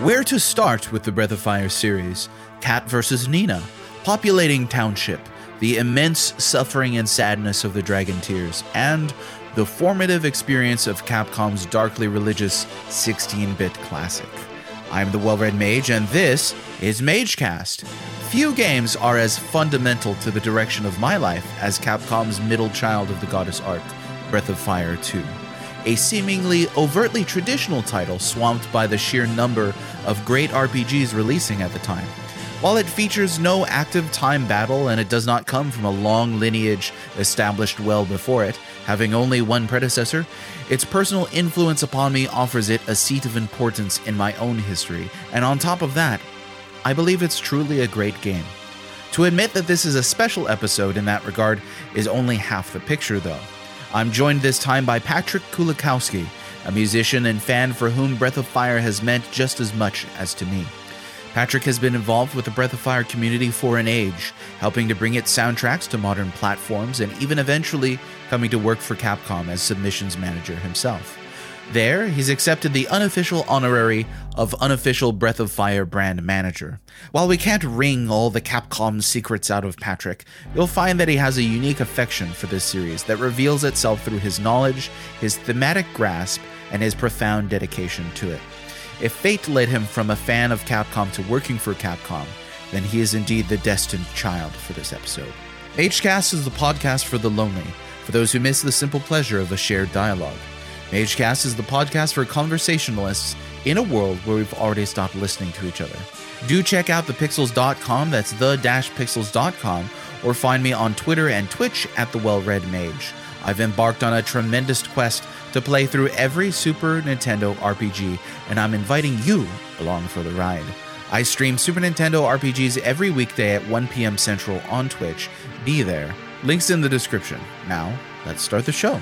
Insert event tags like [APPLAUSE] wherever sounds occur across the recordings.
Where to start with the Breath of Fire series? Katt vs. Nina, Populating Township, the immense suffering and sadness of the Dragon Tears, and the formative experience of Capcom's darkly religious 16 bit classic. I'm the Well Read Mage, and this is MageCast. Few games are as fundamental to the direction of my life as Capcom's middle child of the Goddess Arc, Breath of Fire 2 a seemingly overtly traditional title swamped by the sheer number of great RPGs releasing at the time. While it features no active time battle and it does not come from a long lineage established well before it, having only one predecessor, its personal influence upon me offers it a seat of importance in my own history, and on top of that, I believe it's truly a great game. To admit that this is a special episode in that regard is only half the picture, though. I'm joined this time by Patrick Kulikowski, a musician and fan for whom Breath of Fire has meant just as much as to me. Patrick has been involved with the Breath of Fire community for an age, helping to bring its soundtracks to modern platforms and even eventually coming to work for Capcom as submissions manager himself. There, he's accepted the unofficial honorary of unofficial Breath of Fire brand manager. While we can't wring all the Capcom secrets out of Patrick, you'll find that he has a unique affection for this series that reveals itself through his knowledge, his thematic grasp, and his profound dedication to it. If fate led him from a fan of Capcom to working for Capcom, then he is indeed the destined child for this episode. MageCast is the podcast for the lonely, for those who miss the simple pleasure of a shared dialogue. MageCast is the podcast for conversationalists in a world where we've already stopped listening to each other. Do check out thepixels.com, that's the-pixels.com, or find me on Twitter and Twitch at the Well-Read Mage. I've embarked on a tremendous quest to play through every Super Nintendo RPG, and I'm inviting you along for the ride. I stream Super Nintendo RPGs every weekday at 1 p.m. Central on Twitch. Be there. Links in the description. Now, let's start the show.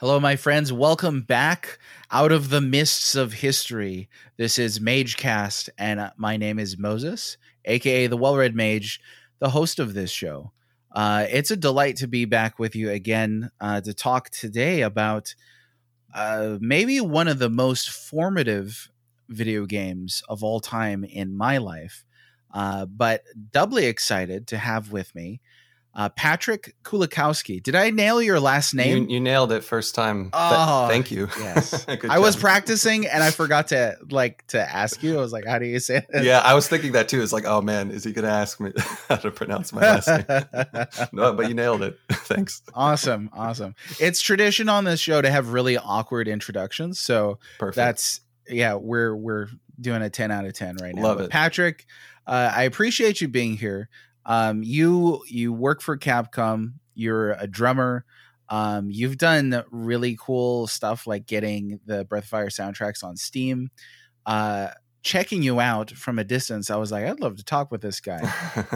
Hello, my friends. Welcome back out of the mists of history. This is MageCast, and uh, my name is Moses, aka the Well Read Mage, the host of this show. Uh, it's a delight to be back with you again uh, to talk today about uh, maybe one of the most formative video games of all time in my life, uh, but doubly excited to have with me uh, Patrick Kulikowski. Did I nail your last name? You, you nailed it first time. Oh, Th- thank you. Yes, [LAUGHS] I was practicing and I forgot to like to ask you. I was like, "How do you say it?" Yeah, I was thinking that too. It's like, "Oh man, is he going to ask me [LAUGHS] how to pronounce my last name?" [LAUGHS] no, but you nailed it. Thanks. Awesome, awesome. It's tradition on this show to have really awkward introductions, so Perfect. that's yeah. We're we're doing a ten out of ten right now. Love But it. Patrick. Uh, I appreciate you being here. Um, you you work for Capcom. You're a drummer. Um, you've done really cool stuff like getting the Breath of Fire soundtracks on Steam. Uh, checking you out from a distance, I was like, I'd love to talk with this guy.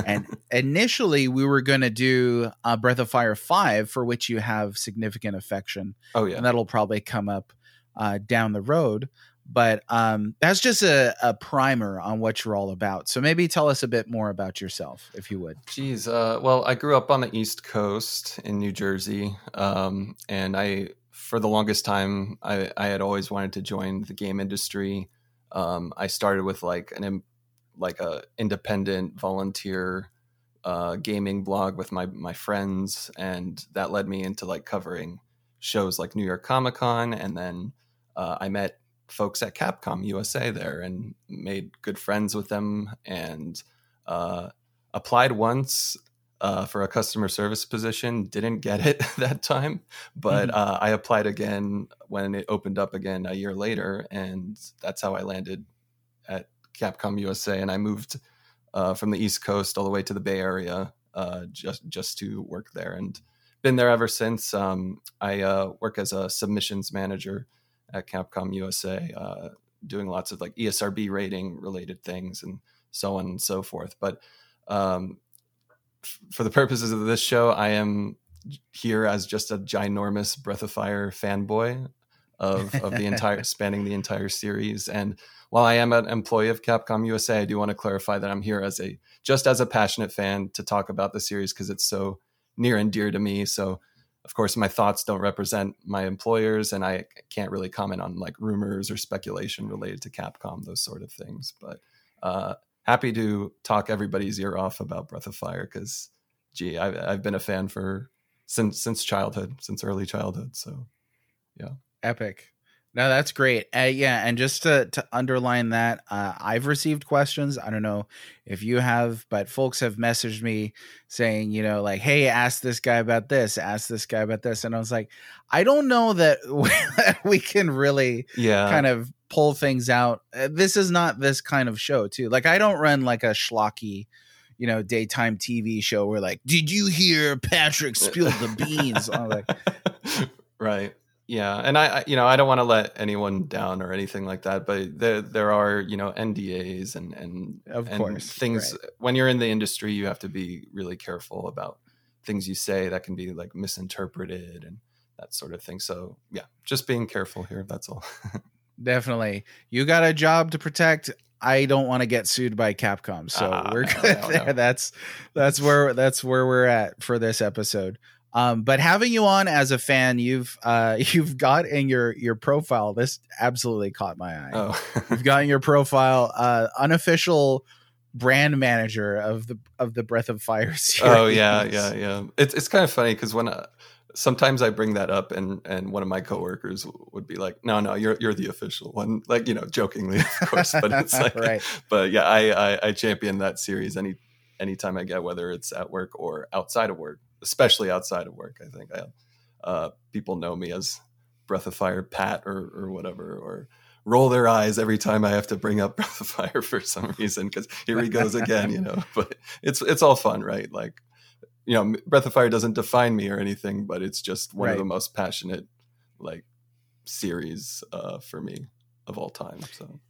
and [LAUGHS] initially, we were going to do uh, Breath of Fire Five, for which you have significant affection, oh yeah. and that'll probably come up uh, down the road. But um, that's just a, a primer on what you're all about. So maybe tell us a bit more about yourself, if you would. Jeez. Uh, well, I grew up on the East Coast in New Jersey, um, and I, for the longest time, I, I had always wanted to join the game industry. Um, I started with like an like a independent volunteer uh, gaming blog with my my friends, and that led me into like covering shows like New York Comic Con, and then uh, I met folks at Capcom USA there and made good friends with them and uh, applied once uh, for a customer service position. Didn't get it [LAUGHS] that time, but Mhm. uh, I applied again when it opened up again a year later, and that's how I landed at Capcom USA. And I moved uh, from the East Coast all the way to the Bay Area uh, just just to work there, and been there ever since. Um, I uh, work as a submissions manager at Capcom USA, uh, doing lots of like ESRB rating related things and so on and so forth. But um, f- for the purposes of this show, I am here as just a ginormous Breath of Fire fanboy of, of the entire [LAUGHS] spanning the entire series. And while I am an employee of Capcom USA, I do want to clarify that I'm here as a just as a passionate fan to talk about the series because it's so near and dear to me. So of course, my thoughts don't represent my employers, and I can't really comment on like rumors or speculation related to Capcom, those sort of things. But uh, happy to talk everybody's ear off about Breath of Fire because, gee, I've, I've been a fan for since since childhood, since early childhood. So, yeah, epic. No, that's great. Uh, yeah, and just to to underline that, uh, I've received questions. I don't know if you have, but folks have messaged me saying, you know, like, "Hey, ask this guy about this. Ask this guy about this." And I was like, I don't know that [LAUGHS] we can really, yeah, kind of pull things out. Uh, this is not this kind of show, too. Like, I don't run like a schlocky you know, daytime TV show where like, did you hear Patrick spill the beans? I'm like, [LAUGHS] right yeah and i you know i don't want to let anyone down or anything like that but there there are you know ndas and and of and course things right. when you're in the industry you have to be really careful about things you say that can be like misinterpreted and that sort of thing so yeah just being careful here that's all [LAUGHS] definitely you got a job to protect I don't want to get sued by Capcom, so uh, we're good no, no, there. No. That's that's where that's where we're at for this episode. Um, but having you on as a fan, you've uh, [LAUGHS] you've got in your your profile. This absolutely caught my eye. Oh. you've got in your profile uh, unofficial brand manager of the of the Breath of Fire series. [LAUGHS] Oh yeah, yeah, yeah. It's it's kind of funny because when uh, sometimes I bring that up, and and one of my coworkers would be like, "No, no, you're you're the official one," like you know, jokingly, of [LAUGHS] course. But it's like, right. But yeah, I, I I champion that series any anytime I get, whether it's at work or outside of work especially outside of work. I think I, uh, people know me as Breath of Fire Pat or or whatever, or roll their eyes every time I have to bring up [LAUGHS] Breath of Fire for some reason because here he goes again, you know. [LAUGHS] But it's it's all fun, right? Like you know, Breath of Fire doesn't define me or anything, but it's just one right. of the most passionate like series uh, for me of all time. So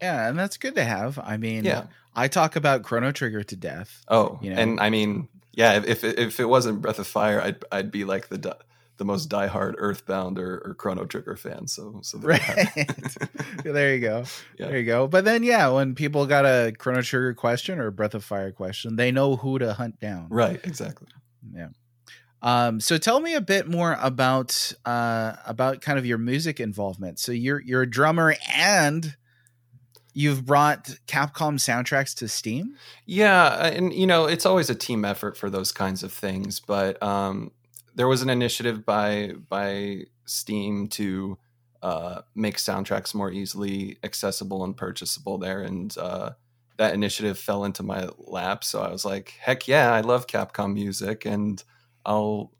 yeah, and that's good to have. I mean, yeah, I talk about Chrono Trigger to death. Oh, you know? and I mean, yeah, if if it wasn't Breath of Fire, I'd I'd be like the the most diehard Earthbound or, or Chrono Trigger fan. So so there right, [LAUGHS] there you go, yeah. there you go. But then yeah, when people got a Chrono Trigger question or Breath of Fire question, they know who to hunt down. Right, exactly. Yeah. Um, so tell me a bit more about uh, about kind of your music involvement. So you're you're a drummer and you've brought Capcom soundtracks to Steam? Yeah, uh, and you know, it's always a team effort for those kinds of things, but um, there was an initiative by by Steam to uh, make soundtracks more easily accessible and purchasable there and uh, that initiative fell into my lap so I was like, heck yeah, I love Capcom music and I'll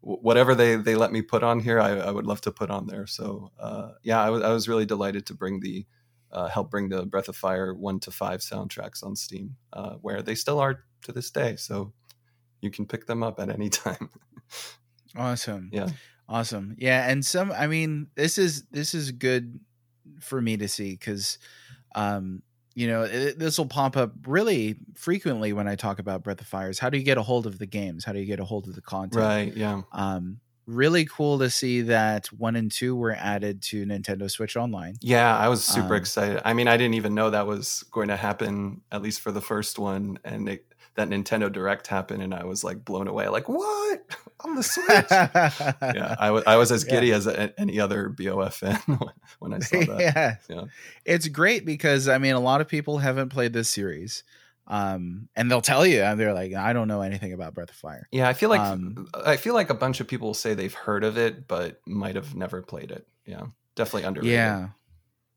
whatever they they let me put on here, I, I would love to put on there. So uh, yeah, I, w- I was really delighted to bring the uh, help bring the Breath of Fire one to five soundtracks on Steam, uh, where they still are to this day. So you can pick them up at any [LAUGHS] time. awesome. Yeah. Awesome. Yeah, and some. I mean, this is this is good for me to see because, um, you know, this will pop up really frequently when I talk about Breath of Fires. How do you get a hold of the games? How do you get a hold of the content? Right. Yeah. Um, really cool to see that one and two were added to Nintendo Switch Online. Yeah, I was super um, excited. I mean, I didn't even know that was going to happen, at least for the first one, and it, that Nintendo Direct happened, and I was like blown away. Like, what [LAUGHS] on the Switch? [LAUGHS] yeah, I, w- I was as giddy yeah. as a, any other BOF fan [LAUGHS] when I saw that. yeah. yeah, it's great because I mean, a lot of people haven't played this series um and they'll tell you and they're like i don't know anything about breath of fire. Yeah i feel like um, i feel like a bunch of people say they've heard of it but might have never played it. Yeah definitely underrated. Yeah.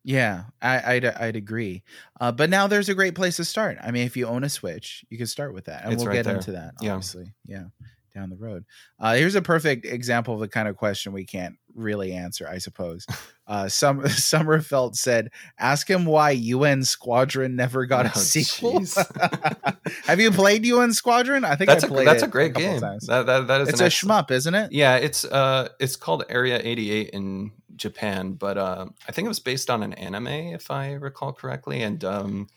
Yeah I, I'd, I'd agree. Uh, but now there's a great place to start. I mean if you own a switch you can start with that and it's we'll right get there. into that obviously. Yeah. yeah down the road. Uh, here's a perfect example of the kind of question we can't really answer, I suppose. [LAUGHS] Uh, some [LAUGHS] Summerfelt said, "Ask him why UN Squadron never got a oh, sequel." [LAUGHS] Have you played UN Squadron? I think that's I a that's a great a game. That, that, that is it's a shmup, isn't it? Yeah, it's uh, it's called Area 88 in Japan, but uh, I think it was based on an anime, if I recall correctly, and um,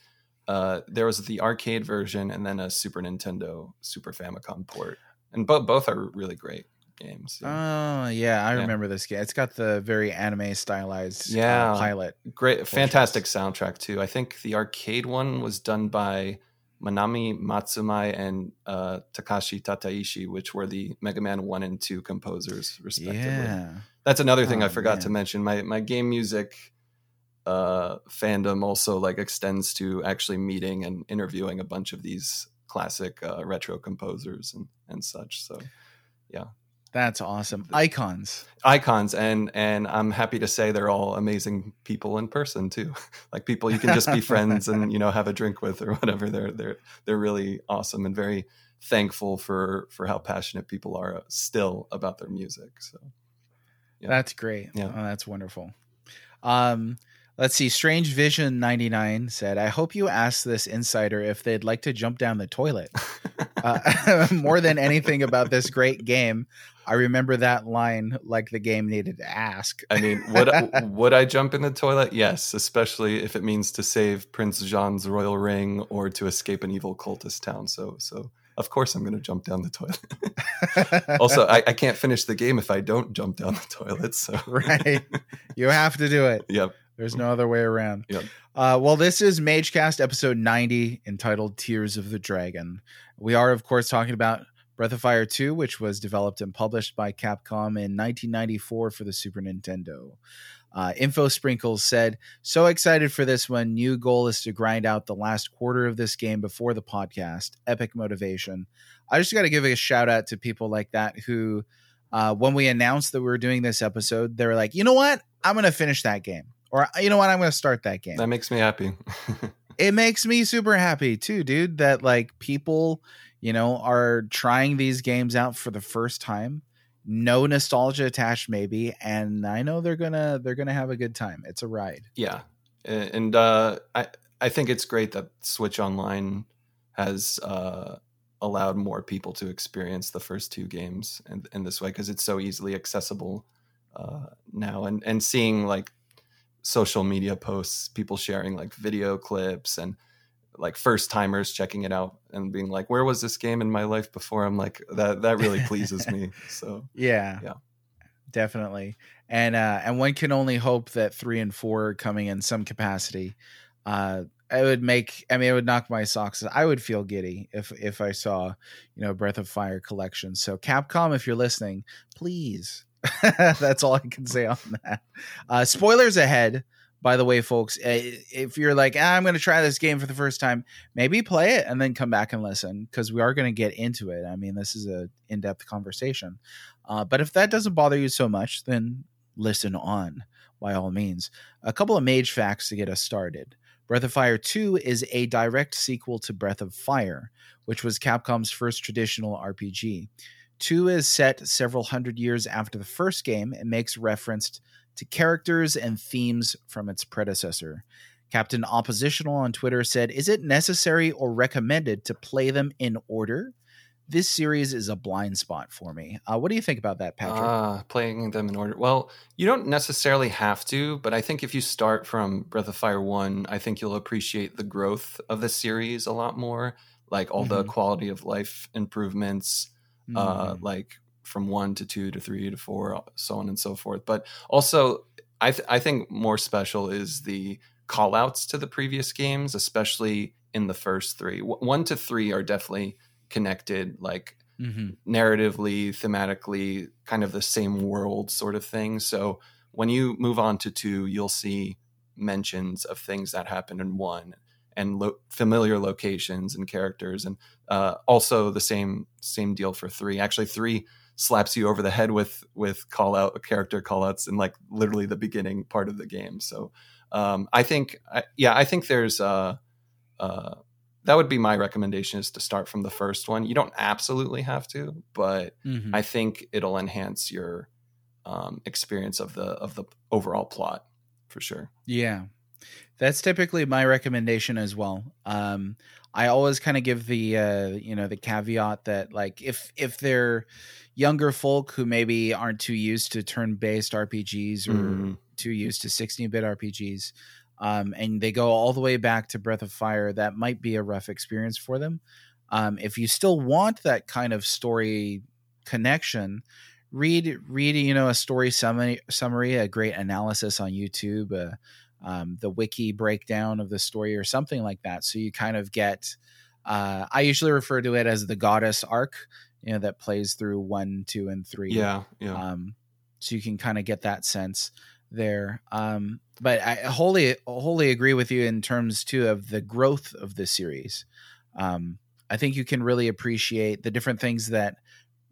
uh, there was the arcade version and then a Super Nintendo Super Famicom port and both both are really great games. Oh yeah, I yeah. remember this game. It's got the very anime stylized uh, yeah uh, pilot. Great, fantastic soundtrack too. I think the arcade one was done by Manami Matsumae and uh, Takashi Tateishi, which were the Mega Man 1 and 2 composers, respectively. Yeah. That's another thing Oh, I forgot to mention. My my game music uh, fandom also like extends to actually meeting and interviewing a bunch of these classic uh, retro composers and and such. So yeah, That's awesome. Icons. icons and and I'm happy to say they're all amazing people in person too. [LAUGHS] like people you can just be friends and you know have a drink with or whatever. They're they're they're really awesome and very thankful for for how passionate people are still about their music. So Yeah. That's great. Yeah. Oh, that's wonderful. Um, let's see. Strange Vision 99 said, I hope you ask this insider if they'd like to jump down the toilet. [LAUGHS] Uh, [LAUGHS] more than anything about this great game, I remember that line like the game needed to ask. I mean, would [LAUGHS] would I jump in the toilet? Yes, especially if it means to save Prince Jean's royal ring or to escape an evil cultist town. So, so of course I'm going to jump down the toilet. also, I, I can't finish the game if I don't jump down the toilet. So, right. You have to do it. yep. There's no other way around. Yep. Uh, well, this is MageCast episode 90 entitled Tears of the Dragon. We are, of course, talking about Breath of Fire 2, which was developed and published by Capcom in 1994 for the Super Nintendo. Uh, Info Sprinkles said, So excited for this one. New goal is to grind out the last quarter of this game before the podcast. Epic motivation. I just got to give a shout out to people like that who, uh, when we announced that we were doing this episode, they were like, you know what? I'm going to finish that game. Or, you know what? I'm going to start that game That makes me happy. [LAUGHS] it makes me super happy too, dude, that like people, you know, are trying these games out for the first time. No nostalgia attached maybe, and I know they're going to they're to have a good time. It's a ride. yeah, and uh, I I think it's great that Switch Online has uh, allowed more people to experience the first two games in, in this way because it's so easily accessible uh, now, and and seeing like social media posts, people sharing like video clips and like first timers checking it out and being like, "Where was this game in my life before?" I'm like, that that really pleases me. [LAUGHS] So Yeah. Yeah. Definitely. And uh and one can only hope that 3 and 4 are coming in some capacity. Uh it would make I mean it would knock my socks. I would feel giddy if if I saw, you know, Breath of Fire collection. So Capcom if you're listening, please. [LAUGHS] That's all I can say on that. Uh spoilers ahead. By the way, folks, uh, if you're like, ah, I'm going to try this game for the first time, maybe play it and then come back and listen because we are going to get into it. I mean, this is a in-depth conversation. Uh, but if that doesn't bother you so much, then listen on by all means. A couple of mage facts to get us started. Breath of Fire 2 is a direct sequel to Breath of Fire, which was Capcom's first traditional RPG. 2 is set several hundred years after the first game and makes reference to characters and themes from its predecessor. Captain Oppositional on Twitter said, Is it necessary or recommended to play them in order? This series is a blind spot for me. Uh, what do you think about that, Patrick? Ah, playing them in order. Well, you don't necessarily have to, but I think if you start from Breath of Fire 1, I think you'll appreciate the growth of the series a lot more. Like all the Mhm. quality of life improvements, uh, Mhm. like from 1 to 2 to 3 to 4, so on and so forth. But also, I, th- I think more special is the call outs to the previous games, especially in the first three. W- 1 to 3 are definitely connected, like Mhm. narratively, thematically, kind of the same world sort of thing. So when you move on to two, you'll see mentions of things that happened in one and lo- familiar locations and characters, and uh, also the same same deal for three. Actually, three slaps you over the head with with call out character call outs in like literally the beginning part of the game. So um, I think, I, yeah, I think there's uh, uh, that would be my recommendation is to start from the first one. You don't absolutely have to, but Mhm. I think it'll enhance your um, experience of the of the overall plot for sure. Yeah. That's typically my recommendation as well. Um, I always kind of give the uh, you know the caveat that like if if they're younger folk who maybe aren't too used to turn based RPGs or Mhm. too used to 16 bit RPGs, um, and they go all the way back to Breath of Fire, that might be a rough experience for them. Um, if you still want that kind of story connection, read read you know a story summary, summary a great analysis on YouTube, uh, um, the wiki breakdown of the story or something like that, so you kind of get Uh, I usually refer to it as the goddess arc, you know, that plays through one, two, and three. Yeah, yeah. Um, so you can kind of get that sense there. Um, but I wholly, wholly agree with you in terms too of the growth of the series. Um, I think you can really appreciate the different things that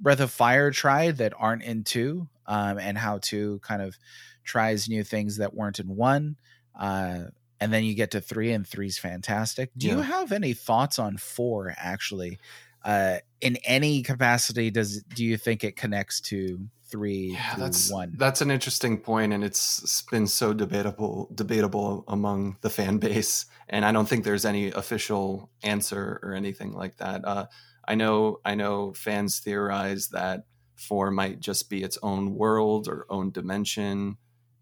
Breath of Fire tried that aren't in two, um, and how two kind of tries new things that weren't in one. Uh, and then you get to three, and three's fantastic. Do you have any thoughts on four? Actually, uh, in any capacity, does do you think it connects to three yeah, that's one? that's an interesting point, and it's, it's been so debatable debatable among the fan [LAUGHS] base, and I don't think there's any official answer or anything like that. Uh, I know I know fans theorize that four might just be its own world or own dimension,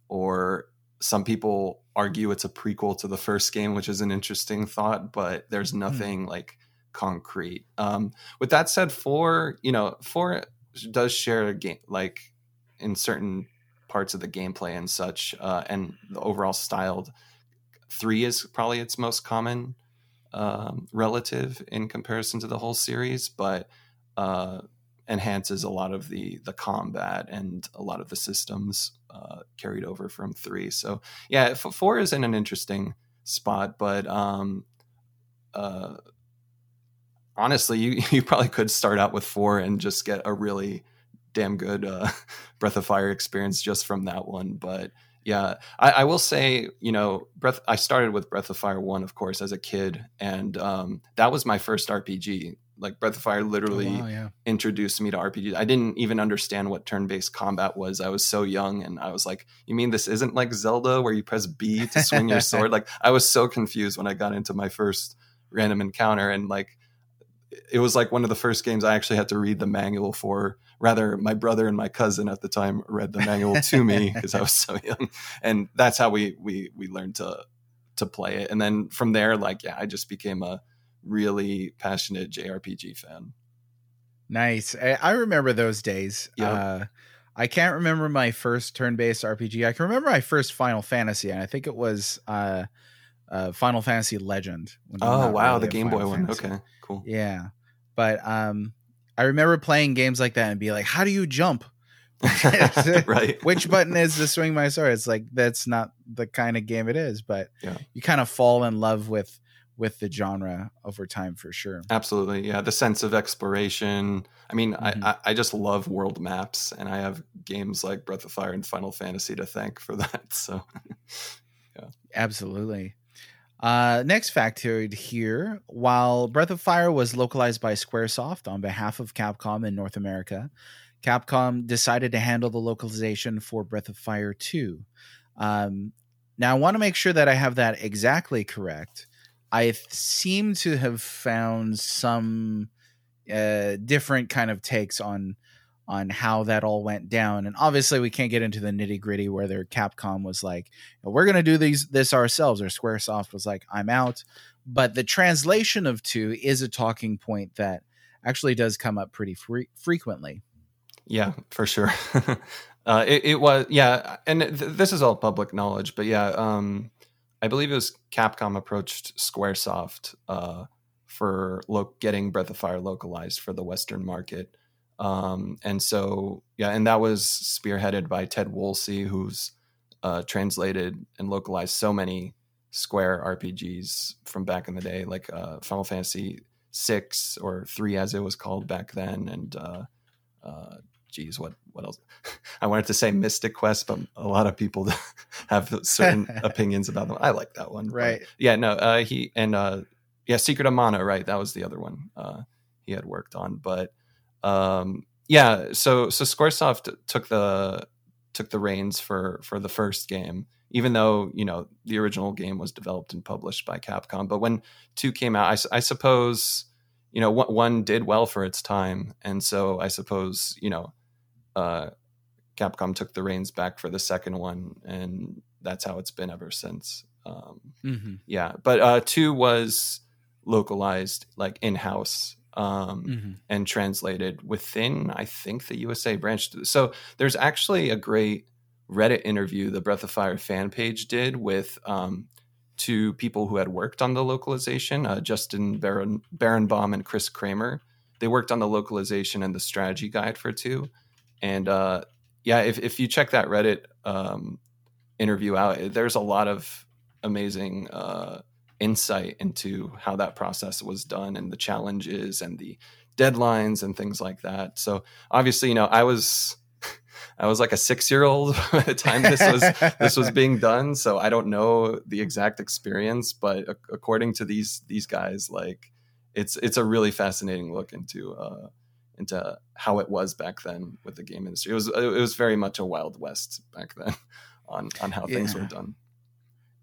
or some people argue it's a prequel to the first game, which is an interesting thought, but there's nothing like concrete. Um, with that said, four, you know, four does share a game like in certain parts of the gameplay and such, uh, and the overall styled. Three is probably its most common um, relative in comparison to the whole series, but uh, enhances a lot of the the combat and a lot of the systems uh, carried over from three. So yeah, four is in an interesting spot, but um, uh, honestly, you [LAUGHS] you probably could start out with four and just get a really damn good uh, [LAUGHS] Breath of Fire experience just from that one. But yeah, I, I will say, you know, Breath. I started with Breath of Fire one, of course, as a kid, and um, that was my first RPG. Like Breath of Fire, oh, literally Oh, wow, yeah. introduced me to RPGs. I didn't even understand what turn-based combat was. I was so young and I was like, "You mean this isn't like Zelda where you press B to swing your [LAUGHS] sword?" Like I was so confused when I got into my first random encounter and like it was like one of the first games I actually had to read the manual for. Rather, my brother and my cousin at the time read the manual to me [LAUGHS] because I was so young, and that's how we we we learned to to play it. And then from there, like yeah, I just became a really passionate JRPG fan. Nice. I, I remember those days. Yeah. Uh, I can't remember my first turn-based RPG. I can remember my first Final Fantasy, and I think it was uh, uh, Final Fantasy Legend. Oh wow, really the Game Boy Final one. Fantasy. Okay, cool. Yeah, but um, I remember playing games like that and be like, "How do you jump? [LAUGHS] [LAUGHS] right. Which button is to swing my sword?" It's like that's not the kind of game it is. But Yeah. you kind of fall in love with with the genre over time for sure. Absolutely, yeah. The sense of exploration. I mean, Mhm. I, I I just love world maps, and I have games like Breath of Fire and Final Fantasy to thank for [LAUGHS] that. So, yeah. Absolutely. Uh, next factoid here. While Breath of Fire was localized by Squaresoft on behalf of Capcom in North America, Capcom decided to handle the localization for Breath of Fire 2. Um, now, I want to make sure that I have that exactly correct. I seem to have found some uh, different kind of takes on on how that all went down, and obviously we can't get into the nitty gritty whether Capcom was like, "We're going to do these this ourselves," or SquareSoft was like, "I'm out." But the translation of two is a talking point that actually does come up pretty fre- frequently. yeah, for sure. [LAUGHS] uh, it, it was yeah, and th- this is all public knowledge, but yeah, um, I believe it was Capcom approached SquareSoft uh, for lo- getting Breath of Fire localized for the Western market. Um, and so, yeah, and that was spearheaded by Ted Woolsey, who's uh, translated and localized so many Square RPGs from back in the day, like uh, Final Fantasy six or three, as it was called back then, and uh, uh, geez, what what else? [LAUGHS] I wanted to say Mystic Quest, but a lot of people [LAUGHS] have certain [LAUGHS] opinions about them. I like that one, but Right. yeah, no, uh, he and uh, yeah, Secret of Mana, right? That was the other one uh, he had worked on, but um, yeah, so so SquareSoft took the took the reins for for the first game, even though you know the original game was developed and published by Capcom. But when two came out, I suppose you know one, one did well for its time, and so I suppose you know uh, Capcom took the reins back for the second one, and that's how it's been ever since. Um, Mm-hmm. yeah, but uh, two was localized like in house um, Mm-hmm. and translated within, I think, the USA branch. So there's actually a great Reddit interview the Breath of Fire fan page did with um, to people who had worked on the localization, uh, Justin Baron, Barenbaum and Chris Kramer. They worked on the localization and the strategy guide for two. And uh, yeah, if, if you check that Reddit um, interview out, there's a lot of amazing uh, insight into how that process was done and the challenges and the deadlines and things like that. So obviously, you know, I was [LAUGHS] I was like a six year old [LAUGHS] by the time this was this was being done. So I don't know the exact experience, but according to these these guys, like it's it's a really fascinating look into uh, into how it was back then with the game industry. It was it was very much a wild west back then [LAUGHS] on on how things were done.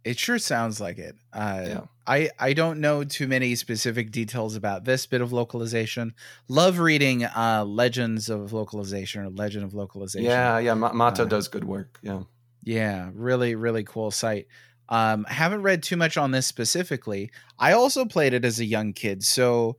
It sure sounds like it. Uh, yeah. I I don't know too many specific details about this bit of localization. Love reading uh, Legends of Localization or Legend of Localization. Yeah, yeah. Mato uh, does good work. Yeah. Yeah, really, really cool site. Um, haven't read too much on this specifically. I also played it as a young kid, so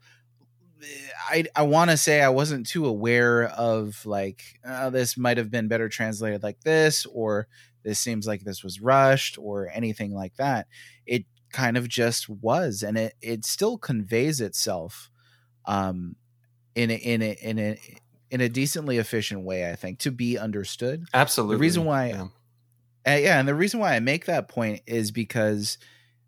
I I want to say I wasn't too aware of like uh, this might have been better translated like this, or this seems like this was rushed or anything like that. It kind of just was, and it it still conveys itself um, in a, in a, in a in a decently efficient way. I think to be understood. Absolutely. The reason why, yeah. Uh, yeah, and the reason why I make that point is because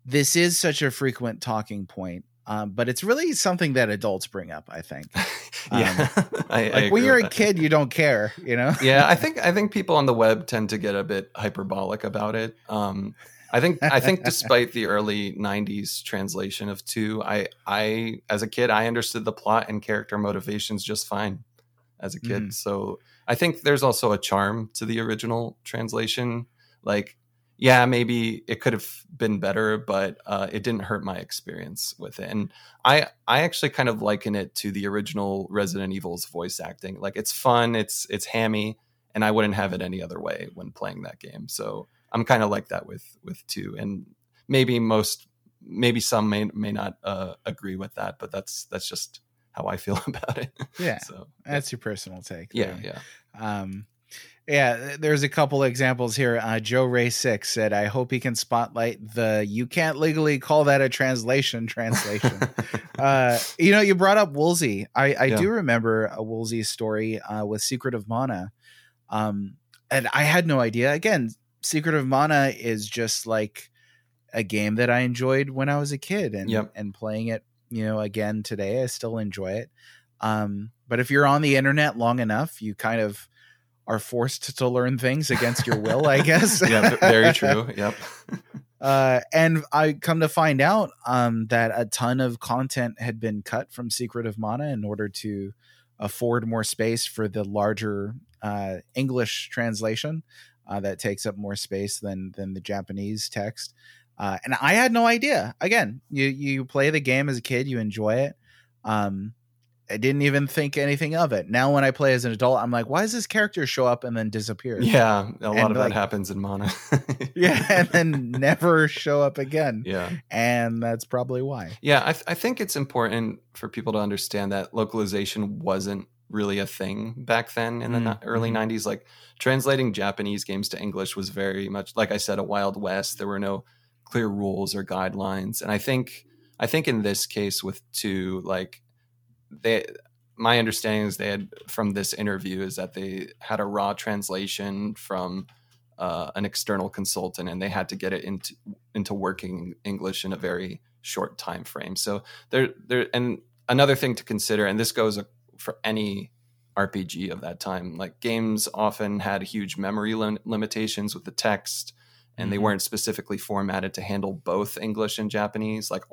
this is such a frequent talking point um, but it's really something that adults bring up. I think. [LAUGHS] yeah, um, [LAUGHS] I, like I when you're a kid, you don't care. You know. yeah, I [LAUGHS] think I think people on the web tend to get a bit hyperbolic about it. Um, I think I think despite the early '90s translation of two, I I as a kid I understood the plot and character motivations just fine as a kid. Mm. So I think there's also a charm to the original translation. Like yeah, maybe it could have been better, but uh, it didn't hurt my experience with it. And I, I actually kind of liken it to the original Resident Evil's voice acting. Like it's fun, it's it's hammy, and I wouldn't have it any other way when playing that game. So I'm kind of like that with with two, and maybe most, maybe some may may not uh, agree with that, but that's that's just how I feel [LAUGHS] about it. Yeah, so that's your personal take. Yeah, yeah. Um, yeah, there's a couple examples here. Uh, Joe Ray Six said, "I hope he can spotlight the you can't legally call that a translation [LAUGHS] translation." [LAUGHS] uh, you know, you brought up Woolsey. I, I yeah. do remember a Woolsey story uh, with Secret of Mana, um, and I had no idea. Again, Secret of Mana is just like a game that I enjoyed when I was a kid, and yep. and playing it, you know, again today, I still enjoy it. Um, but if you're on the internet long enough, you kind of are forced to learn things against your will, I guess. [LAUGHS] yeah, very true. [LAUGHS] Yep. Uh, and I come to find out um, that a ton of content had been cut from Secret of Mana in order to afford more space for the larger uh, English translation uh, that takes up more space than than the Japanese text. Uh, and I had no idea. Again, you you play the game as a kid, you enjoy it. Um, I didn't even think anything of it. Now, when I play as an adult, I'm like, why does this character show up and then disappear? Yeah, a lot and of like, that happens in Mana. [LAUGHS] yeah, and then never show up again. Yeah, and that's probably why. Yeah, I, th- I think it's important for people to understand that localization wasn't really a thing back then in the mm-hmm. early 90s. Like translating Japanese games to English was very much, like I said, a wild west. There were no clear rules or guidelines, and I think I think in this case with two, like they my understanding is they had from this interview is that they had a raw translation from uh, an external consultant and they had to get it into into working English in a very short time frame. So there there and another thing to consider, and this goes for any RPG of that time. Like games often had huge memory lim- limitations with the text, and mm-hmm. they weren't specifically formatted to handle both English and Japanese. Like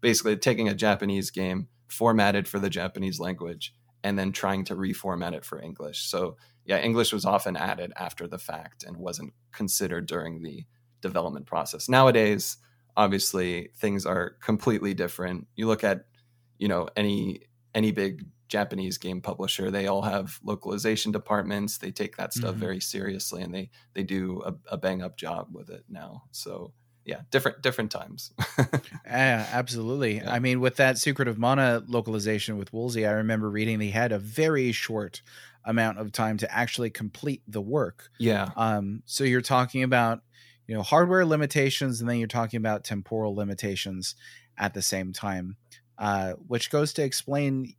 basically taking a Japanese game formatted for the Japanese language and then trying to reformat it for English. So, yeah, English was often added after the fact and wasn't considered during the development process. Nowadays, obviously, things are completely different. You look at, you know, any any big Japanese game publisher, they all have localization departments. They take that stuff mm-hmm. very seriously and they they do a, a bang up job with it now. So yeah, different different times. [LAUGHS] yeah, absolutely. Yeah. I mean, with that Secret of Mana localization with Woolsey, I remember reading they had a very short amount of time to actually complete the work. Yeah. Um. So you're talking about, you know hardware limitations and then you're talking about temporal limitations at the same time uh, which goes to explain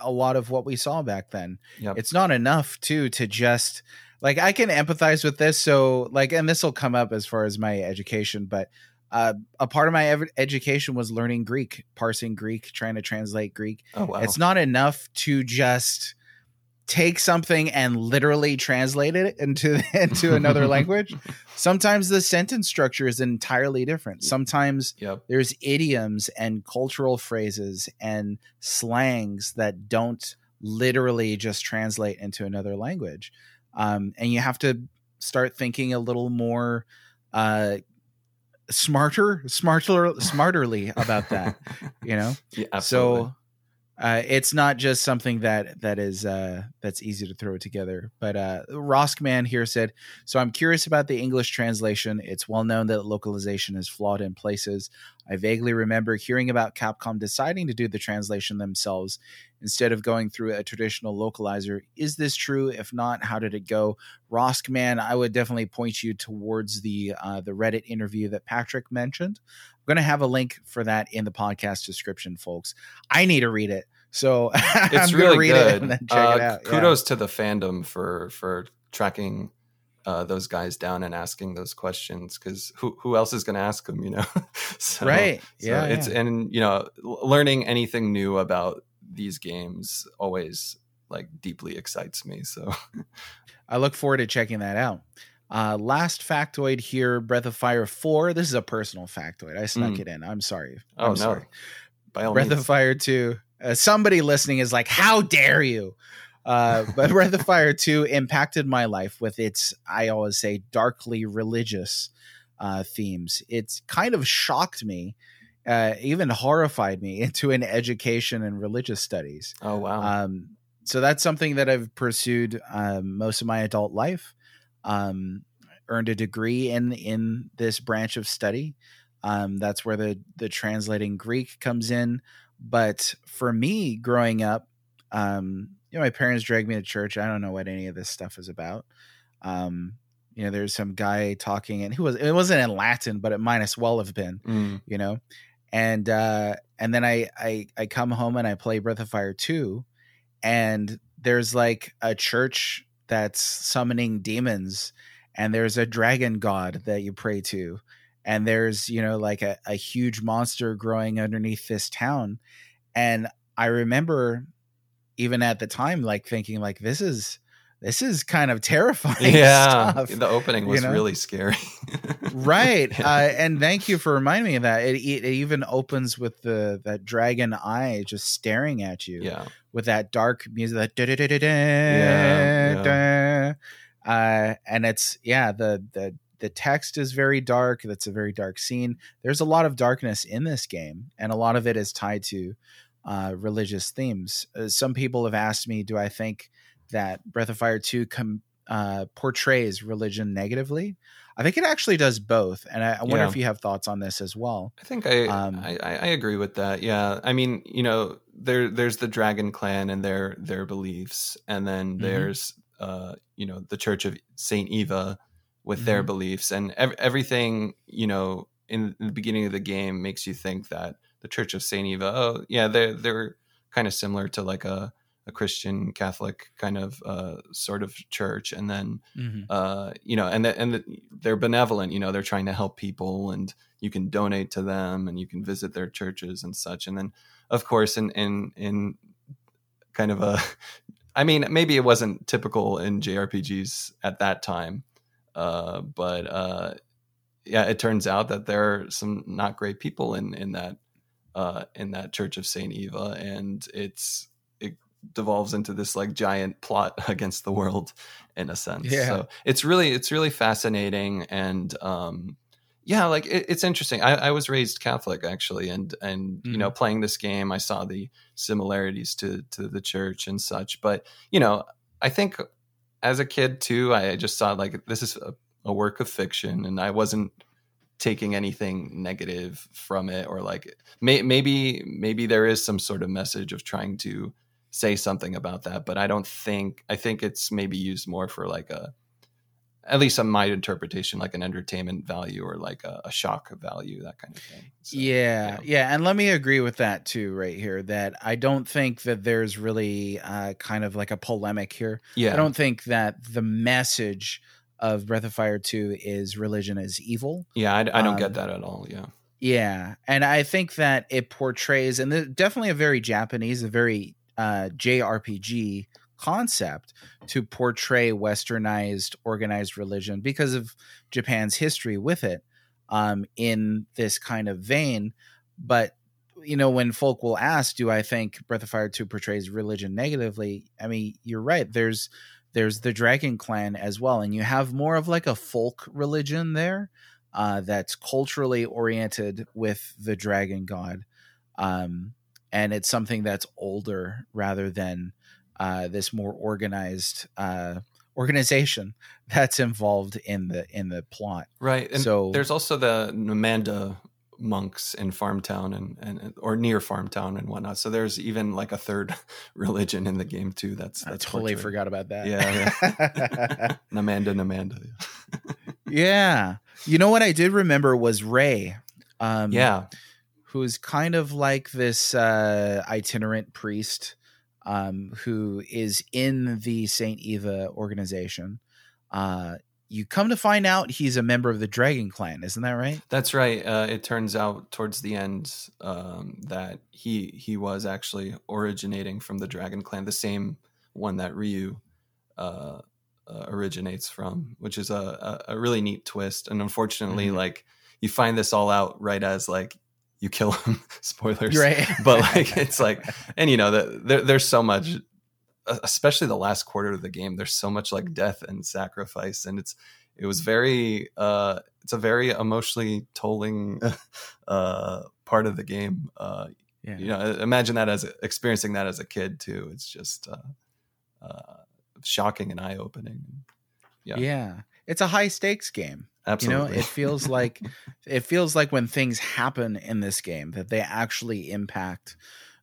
a lot of what we saw back then Yep. it's not enough too to just like i can empathize with this so like and this will come up as far as my education but uh, a part of my ev- education was learning greek parsing greek trying to translate greek oh wow. it's not enough to just take something and literally translate it into [LAUGHS] into another [LAUGHS] language. Sometimes the sentence structure is entirely different. Sometimes Yep. there's idioms and cultural phrases and slangs that don't literally just translate into another language. Um, and you have to start thinking a little more uh, smarter, smarter, smarterly about that. You know [LAUGHS] yeah, so uh, it's not just something that that is uh, that's easy to throw together. But uh, Roskman here said, "So I'm curious about the English translation. It's well known that localization is flawed in places. I vaguely remember hearing about Capcom deciding to do the translation themselves instead of going through a traditional localizer. Is this true? If not, how did it go? Roskman, I would definitely point you towards the uh, the Reddit interview that Patrick mentioned. I'm going to have a link for that in the podcast description, folks. I need to read it. So [LAUGHS] it's really read good. it and then check Uh, it out. Yeah. Kudos to the fandom for for tracking uh, those guys down and asking those questions because who who else is going to ask them? You know, [LAUGHS] so, right. so yeah. it's yeah. and you know learning anything new about these games always like deeply excites me. So [LAUGHS] I look forward to checking that out. Uh, last factoid here Breath of Fire 4. This is a personal factoid. I snuck Mm. it in. I'm sorry. oh I'm no, sorry. Breath means. of Fire 2. Uh, somebody listening is like, how dare you? Uh, but Breath of Fire 2 impacted my life with its, I always say, darkly religious uh, themes. It's kind of shocked me, uh, even horrified me [LAUGHS] into an education in religious studies. oh wow, Um, so that's something that I've pursued um, most of my adult life. Um, earned a degree in in this branch of study. Um, that's where the the translating Greek comes in. But for me, growing up, um, you know, my parents dragged me to church. I don't know what any of this stuff is about. Um, you know, there's some guy talking, and who was it wasn't in Latin, but it might as well have been Mm, you know and uh and then i i i come home and i play breath of fire 2 and there's like a church that's summoning demons and there's a dragon god that you pray to and there's you know like a, a huge monster growing underneath this town. And i remember even at the time like thinking like this is this is kind of terrifying [LAUGHS] yeah, stuff the opening you was know? really scary. [LAUGHS] right uh, and thank you for reminding me of that it, it even opens with the that dragon eye just staring at you yeah, with that dark music that da, da, da, da, da, Yeah, da. uh and it's yeah the the the text is very dark that's a very dark scene there's a lot of darkness in this game and a lot of it is tied to uh religious themes uh, some people have asked me do i think that breath of fire 2 com- uh portrays religion negatively i think it actually does both and i, I wonder Yeah. if you have thoughts on this as well I think I, Um, I I agree with that. Yeah, I mean, you know, there there's the Dragon Clan and their their beliefs, and then Mhm. there's uh you know the Church of Saint Eva with their Mhm. beliefs, and ev- everything you know in the beginning of the game makes you think that the Church of Saint Eva, oh yeah, they're they're kind of similar to like a a Christian Catholic kind of uh, sort of church, and then uh, you know, and the, and the, they're benevolent. You know, they're trying to help people, and you can donate to them, and you can visit their churches and such. And then, of course, in in in kind of a, [LAUGHS] I mean, maybe it wasn't typical in JRPGs at that time, uh, but uh, yeah, it turns out that there are some not great people in in that uh, in that Church of Saint Eva, and it's it devolves into this like giant plot [LAUGHS] against the world in a sense. Yeah. So it's really it's really fascinating and um, yeah, like it, it's interesting. I, I was raised Catholic actually, and and you know playing this game, I saw the similarities to to the church and such. But you know, I think as a kid too, I just saw like this is a, a work of fiction, and I wasn't taking anything negative from it or like may, maybe maybe there is some sort of message of trying to say something about that but i don't think i think it's maybe used more for like a at least on my interpretation, like an entertainment value or like a, a shock value, that kind of thing. So, yeah, yeah, yeah, and let me agree with that too, right here. That I don't think that there's really uh, kind of like a polemic here. Yeah, I don't think that the message of Breath of Fire Two is religion is evil. Yeah, I, I don't um, get that at all. Yeah, yeah, and I think that it portrays, and definitely a very Japanese, a very uh, JRPG concept to portray westernized organized religion because of Japan's history with it um, in this kind of vein. But you know, when folk will ask, "Do I think Breath of Fire Two portrays religion negatively?" I mean, you're right. There's there's the Dragon Clan as well, and you have more of like a folk religion there uh, that's culturally oriented with the Dragon God, um, and it's something that's older rather than uh, this more organized uh, organization [LAUGHS] that's involved in the in the plot. Right. And so there's also the Namanda monks in Farmtown and, and or near Farmtown and whatnot. So there's even like a third [LAUGHS] religion in the game too. That's, that's I totally portrayed. forgot about that. Yeah, yeah. [LAUGHS] Namanda, Namanda. yeah. You know what I did remember was Ray. Um, yeah. Who's kind of like this uh, itinerant priest um, who is in the Saint Eva organization. Uh, you come to find out he's a member of the Dragon Clan, isn't that right? That's right. Uh, it turns out towards the end um, that he he was actually originating from the Dragon Clan, the same one that Ryu uh, uh, originates from, which is a, a, a, really neat twist. And unfortunately, mm-hmm. like you find this all out right as like you kill him. [LAUGHS] Spoilers, right? [LAUGHS] but like [LAUGHS] it's like, and you know that there, there's so much, especially the last quarter of the game. There's so much like death and sacrifice, and it's it was very uh it's a very emotionally tolling uh part of the game. Uh, yeah. You know, imagine that as experiencing that as a kid too. It's just uh, uh shocking and eye opening. Yeah. Yeah. It's a high stakes game. Absolutely. You know, it feels [LAUGHS] like it feels like when things happen in this game that they actually impact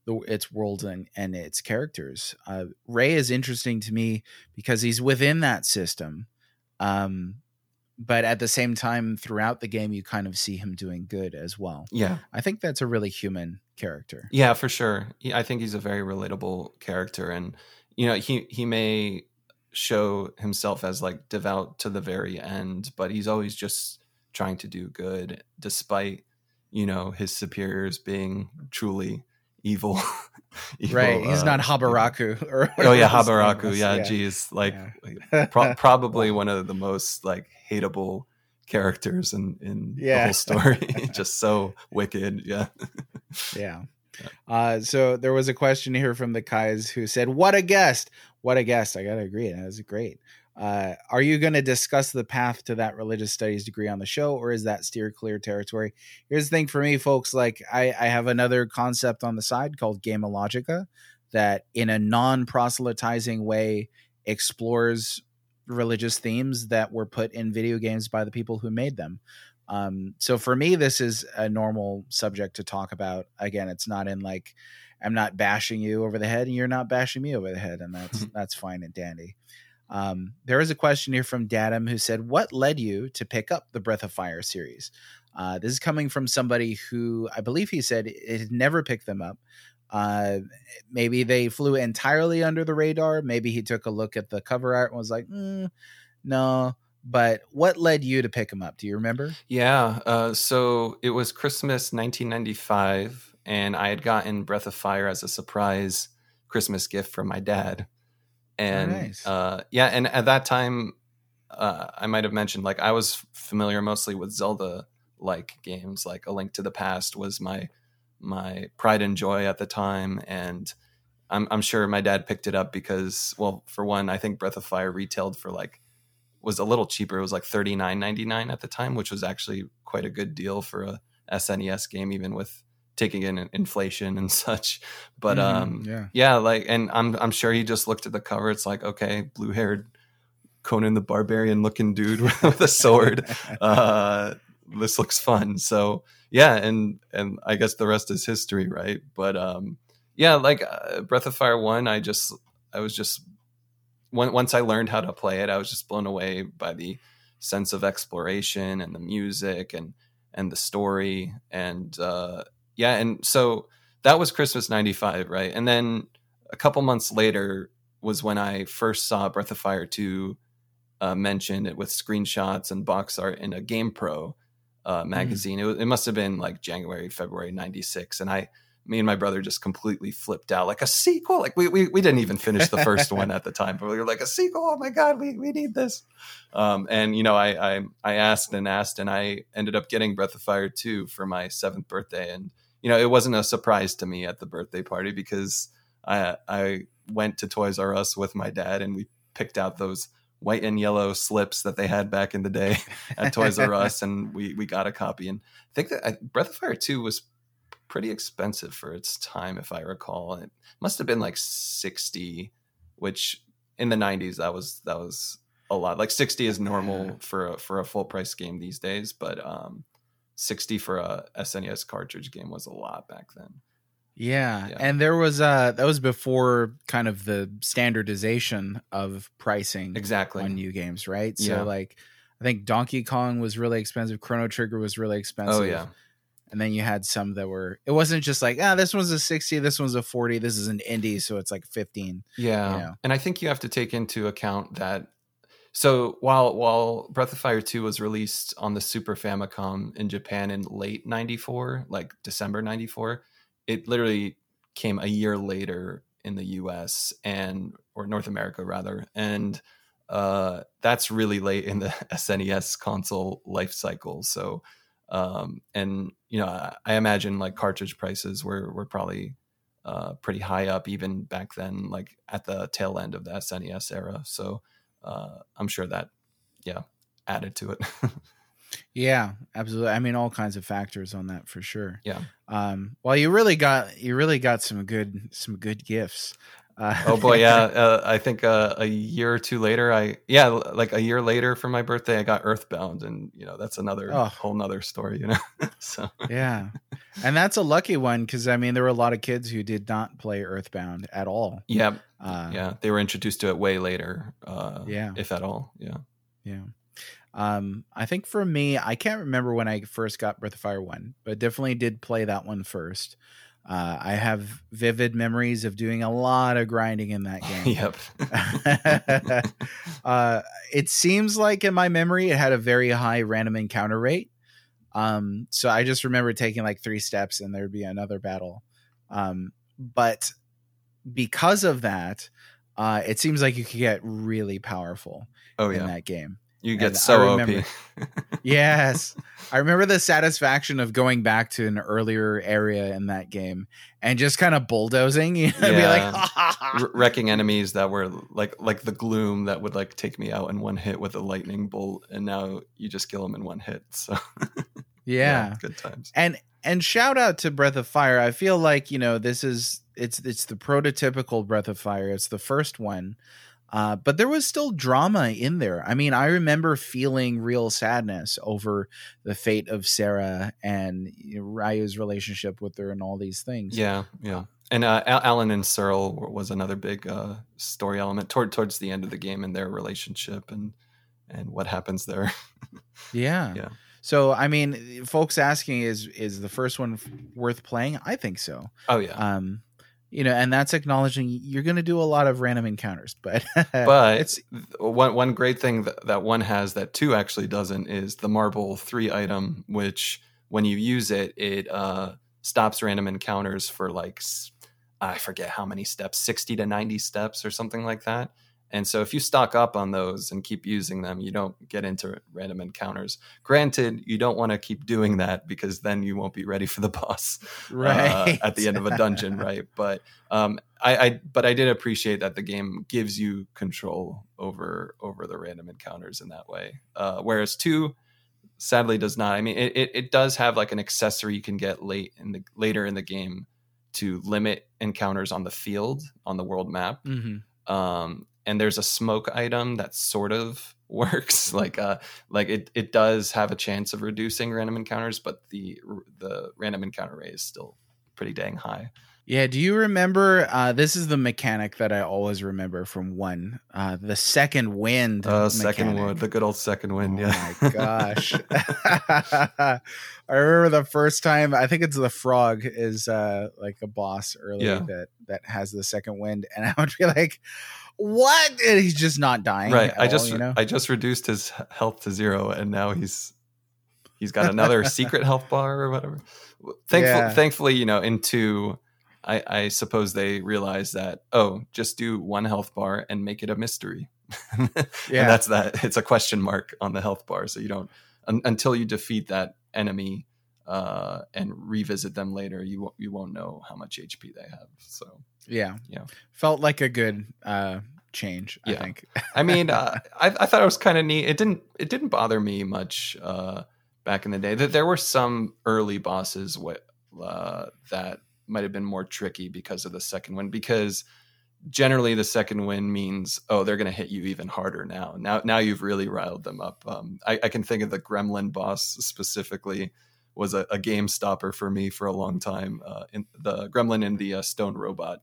the, its world and, and its characters. Uh, Ray is interesting to me because he's within that system. Um, but at the same time, throughout the game, you kind of see him doing good as well. Yeah. I think that's a really human character. Yeah, for sure. I think he's a very relatable character. And, you know, he, he may show himself as like devout to the very end, but he's always just trying to do good despite, you know, his superiors being truly evil. [LAUGHS] evil right. He's uh, not Habaraku. Or oh yeah, Habaraku. Yeah, yeah, geez. Like yeah. pro- [LAUGHS] probably one of the most like hateable characters in in yeah. the whole story. [LAUGHS] just so wicked. Yeah. yeah. Uh, so there was a question here from the Kais who said, "What a guest! what a guest. I got to agree. That was great. Uh, are you going to discuss the path to that religious studies degree on the show, or is that steer clear territory? Here's the thing for me, folks. Like, I, I have another concept on the side called Gameologica that, in a non proselytizing way, explores religious themes that were put in video games by the people who made them. Um, so for me, this is a normal subject to talk about. Again, it's not in like I'm not bashing you over the head, and you're not bashing me over the head, and that's [LAUGHS] that's fine and dandy. Um, there is a question here from Datum who said, "What led you to pick up the Breath of Fire series?" Uh, this is coming from somebody who I believe he said it had never picked them up. Uh, maybe they flew entirely under the radar. Maybe he took a look at the cover art and was like, mm, "No." But what led you to pick them up? Do you remember? Yeah. Uh, so it was Christmas 1995 and I had gotten Breath of Fire as a surprise Christmas gift from my dad. And oh, nice. uh, yeah, and at that time, uh, I might have mentioned like I was familiar mostly with Zelda like games, like A Link to the Past was my my pride and joy at the time, and I'm I'm sure my dad picked it up because well, for one, I think Breath of Fire retailed for like was a little cheaper. It was like thirty nine ninety nine at the time, which was actually quite a good deal for a SNES game, even with taking in inflation and [LAUGHS] such. But mm-hmm, um, yeah, yeah, like, and I'm I'm sure he just looked at the cover. It's like, okay, blue haired Conan the Barbarian looking dude [LAUGHS] with a sword. [LAUGHS] uh, this looks fun. So yeah, and and I guess the rest is history, right? But um, yeah, like uh, Breath of Fire one, I just I was just once I learned how to play it, I was just blown away by the sense of exploration and the music and and the story and uh, yeah, and so that was Christmas '95, right? And then a couple months later was when I first saw Breath of Fire 2 uh, mentioned it with screenshots and box art in a GamePro uh, mm-hmm. magazine. Mm. It, it must have been like January, February '96, and I me and my brother just completely flipped out like a sequel? Like we, we, we didn't even finish the first one at the time but we were like a sequel? Oh my god we, we need this. Um, and you know I, I i asked and asked and i ended up getting breath of fire 2 for my seventh birthday. And you know it wasn't a surprise to me at the birthday party because i i went to toys r us with my dad and we picked out those white and yellow slips that they had back in the day at Toys R Us, and we we got a copy. And I think that Breath of Fire Two was pretty expensive for its time, if I recall. It must have been like sixty, which in the '90s that was that was a lot. Like sixty is normal for a, for a full price game these days, but um, sixty for a SNES cartridge game was a lot back then. Yeah. yeah. And there was uh that was before kind of the standardization of pricing exactly on new games, right? So yeah. like I think Donkey Kong was really expensive, Chrono Trigger was really expensive. Oh yeah and then you had some that were it wasn't just like ah this one's a 60 this one's a 40 this is an indie so it's like 15 yeah you know? and i think you have to take into account that so while while breath of fire 2 was released on the super famicom in japan in late 94 like december 94 it literally came a year later in the us and or north america rather and uh that's really late in the [LAUGHS] snes console life cycle so um, and you know I, I, imagine like cartridge prices were were probably uh, pretty high up even back then, like at the tail end of the SNES era. So uh, I'm sure that yeah added to it. [LAUGHS] yeah, absolutely. I mean, all kinds of factors on that for sure. Yeah. Um, well, you really got you really got some good some good gifts. Uh, oh boy, [LAUGHS] yeah. Uh, I think uh, a year or two later, I yeah, like a year later for my birthday, I got Earthbound, and you know that's another oh. whole nother story, you know. [LAUGHS] so yeah, and that's a lucky one because I mean there were a lot of kids who did not play Earthbound at all. Yeah, uh, yeah, they were introduced to it way later. Uh, yeah, if at all. Yeah, yeah. Um, I think for me, I can't remember when I first got Breath of Fire one, but definitely did play that one first. Uh, I have vivid memories of doing a lot of grinding in that [LAUGHS] game. yep. [LAUGHS] uh, it seems like in my memory, it had a very high random encounter rate. Um, so I just remember taking like three steps and there'd be another battle. Um, but because of that, uh, it seems like you could get really powerful oh, in yeah. that game. You get and so remember, OP. [LAUGHS] yes. I remember the satisfaction of going back to an earlier area in that game and just kind of bulldozing, you know, yeah. be like [LAUGHS] R- wrecking enemies that were like like the gloom that would like take me out in one hit with a lightning bolt and now you just kill them in one hit. So [LAUGHS] yeah. yeah, good times. And and shout out to Breath of Fire. I feel like, you know, this is it's it's the prototypical Breath of Fire. It's the first one uh, but there was still drama in there. I mean, I remember feeling real sadness over the fate of Sarah and Ryu's relationship with her and all these things. Yeah, yeah. And uh, Alan and Cyril was another big uh, story element toward towards the end of the game and their relationship and and what happens there. [LAUGHS] yeah, yeah. So I mean, folks asking is is the first one worth playing? I think so. Oh yeah. Um, you know, and that's acknowledging you're going to do a lot of random encounters, but [LAUGHS] but it's one one great thing that, that one has that two actually doesn't is the marble three item, which when you use it, it uh, stops random encounters for like I forget how many steps, sixty to ninety steps or something like that. And so if you stock up on those and keep using them, you don't get into random encounters. Granted, you don't want to keep doing that because then you won't be ready for the [LAUGHS] boss right. uh, at the end of a dungeon, [LAUGHS] right? But um, I, I, but I did appreciate that the game gives you control over over the random encounters in that way. Uh, whereas two sadly does not. I mean, it, it, it does have like an accessory you can get late in the later in the game to limit encounters on the field on the world map. Mm-hmm. Um, and there's a smoke item that sort of [LAUGHS] works like uh like it it does have a chance of reducing random encounters but the the random encounter rate is still pretty dang high. Yeah, do you remember? Uh, this is the mechanic that I always remember from one. Uh, the second wind. Uh, second wind, the good old second wind. Oh yeah. my [LAUGHS] gosh. [LAUGHS] I remember the first time, I think it's the frog is uh like a boss early Yeah. that that has the second wind and I would be like what? And he's just not dying. right. I all, just you know. I just reduced his health to zero, and now he's he's got another [LAUGHS] secret health bar or whatever. Thankfully, Yeah. thankfully, you know, into I, I suppose they realize that oh, just do one health bar and make it a mystery. [LAUGHS] Yeah. and that's that. It's a question mark on the health bar, so you don't un, until you defeat that enemy uh, and revisit them later. You won't you won't know how much HP they have. So yeah. Yeah. Felt like a good uh change, I think. I mean, [LAUGHS] uh, I, I thought it was kind of neat. It didn't it didn't bother me much uh, back in the day. That there were some early bosses uh, that might have been more tricky because of the second one. Because generally, the second win means oh, they're going to hit you even harder now. Now now you've really riled them up. Um, I, I can think of the Gremlin boss specifically was a, a game stopper for me for a long time. Uh, in the Gremlin and the uh, Stone Robot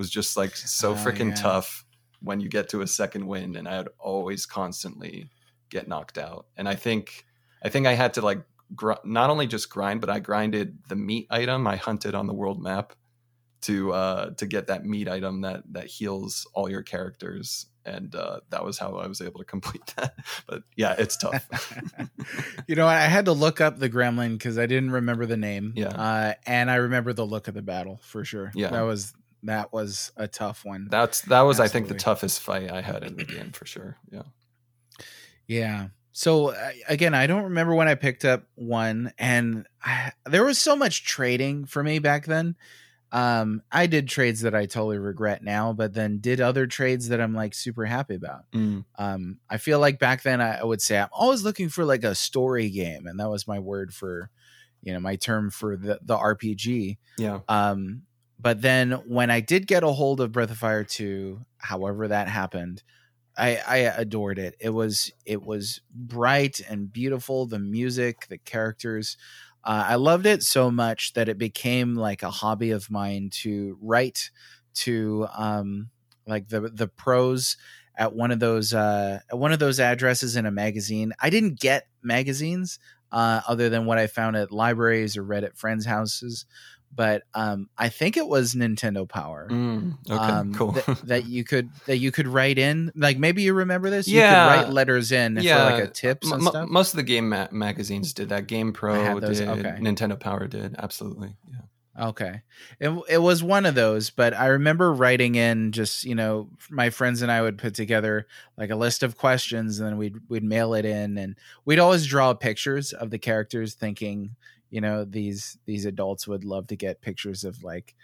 was just like so Oh, freaking yeah. tough when you get to a second wind and I'd always constantly get knocked out. And I think I think I had to like gr- not only just grind, but I grinded the meat item I hunted on the world map to uh to get that meat item that that heals all your characters and uh that was how I was able to [LAUGHS] complete that. But yeah, it's [LAUGHS] tough. you know, I had to look up the gremlin because I didn't remember the name. Yeah. Uh, and I remember the look of the battle for sure. Yeah. That was that was a tough one. That's that was I think the toughest fight I had in the game for sure. Yeah. Yeah. So again, I don't remember when I picked up one, and I, there was so much trading for me back then. Um, I did trades that I totally regret now, but then did other trades that I'm like super happy about. Mm. Um, I feel like back then I, I would say I'm always looking for like a story game, and that was my word for, you know, my term for the the RPG. Yeah. Um, but then when I did get a hold of Breath of Fire 2, however that happened, I, I adored it. It was it was bright and beautiful. The music, the characters, uh, I loved it so much that it became like a hobby of mine to write to um, like the the pros at one of those uh, at one of those addresses in a magazine. I didn't get magazines uh, other than what I found at libraries or read at friends' houses. But um, I think it was Nintendo Power Mm. Okay. um, cool. that, [LAUGHS] that you could that you could write in. Like maybe you remember this. You Yeah. could write letters in for like a tips M- and m- stuff. most of the game ma- magazines did that. Game Pro did. okay. Nintendo Power did. Absolutely. Yeah. Okay. It, it was one of those, but I remember writing in just, you know, my friends and I would put together like a list of questions and then we'd we'd mail it in and we'd always draw pictures of the characters thinking, you know, these these adults would love to get pictures of like,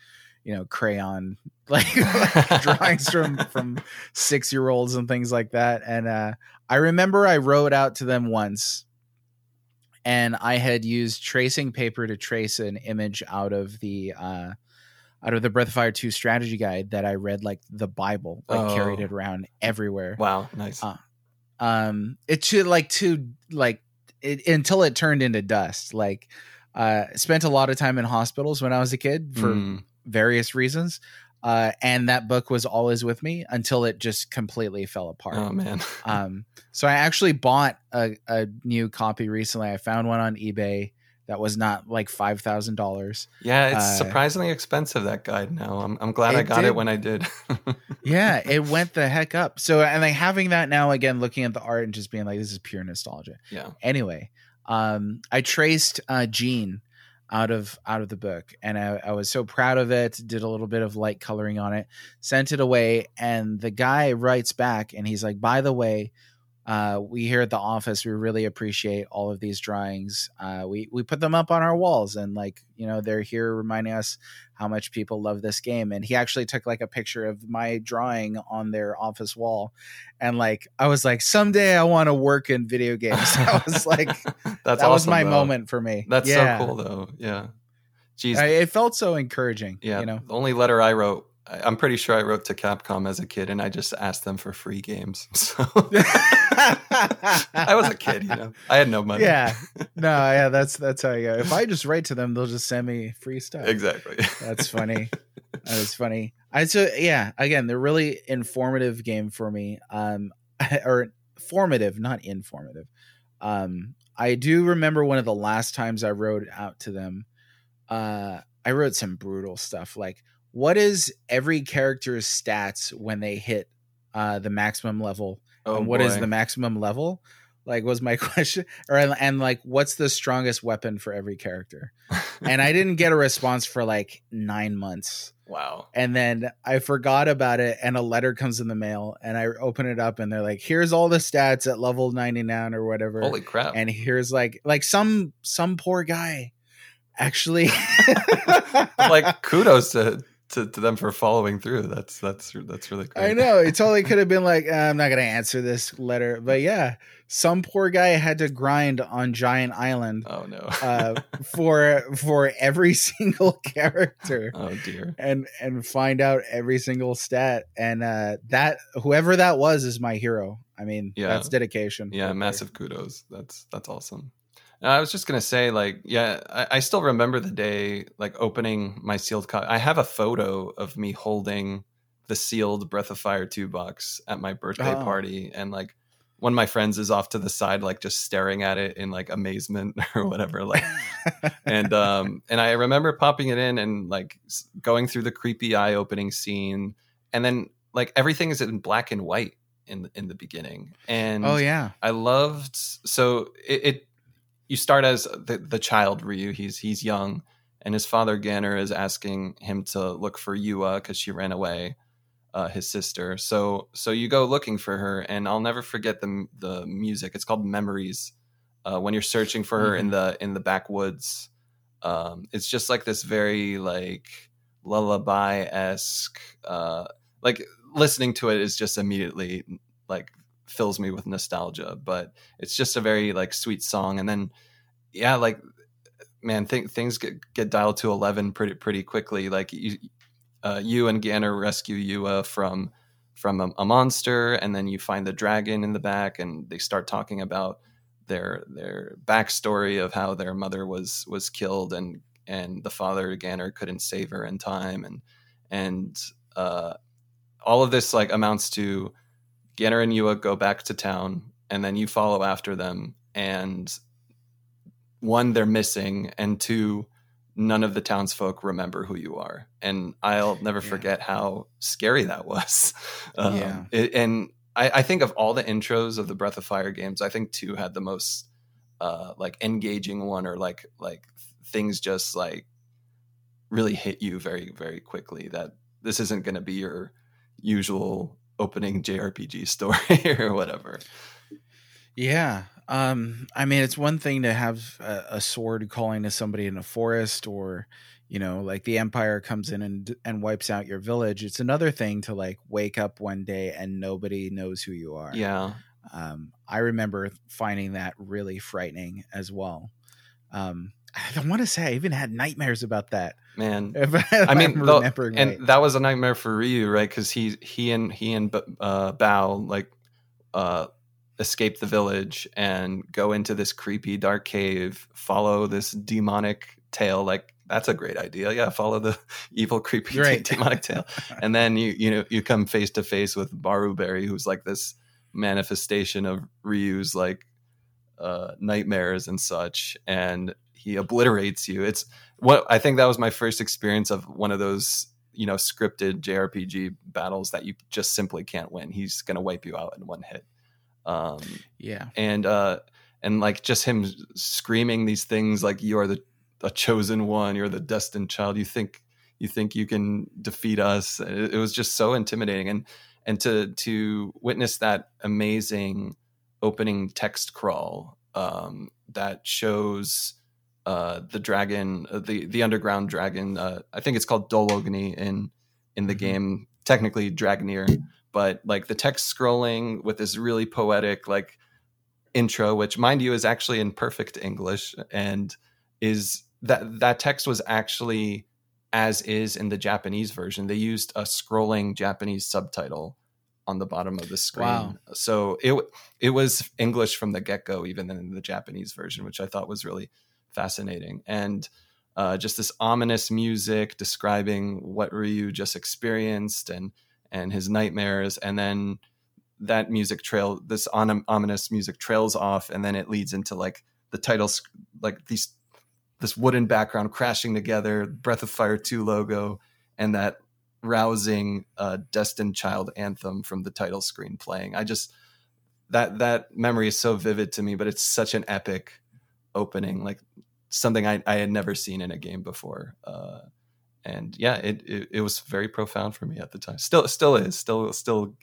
you know, crayon [LAUGHS] like, drawings from from 6-year-olds and things like that and uh I remember I wrote out to them once and I had used tracing paper to trace an image out of the uh, out of the Breath of Fire 2 strategy guide that I read like the Bible, like carried Oh. it around everywhere. Wow. Nice. Uh, Um, it to like to like it, until it turned into dust. Like, uh, spent a lot of time in hospitals when I was a kid for Mm. various reasons. Uh, and that book was always with me until it just completely fell apart Oh man. [LAUGHS] um so i actually bought a, a new copy recently i found one on ebay that was not like five thousand dollars yeah, it's uh, surprisingly expensive that guide now. I'm I'm glad I got did. it when I did. [LAUGHS] yeah it went the heck up so and like having that now again looking at the art and just being like this is pure nostalgia yeah. anyway um i traced uh Jean out of out of the book and I, I was so proud of it did a little bit of light coloring on it sent it away and the guy writes back and he's like by the way uh, we here at the office we really appreciate all of these drawings uh, we we put them up on our walls and like you know they're here reminding us how much people love this game and he actually took like a picture of my drawing on their office wall and like i was like someday i want to work in video [LAUGHS] games [LAUGHS] that was like That's that was my though. moment for me. That's Yeah. so cool though. Yeah. Jeez. I, it felt so encouraging. yeah. you know. The only letter I wrote I- I'm pretty sure I wrote to Capcom as a kid, and I just asked them for free games. [LAUGHS] So I was a kid, you know. I had no money. yeah. [LAUGHS] No, yeah, that's that's how I go. If I just write to them, they'll just send me free stuff. exactly. That's funny. [LAUGHS] that was funny. I so yeah, again, they're really informative game for me. Um or formative, not informative. Um I do remember one of the last times I wrote out to them. Uh I wrote some brutal stuff like what is every character's stats when they hit uh the maximum level Oh, and what is boy. the maximum level? Like was my [LAUGHS] question, or and like what's the strongest weapon for every character? And I didn't get a response for like nine months, wow. and then I forgot about it, and a letter comes in the mail, and I open it up, and they're like, "Here's all the stats at level ninety nine or whatever." Holy crap. and here's like like some some poor guy actually [LAUGHS] like kudos to, to to them for following through. That's that's that's really great. I know. It totally [LAUGHS] could have been like, "Uh, I'm not going to answer this letter. But yeah, some poor guy had to grind on Giant Island Oh no. uh, for for every [LAUGHS] single character oh dear. and and find out every single stat. And uh, that whoever that was is my hero. I mean, Yeah. that's dedication. Yeah, massive kudos. That's that's awesome. I was just gonna say, like, yeah, I, I still remember the day, like, opening my sealed copy. I have a photo of me holding the sealed Breath of Fire two box at my birthday Oh. party, and like, one of my friends is off to the side, like, just staring at it in like amazement [LAUGHS] or whatever, like. and um [LAUGHS] and I remember popping it in and like going through the creepy eye opening scene, and then like everything is in black and white in in the beginning, and oh yeah. I loved so it, it you start as the, the child Ryu. He's he's young, and his father Ganer is asking him to look for Yua because she ran away, uh, his sister. So so you go looking for her, and I'll never forget the the music. It's called Memories. Uh, when you're searching for her in the in the backwoods, um, it's just like this very like lullaby esque. Uh, like listening to it is just immediately like fills me with nostalgia but it's just a very like sweet song. And then yeah like man th- things get, get dialed to 11 pretty pretty quickly. Like you uh, you and Ganer rescue Yua from from a, a monster and then you find the dragon in the back and they start talking about their their backstory of how their mother was was killed and and the father Ganer couldn't save her in time. And and uh all of this like amounts to Ganer and Yua go back to town, and then you follow after them. And one, they're missing, and two, none of the townsfolk remember who you are. And I'll never Yeah. forget how scary that was. [LAUGHS] Um, Yeah. it- and I, I think of all the intros of the Breath of Fire games, I think two had the most uh, like engaging one, or like like things just like really hit you very very quickly. That this isn't going to be your usual opening JRPG story [LAUGHS] or whatever. Yeah. Um, I mean, it's one thing to have a, a sword calling to somebody in a forest or, you know, like the empire comes in and and wipes out your village. It's another thing to like wake up one day and nobody knows who you are. Yeah, Um, I remember finding that really frightening as well. Um, I want to say I even had nightmares about that. man. [LAUGHS] I mean, though- and right. that was a nightmare for Ryu, right? Because he he and he and uh, Bow like uh, escape the village and go into this creepy dark cave, follow this demonic tail. Like that's a great idea. Yeah, follow the [LAUGHS] evil creepy Right. demonic tail, [LAUGHS] and then you you know you come face to face with Barubary, who's like this manifestation of Ryu's like uh, nightmares and such, and he obliterates you. It's what I think that was my first experience of one of those you know scripted JRPG battles that you just simply can't win. He's gonna wipe you out in one hit. Um, yeah. and uh, and like just him screaming these things like you are the a chosen one, you're the destined child. You think you think you can defeat us. It, it was just so intimidating, and and to to witness that amazing opening text crawl um, that shows uh, the dragon, uh, the the underground dragon. Uh, I think it's called Dologni in in the Mhm. game. Technically, Dragnir, but like the text scrolling with this really poetic like intro, which mind you is actually in perfect English and is that that text was actually as is in the Japanese version. They used a scrolling Japanese subtitle on the bottom of the screen. Wow. So it it was English from the get go, even in the Japanese version, which I thought was really fascinating. And uh, just this ominous music describing what Ryu just experienced and and his nightmares, and then that music trail, this ominous music trails off, and then it leads into like the titles, like these this wooden background crashing together, Breath of Fire 2 logo, and that rousing uh, Destined Child anthem from the title screen playing. I just that that memory is so vivid to me, but it's such an epic opening, like something I, I had never seen in a game before. Uh, and yeah, it, it, it was very profound for me at the time. Still still is. Still still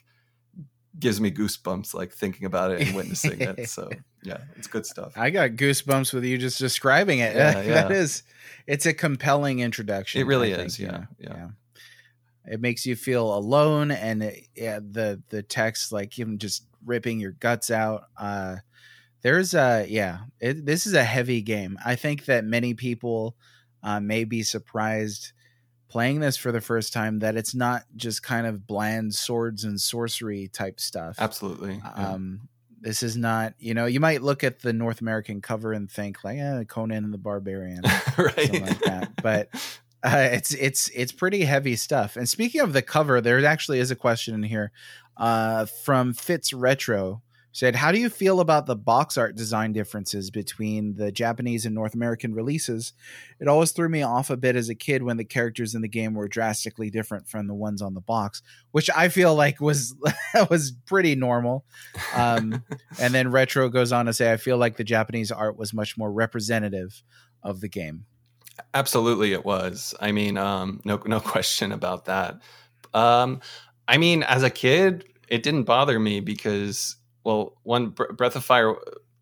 gives me goosebumps like thinking about it and witnessing it. So [LAUGHS] yeah, it's good stuff. I got goosebumps with you just describing it. Yeah, [LAUGHS] yeah. that is, it's a compelling introduction. It really is. yeah, yeah, yeah. It makes you feel alone, and it, yeah, the the text like even just ripping your guts out. Uh, there's a yeah, it, this is a heavy game. I think that many people uh, may be surprised playing this for the first time that it's not just kind of bland swords and sorcery type stuff. Absolutely. Yeah. Um, this is not, you know, you might look at the North American cover and think like, eh, Conan and the Barbarian, right? [LAUGHS] Something like that. But [LAUGHS] uh, it's it's it's pretty heavy stuff. And speaking of the cover, there actually is a question in here uh, from Fitz Retro said, How do you feel about the box art design differences between the Japanese and North American releases? It always threw me off a bit as a kid when the characters in the game were drastically different from the ones on the box, which I feel like was [LAUGHS] was pretty normal. Um, [LAUGHS] and then Retro goes on to say, I feel like the Japanese art was much more representative of the game. Absolutely, it was. I mean, um, no, no question about that. Um, I mean, as a kid, it didn't bother me because well, one Breath of Fire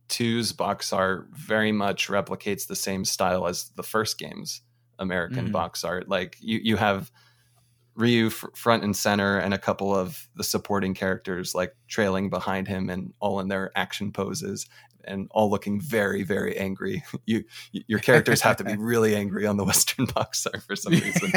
2's box art very much replicates the same style as the first game's American mm. box art. Like you, you have Ryu f- front and center, and a couple of the supporting characters like trailing behind him and all in their action poses and all looking very, very angry. [LAUGHS] You, your characters have to be [LAUGHS] really angry on the [LAUGHS] Western box art for some reason.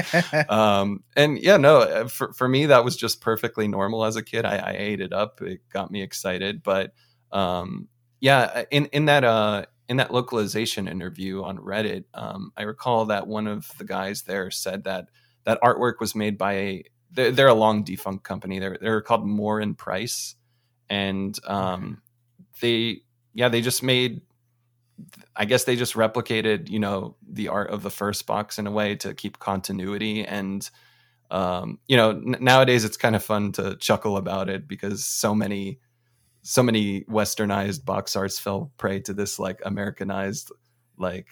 um, and yeah, no, uh, for, for me, that was just perfectly normal as a kid. I, I ate it up. It got me excited. But um, yeah, uh, in, in that, uh, in that localization interview on Reddit, um, I recall that one of the guys there said that that artwork was made by a they're, they're a long defunct company. They're they're called Moore and Price, and um, they yeah, they just made I guess they just replicated, you know, the art of the first box in a way to keep continuity. And, um, you know, n- nowadays it's kind of fun to chuckle about it because so many, so many westernized box arts fell prey to this like Americanized, like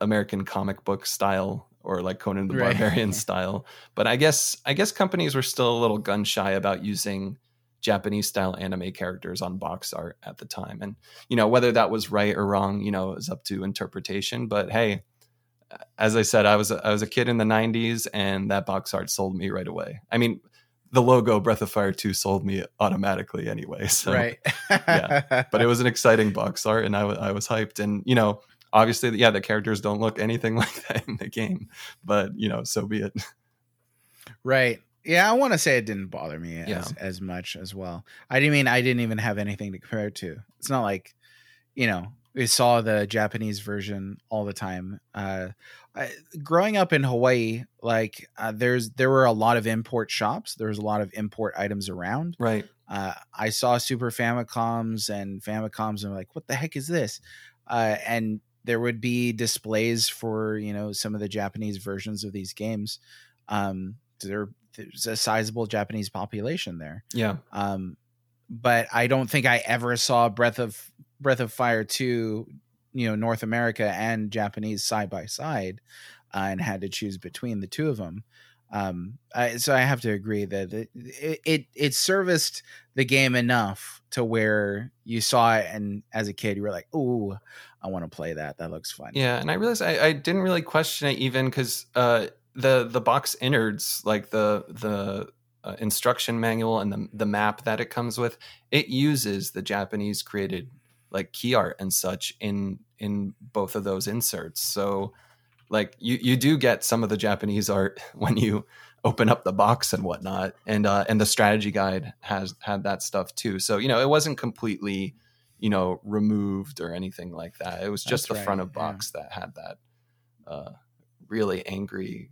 American comic book style or like Conan the right. Barbarian [LAUGHS] style. But I guess, I guess companies were still a little gun shy about using Japanese style anime characters on box art at the time. And, you know, whether that was right or wrong, you know, is up to interpretation. But hey, as I said, I was a, I was a kid in the 90s and that box art sold me right away. I mean, the logo Breath of Fire 2 sold me automatically anyway. [LAUGHS] So, right. [LAUGHS] yeah. But it was an exciting box art and I, w- I was hyped. And, you know, obviously, yeah, the characters don't look anything [LAUGHS] like that in the game, but, you know, so be it. Right. Yeah, I want to say it didn't bother me as, yeah. as much as well. I didn't mean I didn't even have anything to compare it to. It's not like, you know, we saw the Japanese version all the time. Uh, I, growing up in Hawaii, like uh, there's there were a lot of import shops. There was a lot of import items around. Right. Uh, I saw Super Famicoms and Famicoms, and I'm like, what the heck is this? Uh, and there would be displays for you know some of the Japanese versions of these games. Um, they're there's a sizable Japanese population there. Yeah. Um, but I don't think I ever saw Breath of Breath of Fire two, you know, North America and Japanese side by side, uh, and had to choose between the two of them. Um, I, so I have to agree that it, it, it serviced the game enough to where you saw it, and as a kid, you were like, "Ooh, I want to play that. That looks fun." Yeah, and I realized I, I didn't really question it even because uh, the the box innards, like the the uh, instruction manual and the the map that it comes with, it uses the Japanese created like key art and such in in both of those inserts. So like you you do get some of the Japanese art [LAUGHS] when you open up the box and whatnot, and uh, and the strategy guide has had that stuff too. So you know, it wasn't completely you know removed or anything like that. It was just That's the front of box that had that uh, really angry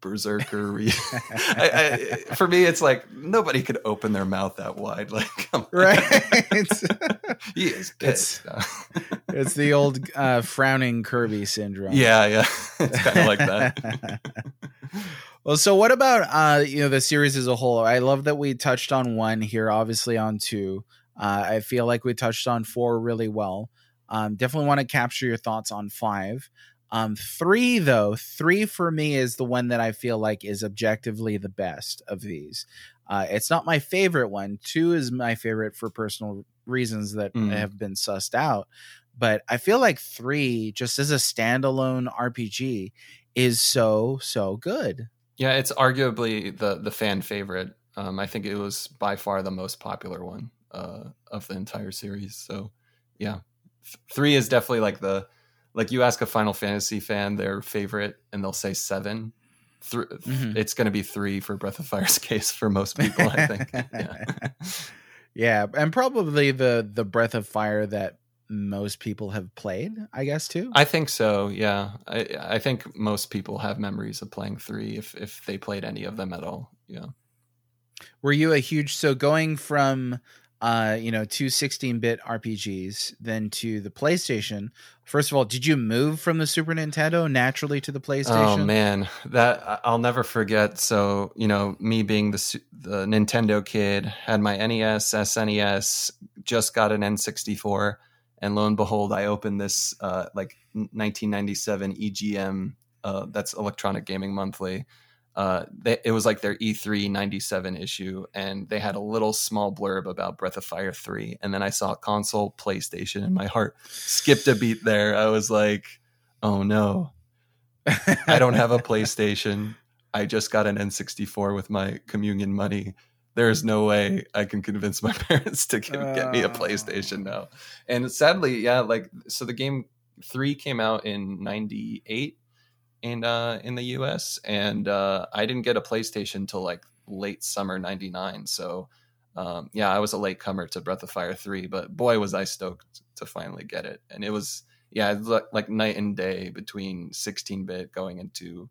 berserker. [LAUGHS] I, I, for me, it's like nobody could open their mouth that wide. [LAUGHS] Like, right. [LAUGHS] he is pissed. it's the old uh, frowning Kirby syndrome. yeah, yeah, it's kind of like that. Well, so what about uh, you know the series as a whole? I love that we touched on one here, obviously on two. Uh, I feel like we touched on four really well. Um, definitely want to capture your thoughts on five. Um, three though, three for me is the one that I feel like is objectively the best of these. Uh, it's not my favorite one. Two is my favorite for personal reasons that Mm. have been sussed out. But I feel like three, just as a standalone RPG, is so so good. Yeah, it's arguably the the fan favorite. Um, I think it was by far the most popular one uh, of the entire series. So, yeah, Th- three is definitely like the like you ask a Final Fantasy fan their favorite, and they'll say seven. Mhm. It's going to be three for Breath of Fire's [LAUGHS] case for most people. I think. [LAUGHS] Yeah. yeah, and probably the the Breath of Fire that most people have played, I guess too. I think so. Yeah, I I think most people have memories of playing three if if they played any of them at all. Yeah. Were you a huge so going from uh you know two 16-bit RPGs then to the PlayStation? First of all, did you move from the Super Nintendo naturally to the PlayStation? Oh man, that I'll never forget. So you know, me being the the Nintendo kid, had my NES, SNES, just got an N64, and lo and behold, I opened this uh, like 1997 EGM. Uh, that's Electronic Gaming Monthly. Uh, they, it was like their E E3 97 issue, and they had a little small blurb about Breath of Fire 3. And then I saw console, PlayStation, and my heart skipped a beat there. I was like, oh no, I don't have a [LAUGHS] PlayStation. I just got an N64 with my communion money. There's no way I can convince my [LAUGHS] parents to get, get me a Oh. PlayStation now. And sadly, yeah, like so the game 3 came out in 98 in uh in the US and uh I didn't get a PlayStation till like late summer 99. So um yeah, I was a late comer to Breath of Fire 3, but boy was I stoked to finally get it. And it was yeah, it's like, like night and day between 16-bit going into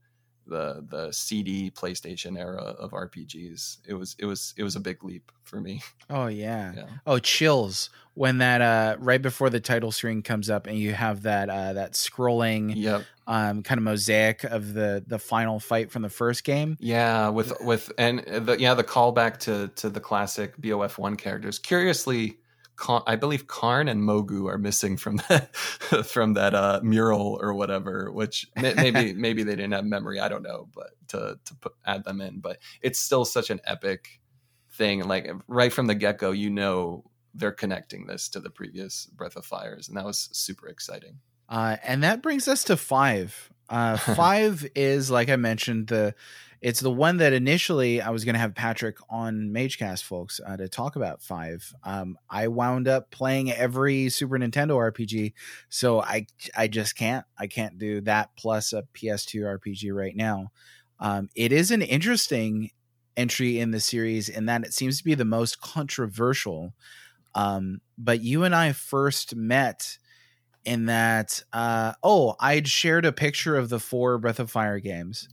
the the CD PlayStation era of RPGs. It was it was it was a big leap for me. Oh yeah. Yeah. Oh, chills when that uh right before the title screen comes up and you have that uh that scrolling Yep. um kind of mosaic of the the final fight from the first game. Yeah, with with and the yeah the callback to to the classic BOF one characters. Curiously, I believe Karn and Mogu are missing from that [LAUGHS] from that uh, mural or whatever. Which maybe [LAUGHS] maybe they didn't have memory. I don't know, but to to put, add them in, but it's still such an epic thing. Like right from the get go, you know they're connecting this to the previous Breath of Fires, and that was super exciting. Uh, and that brings us to five. Uh, [LAUGHS] five is like I mentioned the it's the one that initially I was going to have Patrick on MageCast, folks, uh, to talk about five. Um, I wound up playing every Super Nintendo RPG, so I I just can't I can't do that plus a PS2 RPG right now. Um, it is an interesting entry in the series in that it seems to be the most controversial. Um, but you and I first met in that uh oh i'd shared a picture of the four breath of fire games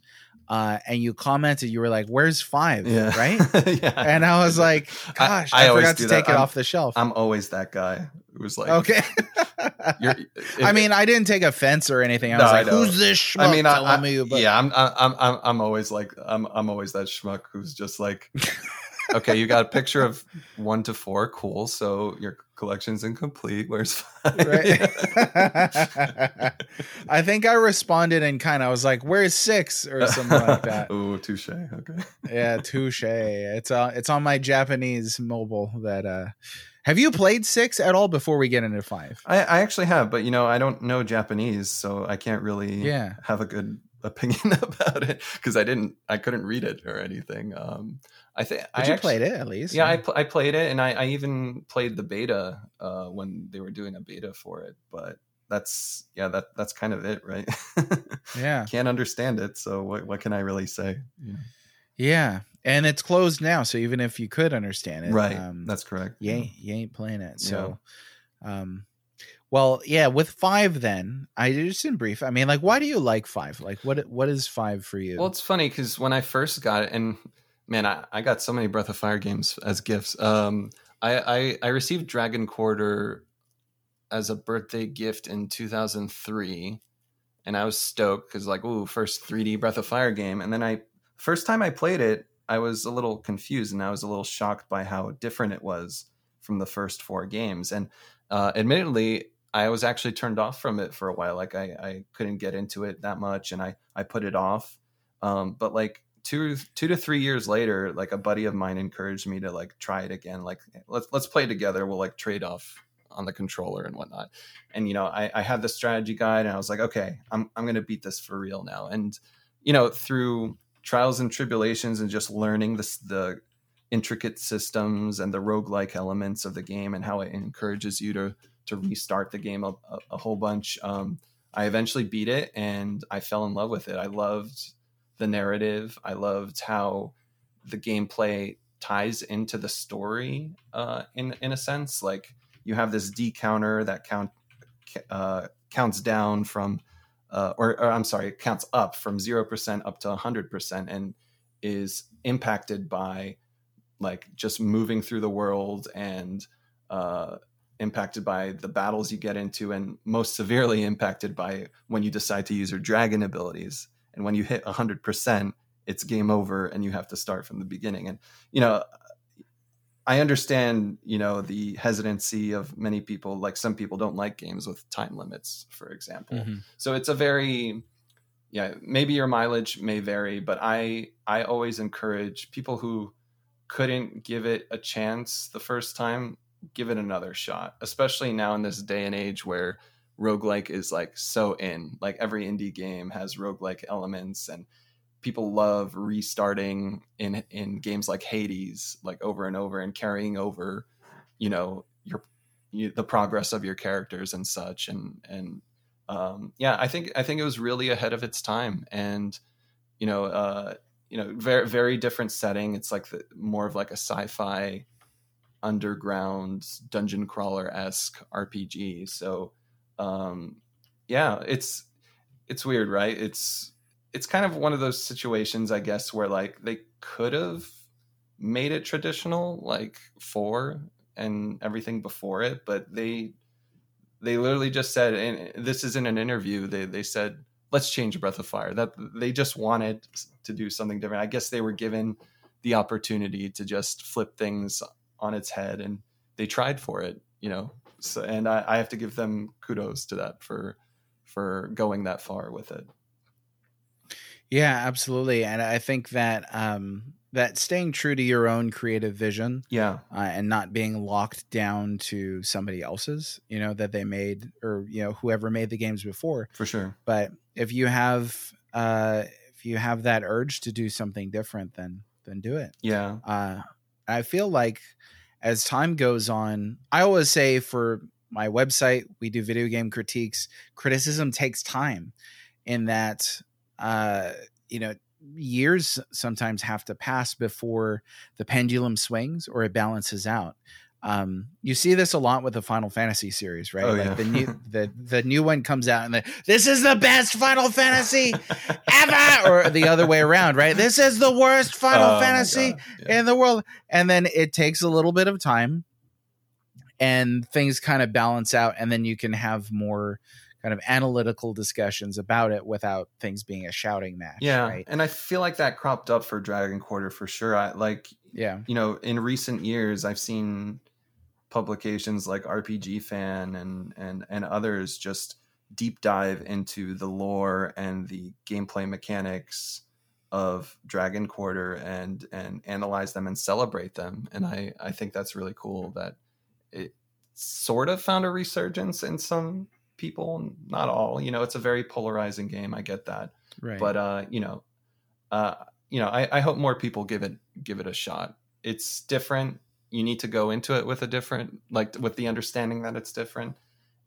uh and you commented you were like where's five [LAUGHS] right [LAUGHS] yeah. and i was like gosh I i, always forgot to that. take it I'm- off the shelf I'm always that guy who's like, okay [LAUGHS] You're, i mean i didn't take offense or anything i was I like know. who's this schmuck I mean, I, I- me about yeah, I'm, I'm, I'm, I'm always like, I'm, I'm always that schmuck who's just like, okay, you got a picture of one to four, cool. So your collection's incomplete. Where's five? right [LAUGHS] i think i responded in kind i was like where's six or something like that [LAUGHS] Ooh, touche. Okay. yeah touche it's uh it's on my japanese mobile that uh have you played six at all before we get into five I, I actually have, but you know, I don't know Japanese, so I can't really Yeah. have a good opinion [LAUGHS] about it because I didn't, I couldn't read it or anything. Um, I think I you actually- played it at least. Yeah, I, pl- I played it, and I, I even played the beta uh, when they were doing a beta for it. But that's yeah, that that's kind of it, right? [LAUGHS] Yeah. can't understand it. So what what can I really say? Yeah. Yeah. And it's closed now, so even if you could understand it, right, um, that's correct. you ain't, you ain't playing it. So, um, well, yeah, with five, then I just in brief. I mean, like, why do you like five? Like, what what is five for you? Well, it's funny because when I first got it, and man, I, I got so many Breath of Fire games as gifts. Um, I, I I received Dragon Quarter as a birthday gift in 2003, and I was stoked because like, ooh, first 3D Breath of Fire game, and then I first time I played it, I was a little confused and I was a little shocked by how different it was from the first four games, and uh, admittedly. I was actually turned off from it for a while. Like I, I couldn't get into it that much, and I, I put it off. Um, but like two two to three years later, like a buddy of mine encouraged me to like try it again. Like let's let's play together. We'll like trade off on the controller and whatnot. And you know, I, I had the strategy guide, and I was like, okay, I'm I'm gonna beat this for real now. And you know, through trials and tribulations and just learning this the intricate systems and the roguelike elements of the game and how it encourages you to to restart the game a, a, a whole bunch. Um, I eventually beat it and I fell in love with it. I loved the narrative. I loved how the gameplay ties into the story uh, in in a sense. Like you have this D counter that count uh, counts down from, uh, or, or I'm sorry, counts up from zero percent up to hundred percent, and is impacted by like just moving through the world and uh, impacted by the battles you get into, and most severely impacted by when you decide to use your dragon abilities. And when you hit 100%, it's game over and you have to start from the beginning. And, you know, I understand, you know, the hesitancy of many people. Like some people don't like games with time limits, for example. Mm-hmm. So it's a very, yeah, maybe your mileage may vary, but I, I always encourage people who couldn't give it a chance the first time, give it another shot, especially now in this day and age where roguelike is like so in. Like every indie game has roguelike elements and people love restarting in in games like Hades like over and over and carrying over, you know, your you, the progress of your characters and such and and um, yeah, I think I think it was really ahead of its time and you know, uh, you know, very very different setting. It's like the, more of like a sci-fi underground dungeon crawler esque RPG. So um, yeah, it's it's weird, right? It's it's kind of one of those situations, I guess, where like they could have made it traditional, like four and everything before it, but they they literally just said, and this is in an interview. They they said, let's change Breath of Fire. That they just wanted to do something different. I guess they were given the opportunity to just flip things on its head, and they tried for it. You know, so, and I, I have to give them kudos to that for for going that far with it. Yeah, absolutely, and I think that um, that staying true to your own creative vision, yeah, uh, and not being locked down to somebody else's, you know, that they made or you know whoever made the games before, for sure. But if you have uh, if you have that urge to do something different, then then do it. Yeah, uh, I feel like as time goes on, I always say for my website, we do video game critiques. Criticism takes time, in that uh, you know years sometimes have to pass before the pendulum swings or it balances out. Um, you see this a lot with the Final Fantasy series, right? Oh, like yeah. the new [LAUGHS] the the new one comes out and the, this is the best Final Fantasy ever, or the other way around, right? This is the worst Final Oh, Fantasy Yeah. in the world, and then it takes a little bit of time, and things kind of balance out, and then you can have more kind of analytical discussions about it without things being a shouting match. yeah, right? and I feel like that cropped up for Dragon Quarter for sure. I like Yeah, you know in recent years I've seen publications like RPG Fan and and and others just deep dive into the lore and the gameplay mechanics of Dragon Quarter and and analyze them and celebrate them. And I I think that's really cool that it sort of found a resurgence in some people, not all. You know, it's a very polarizing game. I get that right. but uh you know uh you know I, I hope more people give it give it a shot it's different you need to go into it with a different like with the understanding that it's different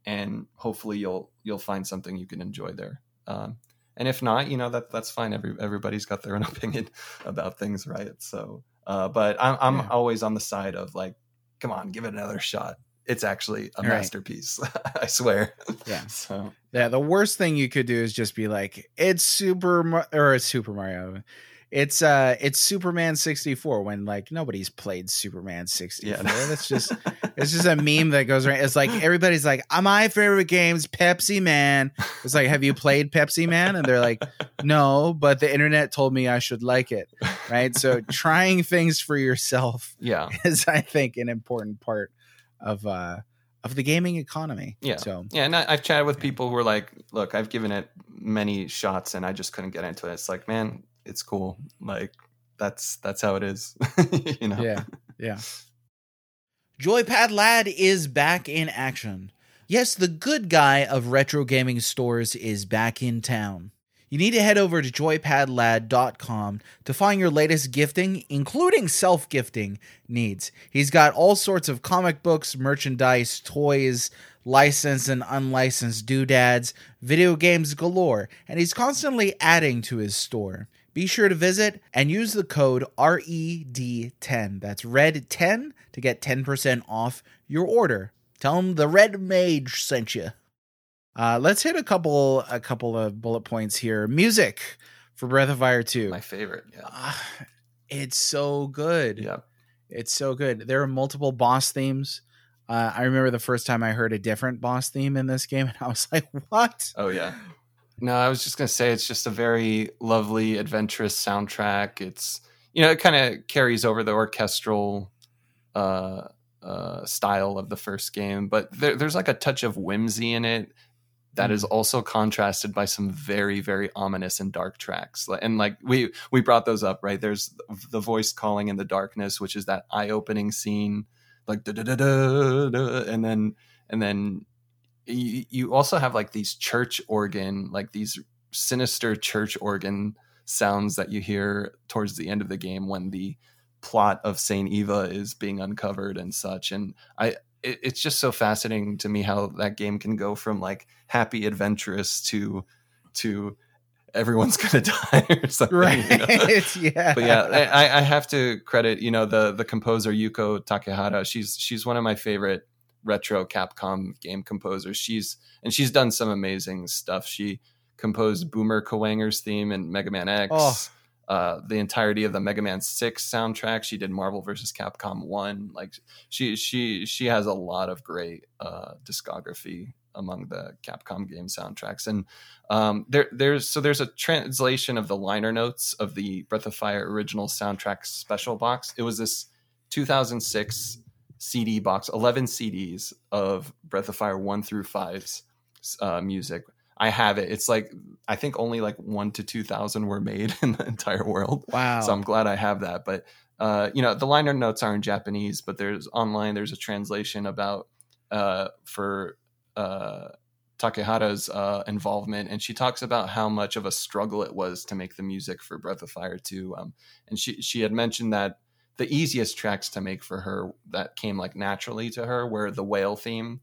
and hopefully you'll you'll find something you can enjoy there um and if not, you know that that's fine. Every everybody's got their own [LAUGHS] opinion about things, right? So, uh, but I'm I'm Yeah. always on the side of like, come on, give it another shot. It's actually a Right. masterpiece. [LAUGHS] I swear. Yeah. [LAUGHS] So Yeah, the worst thing you could do is just be like, "It's Super Mar- or it's Super Mario." It's uh it's Superman 64 when like nobody's played Superman [LAUGHS] 64. Yeah. That's just it's just a meme that goes around. It's like everybody's like, "Uh, "My favorite game's Pepsi Man." It's like, "Have you played Pepsi Man?" And they're like, "No, but the internet told me I should like it." Right? So [LAUGHS] trying things for yourself yeah, [LAUGHS] is I think an important part of uh of the gaming economy. Yeah. So yeah. And I, I've chatted with people who are like, look, I've given it many shots and I just couldn't get into it. It's like, man, it's cool. Like that's that's how it is. [LAUGHS] you know. Yeah, yeah. Joypad Lad is back in action. Yes, the good guy of retro gaming stores is back in town. You need to head over to joypadlad.com to find your latest gifting, including self gifting needs. He's got all sorts of comic books, merchandise, toys, licensed and unlicensed doodads, video games galore, and he's constantly adding to his store. Be sure to visit and use the code RED10. That's RED10 to get 10% off your order. Tell them the Red Mage sent you. Uh, let's hit a couple a couple of bullet points here. Music for Breath of Fire 2. My favorite. Yeah. Ah, it's so good. Yeah. It's so good. There are multiple boss themes. Uh, I remember the first time I heard a different boss theme in this game, [LAUGHS] and I was like, "What?" Oh yeah. No, I was just gonna say it's just a very lovely, adventurous soundtrack. It's you know it kind of carries over the orchestral uh, uh, style of the first game, but there, there's like a touch of whimsy in it that is also contrasted by some very very ominous and dark tracks. And like we we brought those up, right? There's the voice calling in the darkness, which is that eye opening scene, like da da da, da, and then and then you, you also have like these church organ, like these sinister church organ sounds that you hear towards the end of the game when the plot of Saint Eva is being uncovered and such. And I, it, it's just so fascinating to me how that game can go from like happy adventurous to to everyone's [LAUGHS] gonna die or something. Right? you know? [LAUGHS] yeah. but yeah, I, I have to credit you know the the composer Yuko Takehara. She's she's one of my favorite retro Capcom game composer. She's and she's done some amazing stuff. She composed Boomer Kuwanger's theme in Mega Man X. Oh. Uh, the entirety of the Mega Man Six soundtrack. She did Marvel vs. Capcom One. Like she she she has a lot of great uh, discography among the Capcom game soundtracks. And um, there there's so there's a translation of the liner notes of the Breath of Fire original soundtrack special box. It was this 2006 CD box, 11 CDs of Breath of Fire 1 through 5's uh, music. I have it. It's like I think only like 1 to 2000 were made [LAUGHS] in the entire world. wow. So I'm glad I have that. But uh, you know, the liner notes are in Japanese, but there's online. There's a translation about uh, for uh, Takehara's uh, involvement, and she talks about how much of a struggle it was to make the music for Breath of Fire 2. Um, and she she had mentioned that the easiest tracks to make for her that came like naturally to her were the whale theme,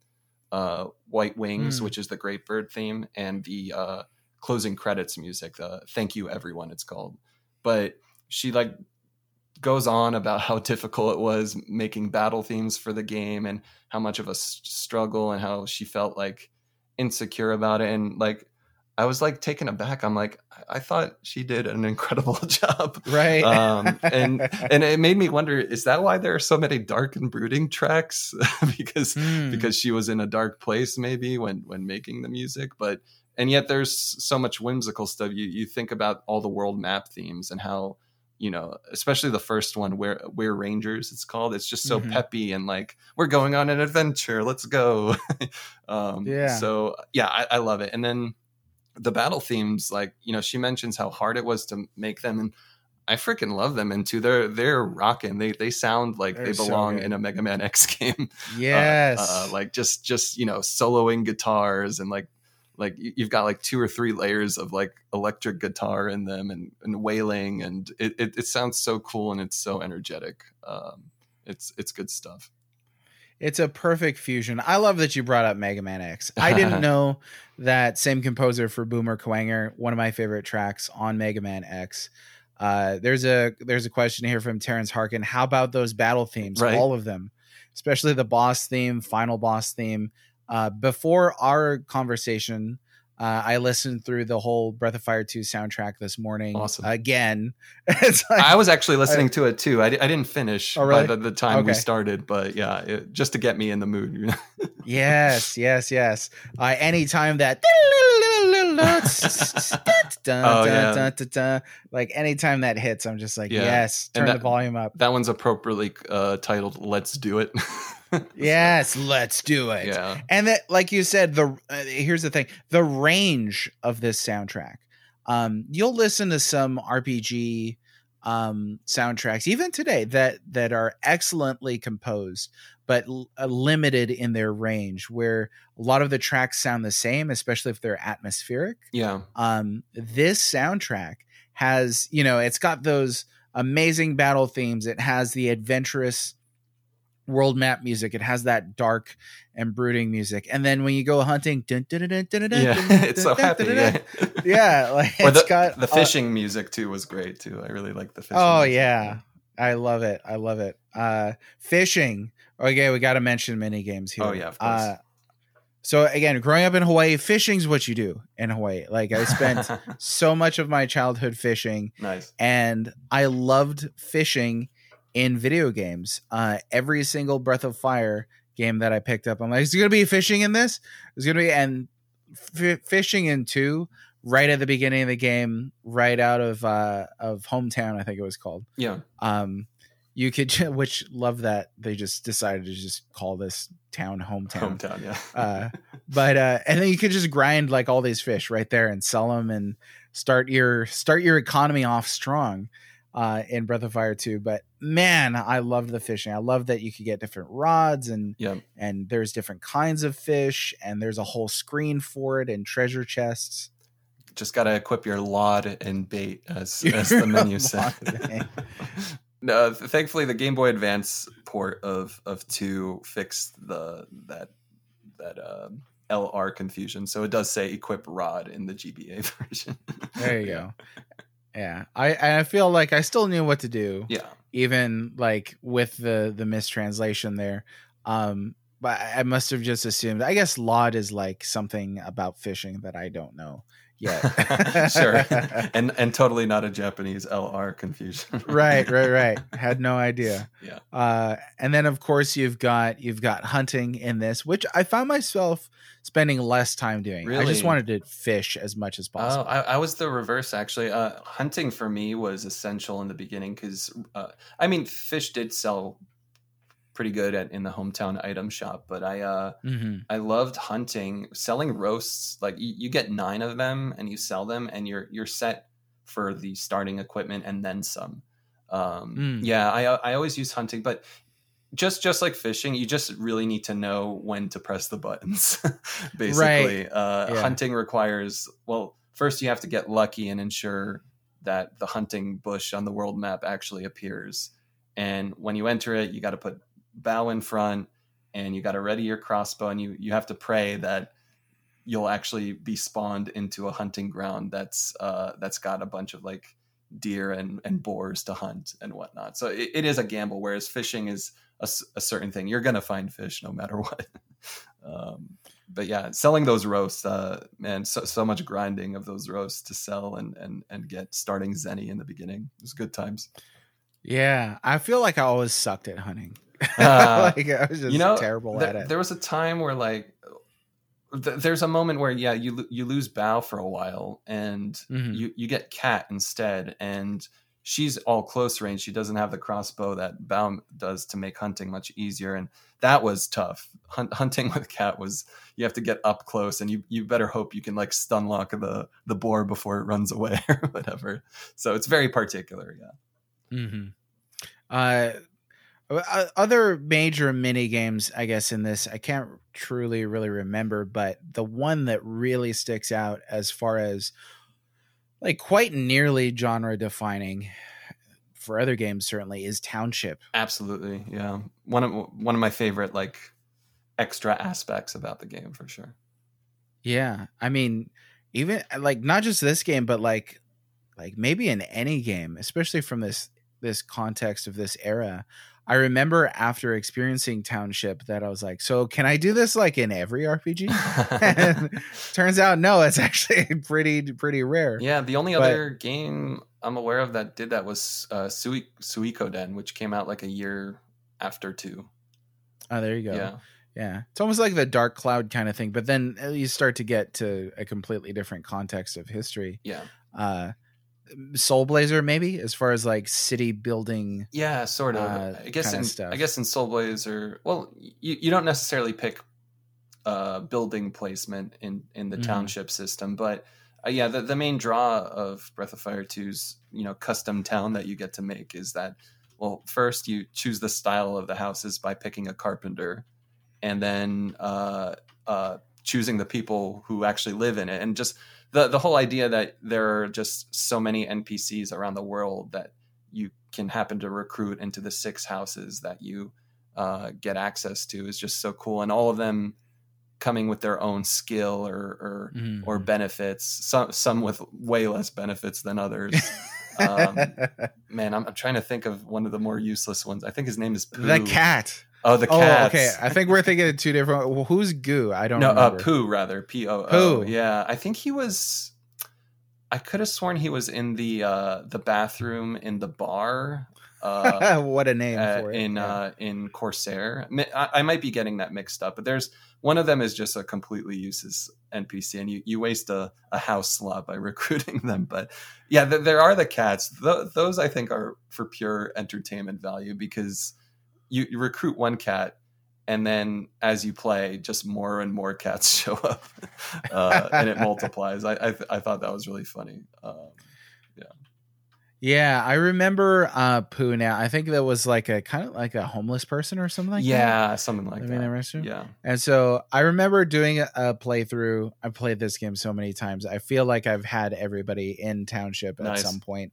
uh, White Wings, Hmm. which is the Great Bird theme, and the uh, closing credits music, the Thank You Everyone, it's called. But she like goes on about how [LAUGHS] difficult it was making battle themes for the game and how much of a struggle and how she felt like insecure about it and like I was like taken aback. I'm like, I- I thought she did an incredible [LAUGHS] job. right. Um, and [LAUGHS] and it made me wonder: is that why there are so many dark and brooding tracks? [LAUGHS] because Hmm. because she was in a dark place, maybe when when making the music. But and yet there's so much whimsical stuff. You you think about all the world map themes and how you know, especially the first one, where we're Rangers, it's called. It's just so Mhm. peppy and like we're going on an adventure. Let's go. um, Yeah. So yeah, I, I love it. And then the battle themes, like you know, she mentions how hard it was to make them, and I freaking love them. And too, they're they're rocking. They they sound like They're they belong good. in a Mega Man X [LAUGHS] game. Uh, yes. uh, like just just you know soloing guitars and like like you- you've got like two or three layers of like electric guitar in them and, and wailing and it, it, it sounds so cool and it's so energetic um, it's it's good stuff it's a perfect fusion. I love that you brought up Mega Man X. I didn't [LAUGHS] know that same composer for Boomer Kuwanger, one of my favorite tracks on Mega Man X. Uh, there's a there's a question here from Terrence Harkin. How about those battle themes? Right. All of them, especially the boss theme, final boss theme. Uh, before our conversation, uh, I listened through the whole Breath of Fire 2 soundtrack this morning Awesome. again. [LAUGHS] it's like, I was actually listening to it too. I, I didn't finish Oh, really? by the, the time we started, but yeah, it, just to get me in the mood. [LAUGHS] yes, yes, yes. Uh, anytime that Oh, [LAUGHS] like anytime that hits, I'm just like, Yeah. yes, And turn the that- volume up. that one's appropriately uh, titled "Let's Do It." Yes, let's do it. yeah, and that like you said the uh, here's the thing the range of this soundtrack. Um you'll listen to some rpg um soundtracks even today that that are excellently composed but l- uh, limited in their range where a lot of the tracks sound the same especially if they're atmospheric. Yeah, um this soundtrack has you know it's got those amazing battle themes. It has the adventurous world map music it has that dark and brooding music and then when you go hunting yeah. [LAUGHS] it's so happy. Yeah. yeah [LAUGHS] like or the got the uh, fishing music too was great too. I really like the fishing. oh music. yeah i love it i love it uh fishing okay we got to mention mini games here Oh, yeah, of course. uh, so again growing up in hawaii fishing's what you do in hawaii like i spent [LAUGHS] so much of my childhood fishing nice. and I loved fishing in video games. Uh, every single Breath of Fire game that I picked up, I'm like, is it gonna be fishing in this? There's gonna be and f- fishing in two right at the beginning of the game, right out of uh, of hometown, I think it was called. Yeah, Um, you could, [LAUGHS] which love that they just decided to just call this town hometown hometown. Yeah, uh, but uh, and then you could just grind like all these fish right there and sell them and start your start your economy off strong uh, in Breath of Fire 2. But man, I love the fishing. I love that you could get different rods and yeah. and there's different kinds of fish and there's a whole screen for it and treasure chests. Just gotta equip your lod and bait, as [LAUGHS] as the menu said. [LAUGHS] no, thankfully the Game Boy Advance port of of two fixed the that that um LR confusion. So it does say equip rod in the GBA [LAUGHS] version. There you go. Yeah, I I feel like I still knew what to do. Yeah, even like with the the mistranslation there. Um but i must have just assumed i guess lod is like something about fishing that i don't know yet. [LAUGHS] Sure, [LAUGHS] and and totally not a Japanese LR confusion. right right right. [LAUGHS] Had no idea. Yeah. uh and then of course you've got you've got hunting in this which i found myself spending less time doing. I just wanted to fish as much as Oh, possible I, I was the reverse actually. Uh, hunting for me was essential in the beginning because, uh, I mean, fish did sell pretty good at in the hometown item shop, but I uh, hmm I loved hunting, selling roasts. Like you, you get nine of them and you sell them, and you're you're set for the starting equipment and then some. Um, Mm. Yeah, I I always use hunting, but just just like fishing, you just really need to know when to press the buttons. [LAUGHS] Basically, uh, Yeah. hunting requires well, first you have to get lucky and ensure that the hunting bush on the world map actually appears. And when you enter it, you got to put bow in front and you got to ready your crossbow and you you have to pray that you'll actually be spawned into a hunting ground that's uh that's got a bunch of like deer and and boars to hunt and whatnot. So it, it is a gamble whereas fishing is a certain thing. You're gonna find fish no matter [LAUGHS] what. Um but yeah selling those roasts uh man so, so much grinding of those roasts to sell and and and get starting zenny in the beginning. It was good times. Yeah i feel like i always sucked at hunting [LAUGHS] Uh, like i was just you know terrible th- at it. there was a time where like th- there's a moment where yeah you lo- you lose bow for a while and Mhm. you you get Katt instead and she's all close range. She doesn't have the crossbow that bow does to make hunting much easier and that was tough. Hunt- hunting with Katt was you have to get up close and you you better hope you can like stun lock the the boar before it runs away [LAUGHS] or whatever. So it's very particular yeah. Mm-hmm. Uh, Uh, uh, other major mini games, I guess, in this, I can't truly really remember, but the one that really sticks out as far as like quite nearly genre defining for other games certainly is Township. Absolutely, yeah. One of one of my favorite like extra aspects about the game for sure. Yeah, I mean, even uh, like not just this game, but like like maybe in any game, especially from this this context of this era. I remember after experiencing Township that I was like, so can I do this like in every RPG? [LAUGHS] and turns out no, it's actually [LAUGHS] pretty pretty rare. Yeah, the only but, other game I'm aware of that did that was uh, Sui- Suikoden, which came out like a year after two. Oh, there you go. Yeah. Yeah. It's almost like the dark cloud kind of thing, but then uh, you start to get to a completely different context of history. Yeah. Uh Soul Blazer, maybe as far as like city building. Yeah, sort of. Uh, I guess in stuff. I guess in Soul Blazer, well, you, you don't necessarily pick uh, building placement in in the mm-hmm. township system, but uh, yeah, the, the main draw of Breath of Fire 2's you know custom town that you get to make is that well, first you choose the style of the houses by picking a carpenter, and then uh, uh, choosing the people who actually live in it, and just the the whole idea that there are just so many NPCs around the world that you can happen to recruit into the six houses that you uh, get access to is just so cool, and all of them coming with their own skill or or, mm. or benefits. Some some with way less benefits than others. um, [LAUGHS] man, I'm, I'm, trying to think of one of the more useless ones. I think his name is Pooh. the cat. Oh, the cat. Oh, okay. I think we're thinking of two different. Well, who's Goo? I don't no, know. Uh, Pooh rather. P O O. Yeah, I think he was. I could have sworn he was in the uh, the bathroom in the bar. Uh, [LAUGHS] what a name uh, for it. in yeah. uh, in Coursair. I, I, might be getting that mixed up, but there's one of them is just a completely useless NPC, and you, you waste a, a house slot by [LAUGHS] recruiting them. But yeah, th- there are the cats. Th- those I think are for pure entertainment value because you, you recruit one cat and then as you play just more and more cats [LAUGHS] show up uh, and it multiplies. I, I, I thought that was really funny. Um, yeah. Yeah i remember uh pooh now. I think that was like a kind of like a homeless person or something like yeah that. something like I mean, that yeah. And so i remember doing a, a playthrough. I played this game so many times. I feel like i've had everybody in township at nice. some point.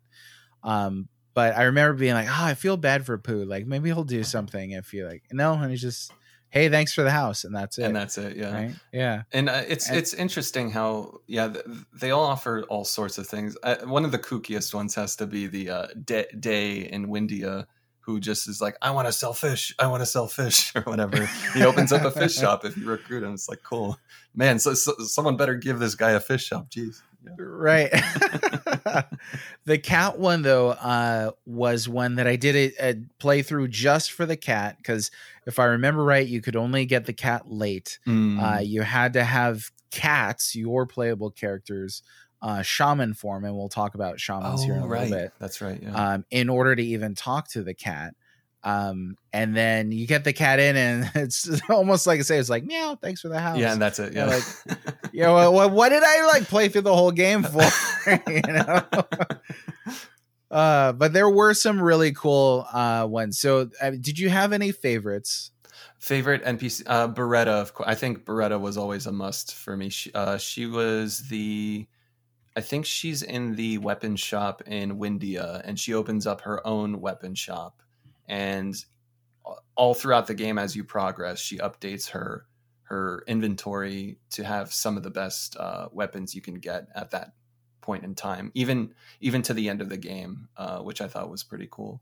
Um but I remember being like, oh, I feel bad for Pooh. Like maybe he'll do something if you like. No, and he's just, hey, thanks for the house, and that's it. And that's it. Yeah. Right? Yeah. And uh, it's and, it's interesting how yeah they all offer all sorts of things. Uh, one of the kookiest ones has to be the uh, Day, Day in Windia. Who just is like, I want to sell fish. I want to sell fish [LAUGHS] or whatever. he opens up a fish [LAUGHS] shop if you recruit him. It's like, cool, man. So, so someone better give this guy a fish shop. Jeez. Right. [LAUGHS] the cat one though uh, was one that I did a, a playthrough just for the cat because if I remember right, you could only get the cat late. Mm. Uh, you had to have Katt's, your playable characters, uh, shaman form, and we'll talk about shamans oh, here in a right. little bit. That's right. Yeah. Um, in order to even talk to the cat. Um, and then you get the cat in, and [LAUGHS] it's [LAUGHS] almost like I say, it's like meow, thanks for the house. Yeah, and that's it. Yeah, like, [LAUGHS] know, well, what did I like play through the whole game for? you know. Uh, but there were some really cool uh, ones. So, uh, did you have any favorites? Favorite NPC, uh, Beretta. Of course, I think Beretta was always a must for me. She, uh, she was the, I think she's in the weapon shop in Windia, and she opens up her own weapon shop and all throughout the game as you progress she updates her her inventory to have some of the best uh, weapons you can get at that point in time even even to the end of the game uh, which i thought was pretty cool.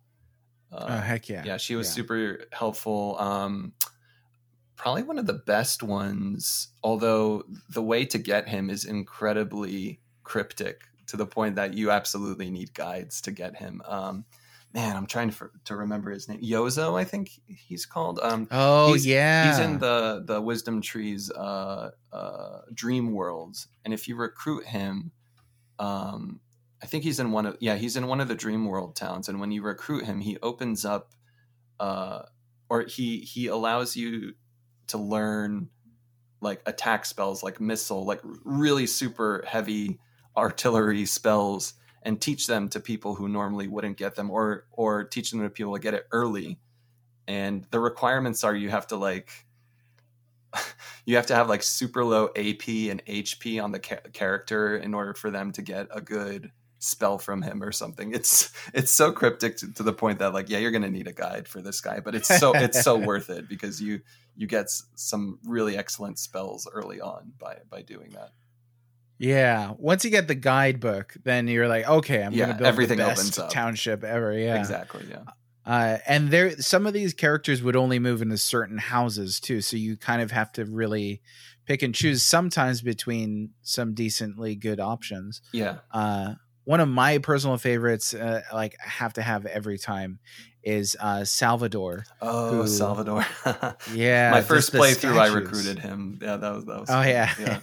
Uh, oh heck yeah. yeah she was yeah. super helpful. Um, probably one of the best ones although the way to get him is incredibly cryptic to the point that you absolutely need guides to get him. Um, man, I'm trying to to remember his name. Yozo, I think he's called. Um, oh he's, yeah, he's in the the Wisdom Tree's uh, uh, Dream Worlds, and if you recruit him, um, I think he's in one of yeah he's in one of the Dream World towns, and when you recruit him, he opens up, uh, or he he allows you to learn like attack spells like missile, like really super heavy artillery spells and teach them to people who normally wouldn't get them or or teach them to people to get it early and the requirements are you have to like [LAUGHS] you have to have like super low ap and hp on the ca- character in order for them to get a good spell from him or something. It's it's so cryptic to, to the point that like yeah, you're gonna need a guide for this guy, but it's so it's so [LAUGHS] worth it because you you get some really excellent spells early on by by doing that. Yeah, once you get the guidebook, then you're like, okay, I'm Yeah, gonna build everything the best township ever. Yeah, Exactly. Yeah. Uh, and there, some of these characters would only move into certain houses too, so you kind of have to really pick and choose sometimes between some decently good options. Yeah. Uh, one of my personal favorites, uh, like I have to have every time, is uh, Salvador. Oh, Who- Salvador. [LAUGHS] Yeah, My first playthrough, I recruited him. Yeah, that was that was. Oh fun. yeah.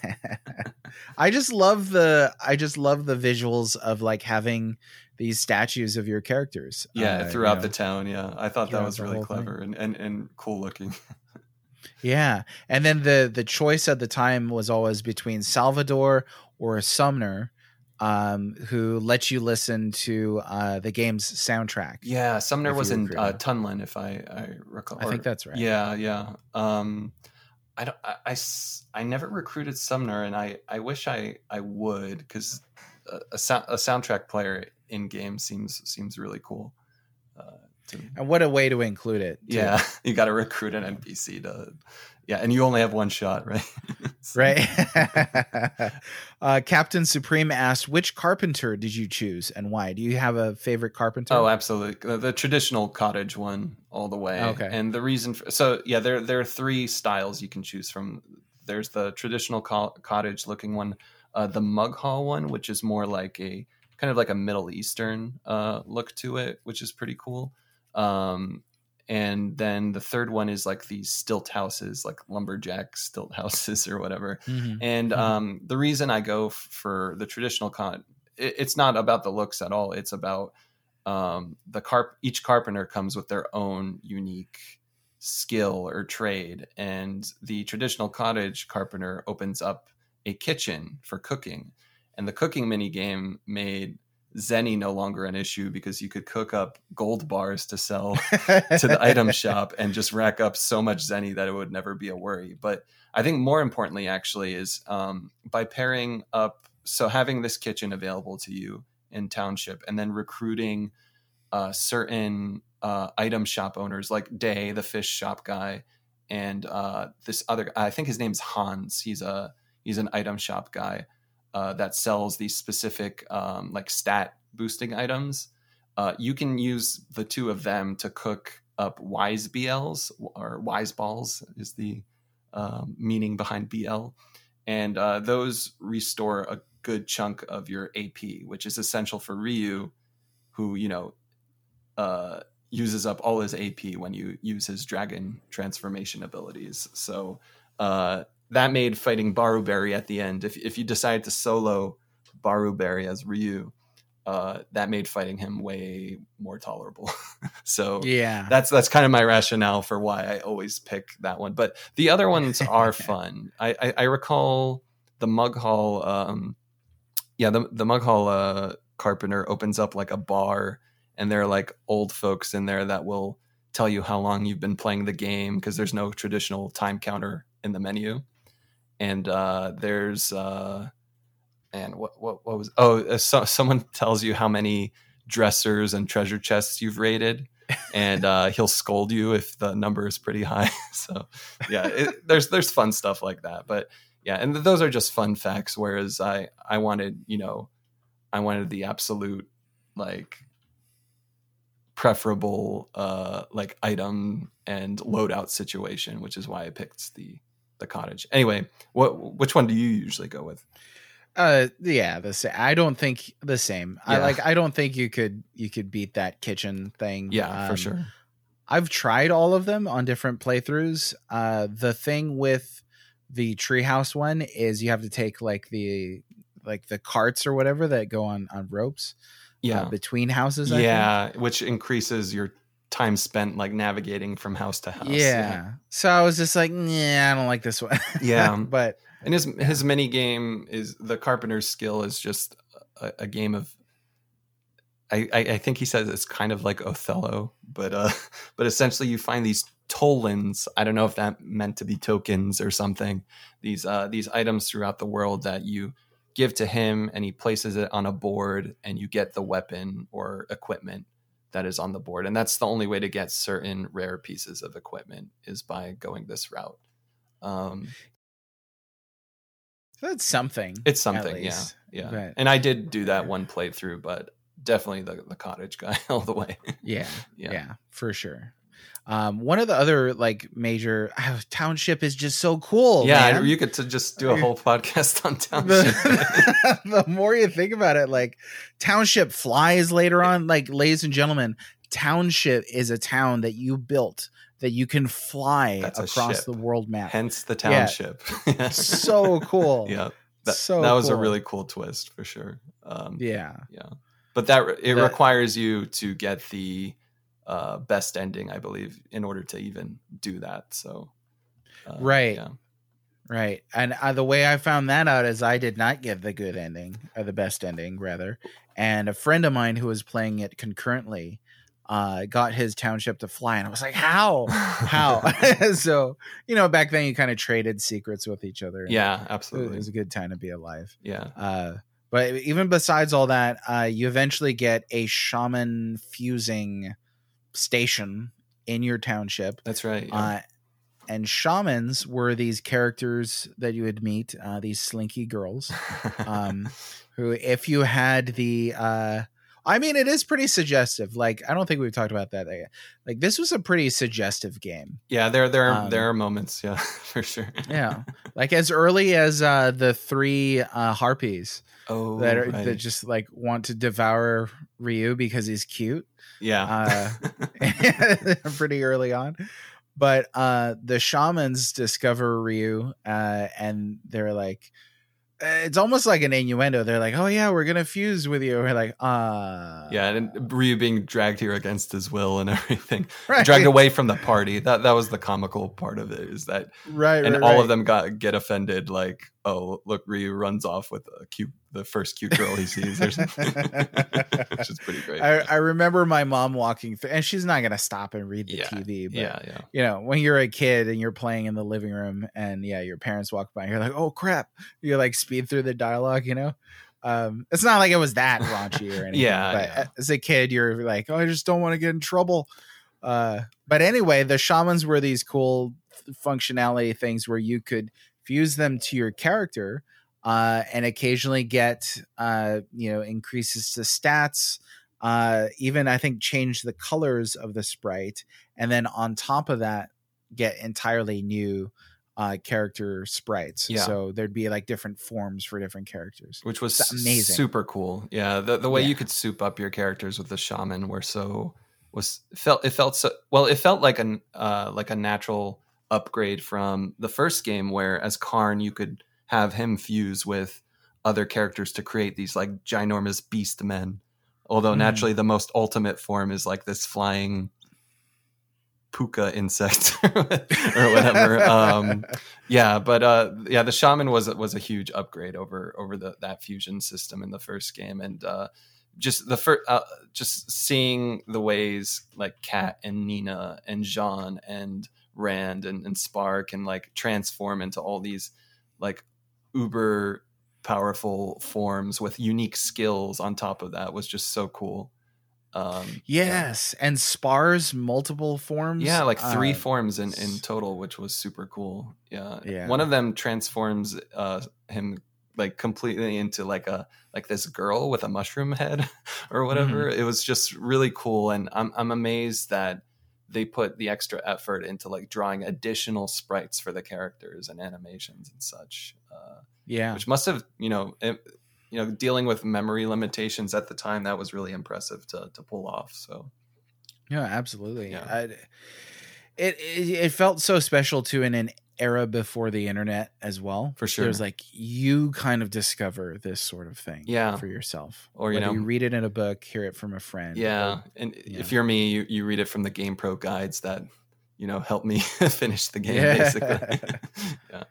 [LAUGHS] I just love the I just love the visuals of like having these statues of your characters. yeah, uh, you throughout know. the town. Yeah, I thought that was really thing. clever and, and and cool looking. Yeah. And then the the choice at the time was always between Salvador or Sumner, um, who lets you listen to uh, the game's soundtrack. Yeah, Sumner was in uh. Tunlan, if I I recall. I think that's right. Yeah, yeah. Um, I don't. I, I I never recruited Sumner, and I I wish I I would because a, a, sou- a soundtrack player in game seems seems really cool. Uh, to, And what a way to include it. too. yeah, [LAUGHS] you got to recruit an NPC to. Yeah, and you only have one shot, right? [LAUGHS] Right. [LAUGHS] uh, Captain Supreme asked, which carpenter did you choose and why? Do you have a favorite carpenter? Oh, absolutely. The, the traditional cottage one all the way. Okay. And the reason for, so yeah, there there are three styles you can choose from. There's the traditional co- cottage looking one, uh, the mug hall one, which is more like a kind of like a Middle Eastern uh, look to it, which is pretty cool. Um, and then the third one is like these stilt houses, like lumberjack stilt [LAUGHS] houses or whatever. Mhm. And Mhm. um, the reason I go f- for the traditional con, it, it's not about the looks at all. It's about um, the carp. Each carpenter comes with their own unique skill or trade, and the traditional cottage carpenter opens up a kitchen for cooking. And the cooking mini game made Zenny no longer an issue because you could cook up gold bars to sell to the [LAUGHS] item shop and just rack up so much zenny that it would never be a worry. But I think more importantly, actually, is um, by pairing up, so having this kitchen available to you in township, and then recruiting uh, certain uh, item shop owners like Day, the fish shop guy, and uh, this other. I think his name's Hans. He's a he's an item shop guy uh, that sells these specific um, like stat boosting items. Uh, you can use the two of them to cook up wise BLs or wise balls is the um, meaning behind BL, and uh, those restore a good chunk of your AP, which is essential for Ryu, who you know uh, uses up all his AP when you use his dragon transformation abilities. So uh, that made fighting Barubary at the end. If if you decide to solo Barubary as Ryu, uh, that made fighting him way more tolerable. [LAUGHS] so yeah. that's that's kind of my rationale for why I always pick that one. But the other ones [LAUGHS] are fun. I, I, I recall the Mug Hall. Um, yeah, the the Mug Hall uh, carpenter opens up like a bar, and there are like old folks in there that will tell you how long you've been playing the game because there's no traditional time counter in the menu. And uh, there's uh, and what what what was oh uh, so, someone [LAUGHS] tells you how many dressers and treasure chests you've raided and uh, he'll scold you if the number is pretty high. [LAUGHS] so yeah, it, there's there's fun stuff like that. But yeah, and th- those are just fun facts. Whereas I I wanted you know I wanted the absolute like preferable uh like item and loadout situation, which is why I picked the the cottage. Anyway, what which one do you usually go with? Uh, yeah, the same. I don't think the same. I like. I don't think you could you could beat that kitchen thing. Yeah, for Um, sure. I've tried all of them on different playthroughs. Uh, the thing with the treehouse one is you have to take like the like the carts or whatever that go on on ropes. Yeah, uh, between houses. I think. yeah, which increases your time spent like navigating from house to house. Yeah. So I was just like, yeah, I don't like this one. [LAUGHS] Yeah. but And his his mini game is the carpenter's skill is just a, a game of. I, I I think he says it's kind of like Othello, but uh, [LAUGHS] but essentially you find these tolens. I don't know if that meant to be tokens or something. These uh these items throughout the world that you give to him and he places it on a board and you get the weapon or equipment that is on the board and that's the only way to get certain rare pieces of equipment is by going this route um That's something. it's something yeah yeah But- and i did do that one playthrough but definitely the, the cottage guy [LAUGHS] all the way Yeah, yeah yeah, for sure. Um, one of the other like major ah, township is just so cool. yeah man. you could just do a whole [LAUGHS] podcast on township the, [LAUGHS] the more you think about it, like township flies later on. Like, ladies and gentlemen, township is a town that you built that you can fly That's across the world map. hence the township so [LAUGHS] cool. yeah that, so that was a really cool twist for sure um Yeah. yeah but that it requires you to get the uh, best ending i believe in order to even do that so uh, Right. yeah Right. And uh, the way I found that out is I did not get the good ending, or the best ending, rather. And a friend of mine who was playing it concurrently uh, got his township to fly. And I was like, how? How? [LAUGHS] [LAUGHS] so, you know, back then you kind of traded secrets with each other. Yeah, absolutely. It was a good time to be alive. yeah Uh, but even besides all that, uh, you eventually get a shaman fusing station in your township. that's right yeah. Uh, and shamans were these characters that you would meet, uh, these slinky girls, [LAUGHS] um, who, if you had the, uh, I mean, it is pretty suggestive. Like, I don't think we've talked about that. yet. Like, this was a pretty suggestive game. yeah there there are um, there are moments yeah [LAUGHS] for sure Yeah, like as early as uh, the three uh, harpies oh that are right. that just like want to devour Ryu because he's cute. Yeah uh, [LAUGHS] pretty early on. But uh, the shamans discover Ryu, uh, and they're like, uh, it's almost like an innuendo. They're like, "Oh yeah, we're gonna fuse with you." We're like, "Uh, yeah and Ryu being dragged here against his will and [LAUGHS] everything right, dragged away from the party that that was the comical part of it is that right, and right, all right. of them got get offended like oh look Ryu runs off with a cute the first cute girl he sees or something [LAUGHS] which is pretty great I, I remember my mom walking through, and she's not gonna stop and read the Yeah, TV. But yeah yeah you know, when you're a kid and you're playing in the living room, and yeah, your parents walk by, and you're like, "Oh crap!" You're like speed through the dialogue. You know, um, it's not like it was that raunchy or [LAUGHS] anything. Yeah, but yeah. as a kid, you're like, "Oh, I just don't want to get in trouble." Uh, but anyway, the shamans were these cool functionality things where you could fuse them to your character uh, and occasionally get uh, you know increases to stats uh, even i think change the colors of the sprite and then on top of that get entirely new uh, character sprites Yeah. so there'd be like different forms for different characters which was It's amazing. super cool yeah the, the way Yeah. you could soup up your characters with the shaman were so was felt it felt so well it felt like an uh like a natural upgrade from the first game where as karn you could have him fuse with other characters to create these like ginormous beast men. Although Mhm. naturally the most ultimate form is like this flying puka insect [LAUGHS] or whatever. [LAUGHS] Um yeah but uh yeah the shaman was was a huge upgrade over over the that fusion system in the first game. And uh just the first uh, just seeing the ways like Katt and nina and jean and rand and, and Spar and like transform into all these like uber powerful forms with unique skills on top of that was just so cool um yeah. yes and Spar's multiple forms Yeah, like three Uh, forms in, in total, which was super cool. Yeah. Yeah. One of them transforms uh him like completely into like a like this girl with a mushroom head [LAUGHS] or whatever. Mm-hmm. It was just really cool. And I'm I'm amazed that they put the extra effort into like drawing additional sprites for the characters and animations and such. Uh, yeah which must have, you know, it, you know, dealing with memory limitations at the time, that was really impressive to to pull off. So Yeah, absolutely. Yeah. I, it, it it felt so special too in an era before the internet as well. For sure. There's like you kind of discover this sort of thing Yeah. for yourself. Or, you Whether know- you read it in a book, hear it from a friend. Yeah, or- and yeah. if you're me, you, you read it from the Game Pro guides that you know help me [LAUGHS] finish the game. Yeah. Basically, [LAUGHS] [LAUGHS] yeah,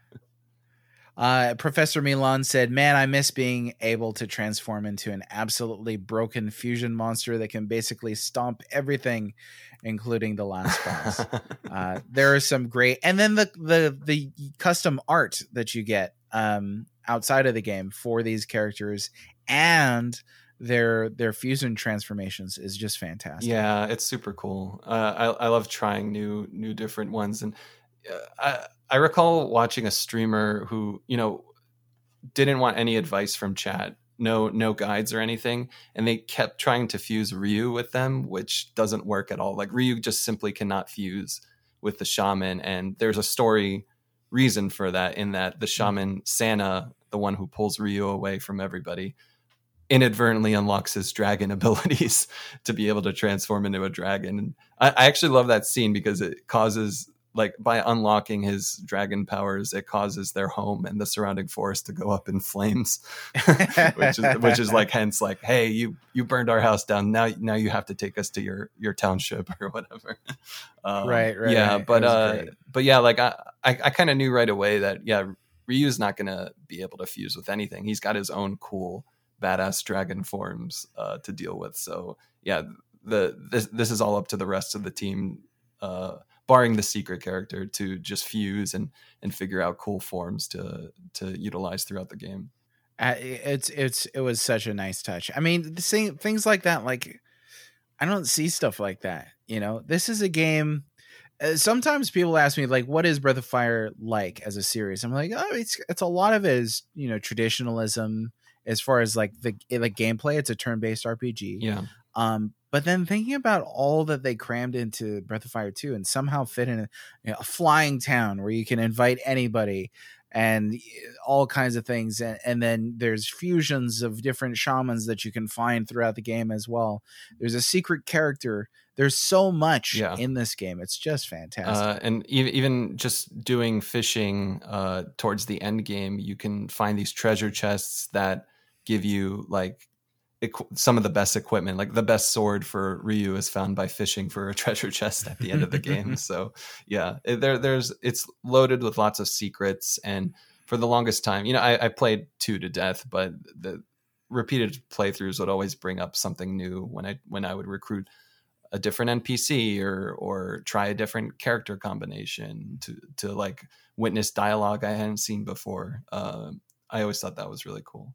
Uh, Professor Milan said, "Man, I miss being able to transform into an absolutely broken fusion monster that can basically stomp everything, including the last boss." [LAUGHS] uh, there are some great, and then the the the custom art that you get um, outside of the game for these characters and their their fusion transformations is just fantastic. Yeah, it's super cool. Uh, I I love trying new new different ones, and uh, I I recall watching a streamer who you know didn't want any advice from chat, no no guides or anything, and they kept trying to fuse Ryu with them, which doesn't work at all. Like Ryu just simply cannot fuse with the shaman, and there's a story reason for that in that the hmm. shaman Sana, the one who pulls Ryu away from everybody inadvertently unlocks his dragon [LAUGHS] abilities to be able to transform into a dragon. And I, I, actually love that scene because it causes like by unlocking his dragon powers, it causes their home and the surrounding forest to go up in flames, [LAUGHS] which is which is like hence like, hey, you you burned our house down. Now now you have to take us to your your township [LAUGHS] or whatever. Um, right, right. Yeah, right. but uh, great. but yeah, like I I, I kind of knew right away that yeah, Ryu's not gonna be able to fuse with anything. He's got his own cool badass dragon forms uh, to deal with. So yeah, the this this is all up to the rest of the team, uh, barring the secret character, to just fuse and and figure out cool forms to to utilize throughout the game. Uh, it's it's it was such a nice touch. I mean, the same things like that. Like I don't see stuff like that. You know, this is a game. Uh, sometimes people ask me like, "What is Breath of Fire like as a series?" I'm like, "Oh, it's it's a lot of it is you know traditionalism." as far as like the like gameplay it's a turn-based rpg yeah um but then thinking about all that they crammed into breath of fire 2 and somehow fit in a, you know, a flying town where you can invite anybody and all kinds of things and, and, then there's fusions of different shamans that you can find throughout the game as well. There's a secret character. There's so much yeah. in this game. It's just fantastic. Uh, and even just doing fishing uh, towards the end game you can find these treasure chests that give you like equ- some of the best equipment. Like the best sword for Ryu is found by fishing for a [LAUGHS] treasure chest at the end of the game. [LAUGHS] So yeah, it, there there's it's loaded with lots of secrets. And for the longest time, you know, I, I played two to death, but the repeated playthroughs would always bring up something new when I when I would recruit a different NPC or or try a different character combination to to like witness dialogue I hadn't seen before. Uh, I always thought that was really cool.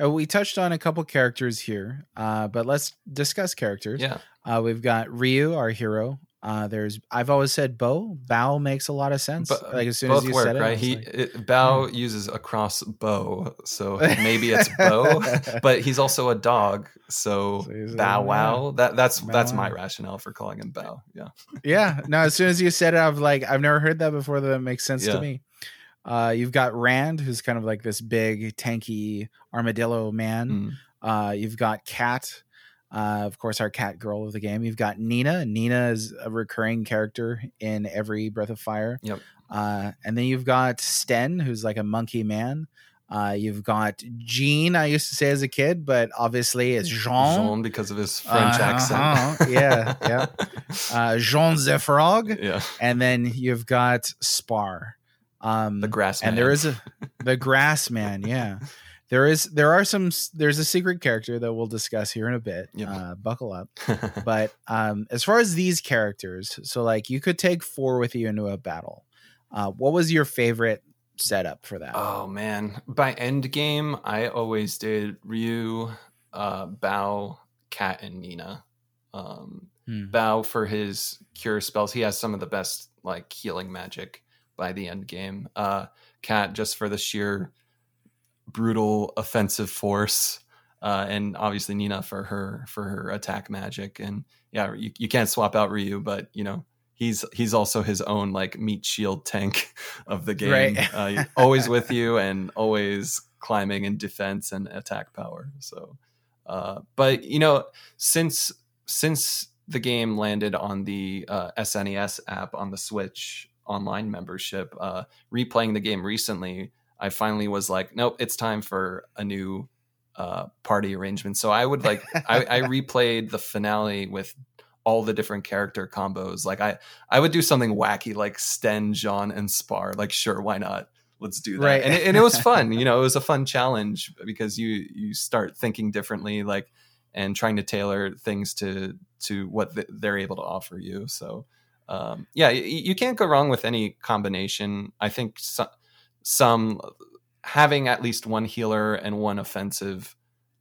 Uh, we touched on a couple characters here, uh, but let's discuss characters. Yeah, uh, we've got Ryu, our hero. Uh, there's I've always said Bow. Bow makes a lot of sense. Like as soon as you work, said it, right? He like, it, Bow hmm. uses a cross bow, so [LAUGHS] maybe it's Bow. [LAUGHS] but he's also a dog, so, so Bow Wow. That that's bow that's my rationale for calling him Bow. Yeah, yeah. No, as soon as you said it, I've like I've never heard that before. That makes sense yeah. to me. Uh, you've got Rand, who's kind of like this big, tanky armadillo man. Mm. Uh, you've got Katt, uh, of course, our cat girl of the game. You've got Nina. Nina is a recurring character in every Breath of Fire. Yep. Uh, and then you've got Sten, who's like a monkey man. Uh, you've got Jean, I used to say as a kid, but obviously it's Jean. Jean because of his French uh-huh. accent. yeah, yeah. [LAUGHS] Uh, Jean the Frog. Yeah. And then you've got Spar. Um, the grass man. and there is a the grass man. Yeah, [LAUGHS] there is there are some there's a secret character that we'll discuss here in a bit. Yep. Uh, buckle up. [LAUGHS] but um, as far as these characters, so like you could take four with you into a battle. Uh, what was your favorite setup for that? Oh man, by end game, I always did Ryu, uh, Bow, Katt, and Nina. Um, hmm. Bow for his cure spells. He has some of the best like healing magic by the end game. Uh, Katt just for the sheer brutal offensive force, uh, and obviously Nina for her for her attack magic. And yeah, you, you can't swap out Ryu, but you know he's he's also his own like meat shield tank [LAUGHS] of the game. Right. uh, [LAUGHS] always with you and always climbing in defense and attack power. So, uh, but you know, since since the game landed on the uh, SNES app on the Switch, online membership. Uh, replaying the game recently, I finally was like, nope, it's time for a new uh, party arrangement. So I would like, I, I [LAUGHS] replayed the finale with all the different character combos. Like I, I would do something wacky like Sten, Jean, and Spar. Like, sure, why not? Let's do that. Right. And, it, and it was fun. [LAUGHS] you know, it was a fun challenge because you you start thinking differently, like and trying to tailor things to to what they're able to offer you. So um, yeah, you, you, can't go wrong with any combination. I think some, some having at least one healer and one offensive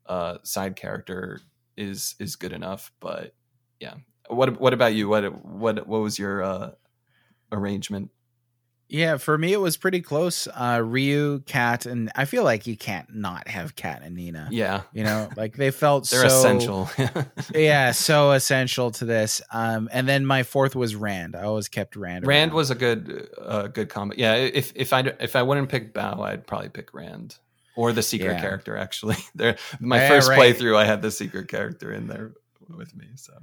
uh, side character is is good enough. But yeah, what what about you? What what what was your uh, arrangement? Yeah, for me it was pretty close. Uh Ryu, Katt, and I feel like you can't not have Katt and Nina. Yeah, You know, like they felt [LAUGHS] they're so essential. [LAUGHS] yeah, so essential to this. Um and then my fourth was Rand. I always kept Rand. Rand around. was a good uh, good combo. Yeah, if if I if I wouldn't pick Bow, I'd probably pick Rand or the secret Yeah. character. Actually, [LAUGHS] there my Yeah, first right. playthrough, I had the secret character in there with me. So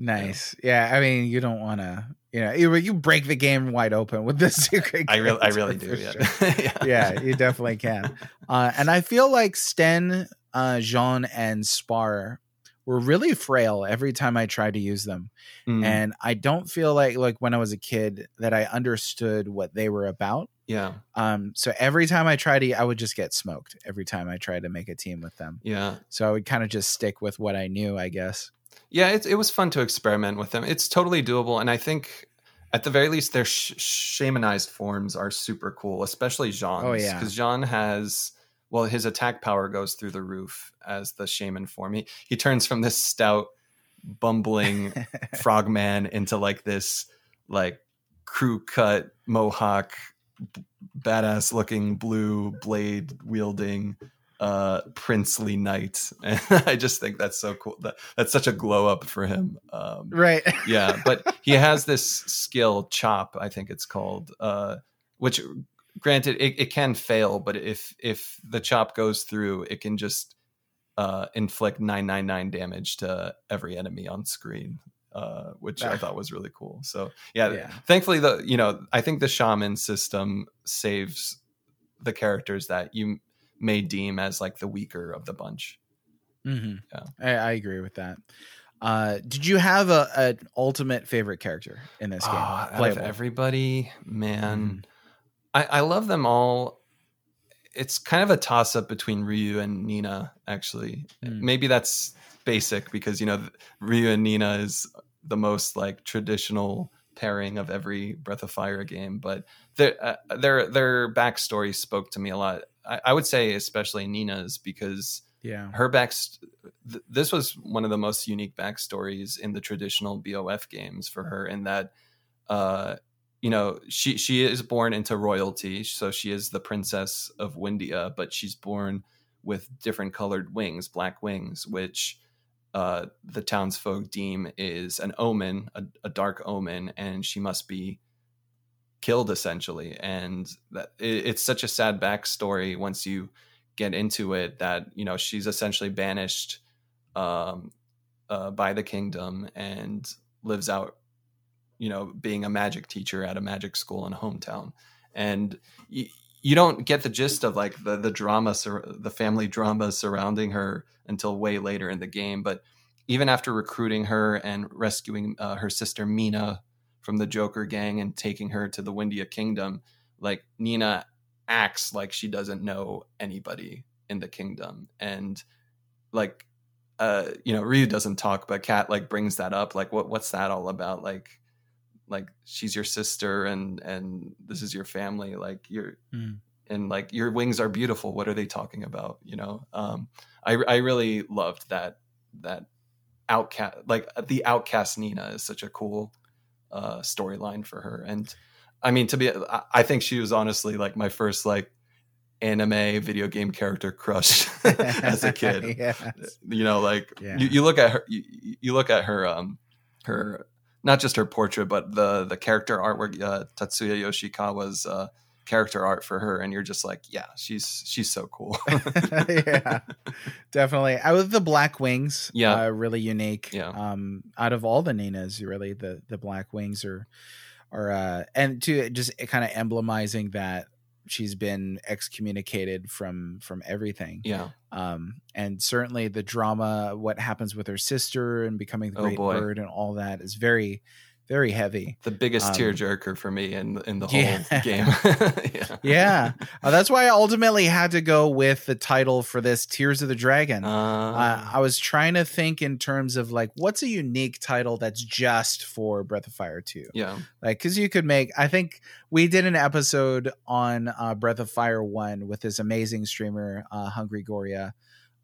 nice. Yeah, I mean, you don't want to, you know, you, you break the game wide open with [LAUGHS] secret. I really I really do. Yeah. sure. [LAUGHS] yeah. yeah, you definitely can. Uh, and I feel like Sten, uh, Jean, and Spar were really frail every time I tried to use them. Mm, And I don't feel like like when I was a kid that I understood what they were about. yeah. Um, so every time I tried to, I would just get smoked every time I tried to make a team with them. Yeah. So I would kind of just stick with what I knew, I guess. Yeah, it, it was fun to experiment with them. It's totally doable, and I think at the very least, their sh- shamanized forms are super cool, especially Jean's. Oh, yeah. because Jean has well, his attack power goes through the roof as the shaman form. He he turns from this stout, bumbling [LAUGHS] frogman into like this like crew cut mohawk, b- badass looking blue blade wielding uh princely knight. [LAUGHS] And i just think that's so cool. That that's such a glow up for him. Um right. [LAUGHS] yeah but he has this skill chop i think it's called uh which granted it, it can fail but if if the chop goes through it can just uh inflict 999 damage to every enemy on screen uh which i thought was really cool. So yeah, Yeah. thankfully the you know i think the shaman system saves the characters that you may deem as like the weaker of the bunch hmm Yeah. I, I agree with that. Uh, did you have a an ultimate favorite character in this game? Ah, out of everybody, man, Mhm. I, I love them all. It's kind of a toss up between Ryu and Nina. Actually, Mm. maybe that's basic because you know Ryu and Nina is the most like traditional pairing of every Breath of Fire game, but their uh, their their backstory spoke to me a lot. I, I would say especially Nina's because yeah. her back th- this was one of the most unique backstories in the traditional bof games for her in that uh you know she she is born into royalty so she is the princess of windia but she's born with different colored wings black wings which uh the townsfolk deem is an omen a, a dark omen and she must be killed essentially. And that it, it's such a sad backstory once you get into it that you know she's essentially banished um, uh, by the kingdom and lives out you know being a magic teacher at a magic school in a hometown. And you don't get the gist of like the the drama the family drama surrounding her until way later in the game but even after recruiting her and rescuing uh, her sister mina from the joker gang and taking her to the windia kingdom like nina acts like she doesn't know anybody in the kingdom. And like uh you know Ryu doesn't talk but Katt like brings that up like what what's that all about? Like like she's your sister and and this is your family like you're Mm. and like your wings are beautiful what are they talking about you know um i i really loved that that outcast like the outcast nina is such a cool uh storyline for her and i mean to be I, I think she was honestly like my first like anime video game character crush [LAUGHS] as a kid [LAUGHS] yes. you know like Yeah. you, you look at her you, you look at her um her not just her portrait but the the character artwork uh, tatsuya yoshikawa's uh character art for her and you're just like yeah she's she's so cool [LAUGHS] yeah, definitely. Out of the black wings. Yeah. uh, really unique. Yeah. Um, out of all the Ninas, really the the black wings are are uh, and to just kind of emblemizing that she's been excommunicated from from everything. yeah Um, and certainly the drama, what happens with her sister and becoming the Oh, great boy. bird and all that is very very heavy. The biggest Um, tearjerker for me in in the whole Yeah. game. [LAUGHS] [LAUGHS] yeah. Yeah, uh, that's why I ultimately had to go with the title for this, Tears of the Dragon. Uh, Uh, I was trying to think in terms of like what's a unique title that's just for Breath of Fire 2. yeah. Like, because you could make, I think we did an episode on uh, Breath of Fire 1 with this amazing streamer, uh, Hungry Goriya.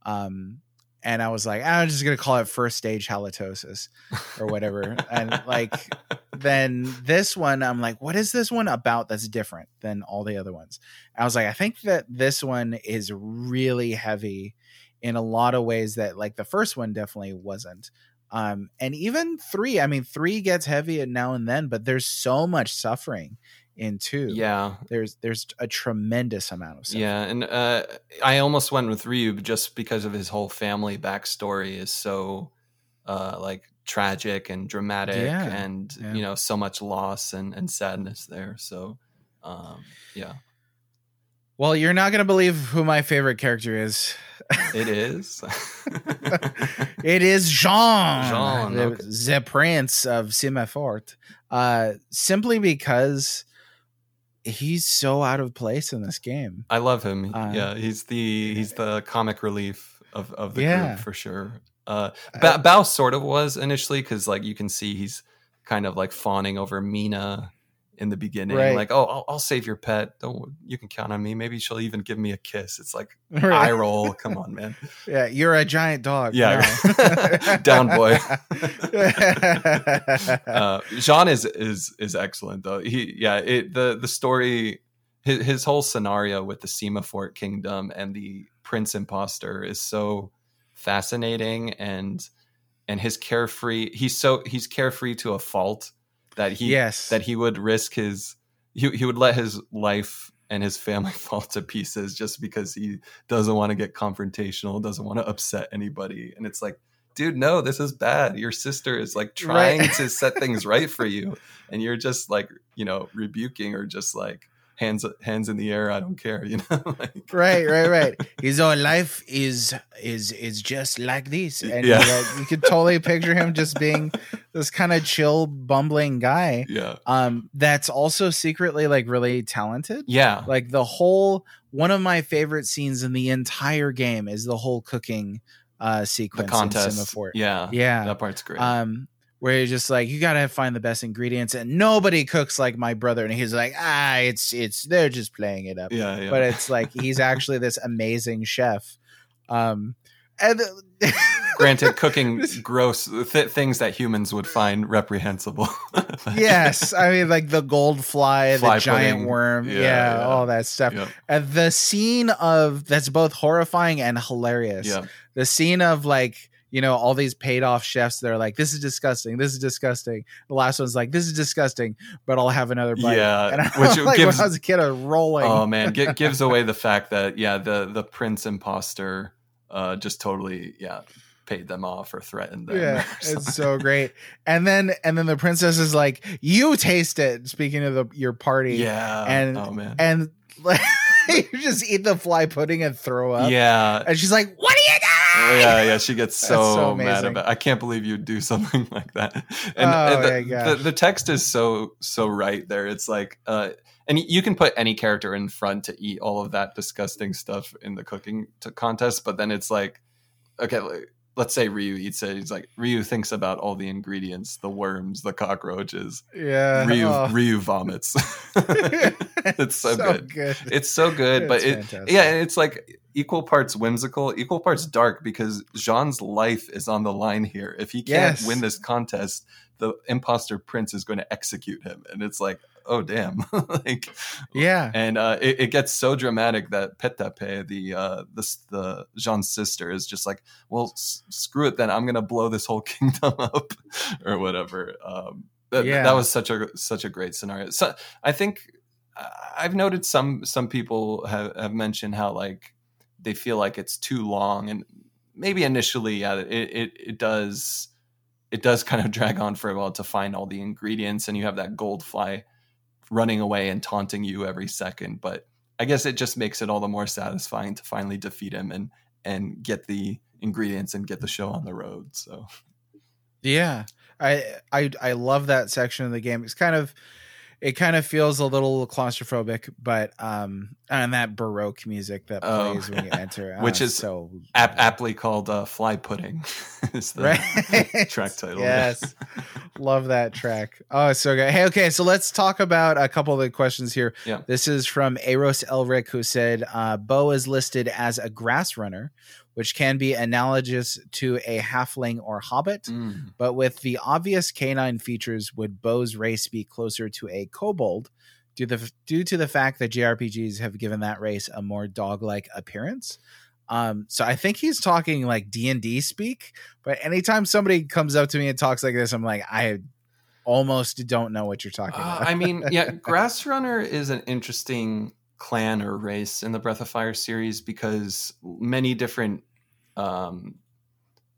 Um, and I was like, I'm just to call it first stage halitosis or whatever. and like, [LAUGHS] then this one, I'm like, what is this one about that's different than all the other ones? I was like, I think that this one is really heavy in a lot of ways that like the first one definitely wasn't. Um, and even three, I mean, three gets heavy now and then, but there's so much suffering in two. Yeah. There's there's a tremendous amount of suffering. Yeah, and uh, I almost went with Ryub just because of his whole family backstory is so uh, like tragic and dramatic, Yeah, and yeah. you know so much loss and, and sadness there. So, um, yeah, Well, you're not gonna believe who my favorite character is. it is. [LAUGHS] it is Jean, Jean, the, okay. the prince of Simafort. Uh, simply because he's so out of place in this game. I love him. Uh, yeah, he's the he's the comic relief of of the Yeah. group for sure. Uh, Uh, ba- Bow sort of was initially because like you can see he's kind of like fawning over Mina in the beginning, Right. like oh I'll, I'll save your pet. Don't you can count on me. Maybe she'll even give me a kiss. It's like [LAUGHS] eye Right. roll. Come on, man. [LAUGHS] Yeah, you're a giant dog. Yeah. now. [LAUGHS] Down, boy. uh, Jean is is is excellent though. He yeah it the the story his, his whole scenario with the Simafort Kingdom and the Prince Imposter is so fascinating and and his carefree he's so he's carefree to a fault that he yes. that he would risk his he, he would let his life and his family [LAUGHS] fall to pieces just because he doesn't want to get confrontational doesn't want to upset anybody and it's like dude no this is bad your sister is like trying Right. to set things right for you and you're just like you know rebuking or just like hands hands in the air i don't care [LAUGHS] you know like, right, right, right. [LAUGHS] His whole life is is is just like this, and Yeah. like, you could totally picture him just being this kind of chill, bumbling guy. yeah Um, that's also secretly like really talented. yeah Like the whole one of my favorite scenes in the entire game is the whole cooking uh the sequence in contest Simafort. yeah Yeah. that part's great um where you're just like you gotta find the best ingredients and nobody cooks like my brother and he's like ah it's it's they're just playing it up yeah yeah but it's like he's actually this amazing chef um and [LAUGHS] granted cooking gross th- things that humans would find reprehensible [LAUGHS] yes i mean like the gold fly, Fly the giant pudding. worm Yeah, yeah, yeah. all that stuff Yep. and the scene of that's both horrifying and hilarious yeah the scene of like you know all these paid off chefs that are like this is disgusting this is disgusting. The last one's like this is disgusting but i'll have another bite. Yeah, and I which was [LAUGHS] like gives- when i was a kid i was rolling. Oh man gi- [LAUGHS] gives away the fact that yeah the the prince imposter uh just totally yeah paid them off or threatened them yeah it's so great. And then and then the princess is like you taste it speaking of the your party. Yeah and- oh man. and like [LAUGHS] you just eat the fly pudding and throw up. Yeah. And she's like what are [LAUGHS] yeah, yeah, she gets so, so mad about. I can't believe you'd do [LAUGHS] something like that. And, Oh, and the, gosh. the, the text is so so right there. It's like, uh, and you can put any character in front to eat all of that disgusting stuff in the cooking contest, but then it's like, okay, like, let's say Ryu eats it. He's like, Ryu thinks about all the ingredients, the worms, the cockroaches. yeah Ryu oh. Ryu vomits. [LAUGHS] it's so, good. It's so good, but it, yeah, it's like equal parts whimsical, equal parts dark because Jean's life is on the line here. If he can't Yes. win this contest, the imposter prince is going to execute him, and it's like, oh damn, [LAUGHS] like, yeah and uh, it, it gets so dramatic that Petape, the uh, this the Jean's sister, is just like, well, s- screw it, then I'm gonna blow this whole [LAUGHS] kingdom up or whatever. Um, that, Yeah. that was such a such a great scenario. So I think I've noted some some people have, have mentioned how like they feel like it's too long, and maybe initially, yeah, it it, it does it does kind of [LAUGHS] drag on for a while to find all the ingredients, and you have that gold fly running away and taunting you every second. But I guess it just makes it all the more satisfying to finally defeat him and and get the ingredients and get the show on the road. So Yeah. I I I love that section of the game. It's kind of it kind of feels a little claustrophobic, but um, and that baroque music that Oh, plays when you enter, [LAUGHS] Which uh, is so Ap- aptly called uh, "Fly Pudding." [LAUGHS] is the right [LAUGHS] track title. Yes, love that track. Oh, so good. Hey, okay, so let's talk about a couple of the questions here. Yeah. This is from Eros Elric, who said, uh, "Bo is listed as a grass runner, which can be analogous to a halfling or hobbit." Mm. But with the obvious canine features, would Bo's race be closer to a kobold due, the, due to the fact that JRPGs have given that race a more dog-like appearance? Um, so I think he's talking like D and D speak. But anytime somebody comes up to me and talks like this, I'm like, I almost don't know what you're talking Uh, about. I mean, yeah, [LAUGHS] Grass Runner is an interesting clan or race in the Breath of Fire series because many different um,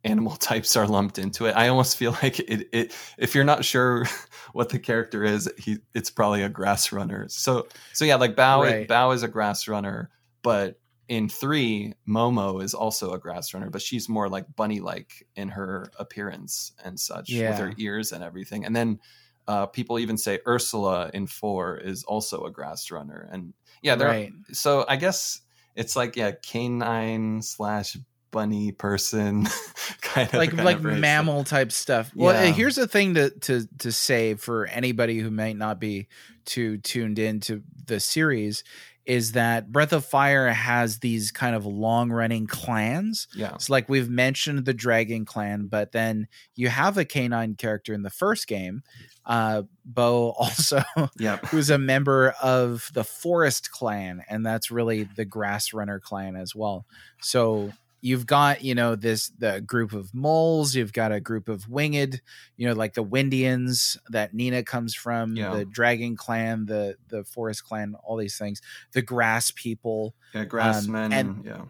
animal [LAUGHS] types are lumped into it. I almost feel like it, it if you're not sure [LAUGHS] what the character is, he it's probably a grass runner. So so yeah, like Bow Right. Bow is a grass runner, but in three, Momo is also a grass runner, but she's more like bunny like in her appearance and such with her ears and everything. And then uh, people even say Ursula in four is also a grass runner. And yeah, there right. so I guess it's like yeah, canine slash bunny person [LAUGHS] kind of like kind like of mammal type stuff. Well, Yeah. here's the thing to to to say for anybody who might not be too tuned into the series is that Breath of Fire has these kind of long running clans. Yeah, It's like we've mentioned the Dragon Clan, but then you have a canine character in the first game, uh, Bo [LAUGHS] also, yeah, who's a member of the Forest Clan, and that's really the Grass Runner clan as well. So you've got you know this the group of moles, you've got a group of winged, you know, like the Windians that Nina comes from, Yeah. the Dragon Clan, the the Forest Clan, all these things, the Grass people. yeah, grassmen, Um, and- yeah.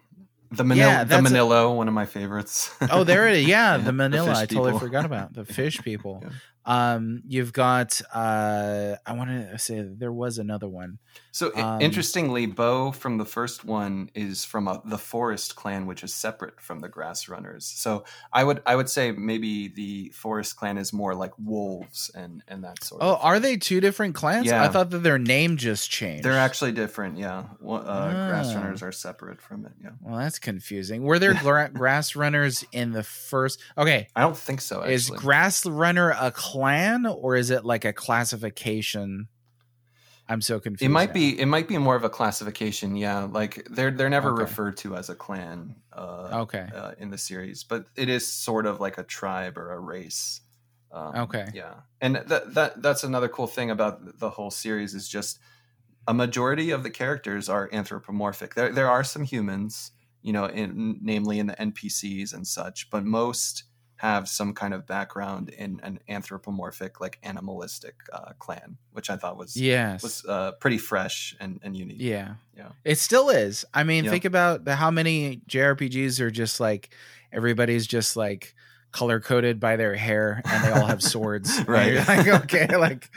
The Manillo, Yeah, the a- Manillo, one of my favorites. Oh, there it is. [LAUGHS] Yeah, Yeah, the the Manillo. fish I totally people. forgot about the [LAUGHS] fish people. Um, you've got. Uh, I want to say there was another one. So Um, interestingly, Bo from the first one is from a, the Forest clan, which is separate from the Grass Runners. So I would I would say maybe the Forest clan is more like wolves and and that sort Oh, of. are they two different clans? Yeah. I thought that their name just changed. They're actually different. Yeah, One- uh, Grass Ah. Runners are separate from it. Yeah, Well, that's confusing. Were there gra- [LAUGHS] grass runners in the first? Okay, I don't think so. Actually. is grass runner a clan or is it like a classification? I'm so confused. it might now. be it might be more of a classification. Yeah, like they're they're never Okay. referred to as a clan. Uh, Okay. uh, in the series, but it is sort of like a tribe or a race. Um, Okay. Yeah, and that that that's another cool thing about the whole series is just a majority of the characters are anthropomorphic. There there are some humans, you know, in, namely in the NPCs and such, but most have some kind of background in an anthropomorphic, like animalistic uh, clan, which I thought was Yes. was uh, pretty fresh and, and unique. Yeah. Yeah. It still is. I mean, Yeah. think about the, how many JRPGs are just like everybody's just like color coded by their hair and they all have swords. [LAUGHS] Right. like, okay, [LAUGHS] like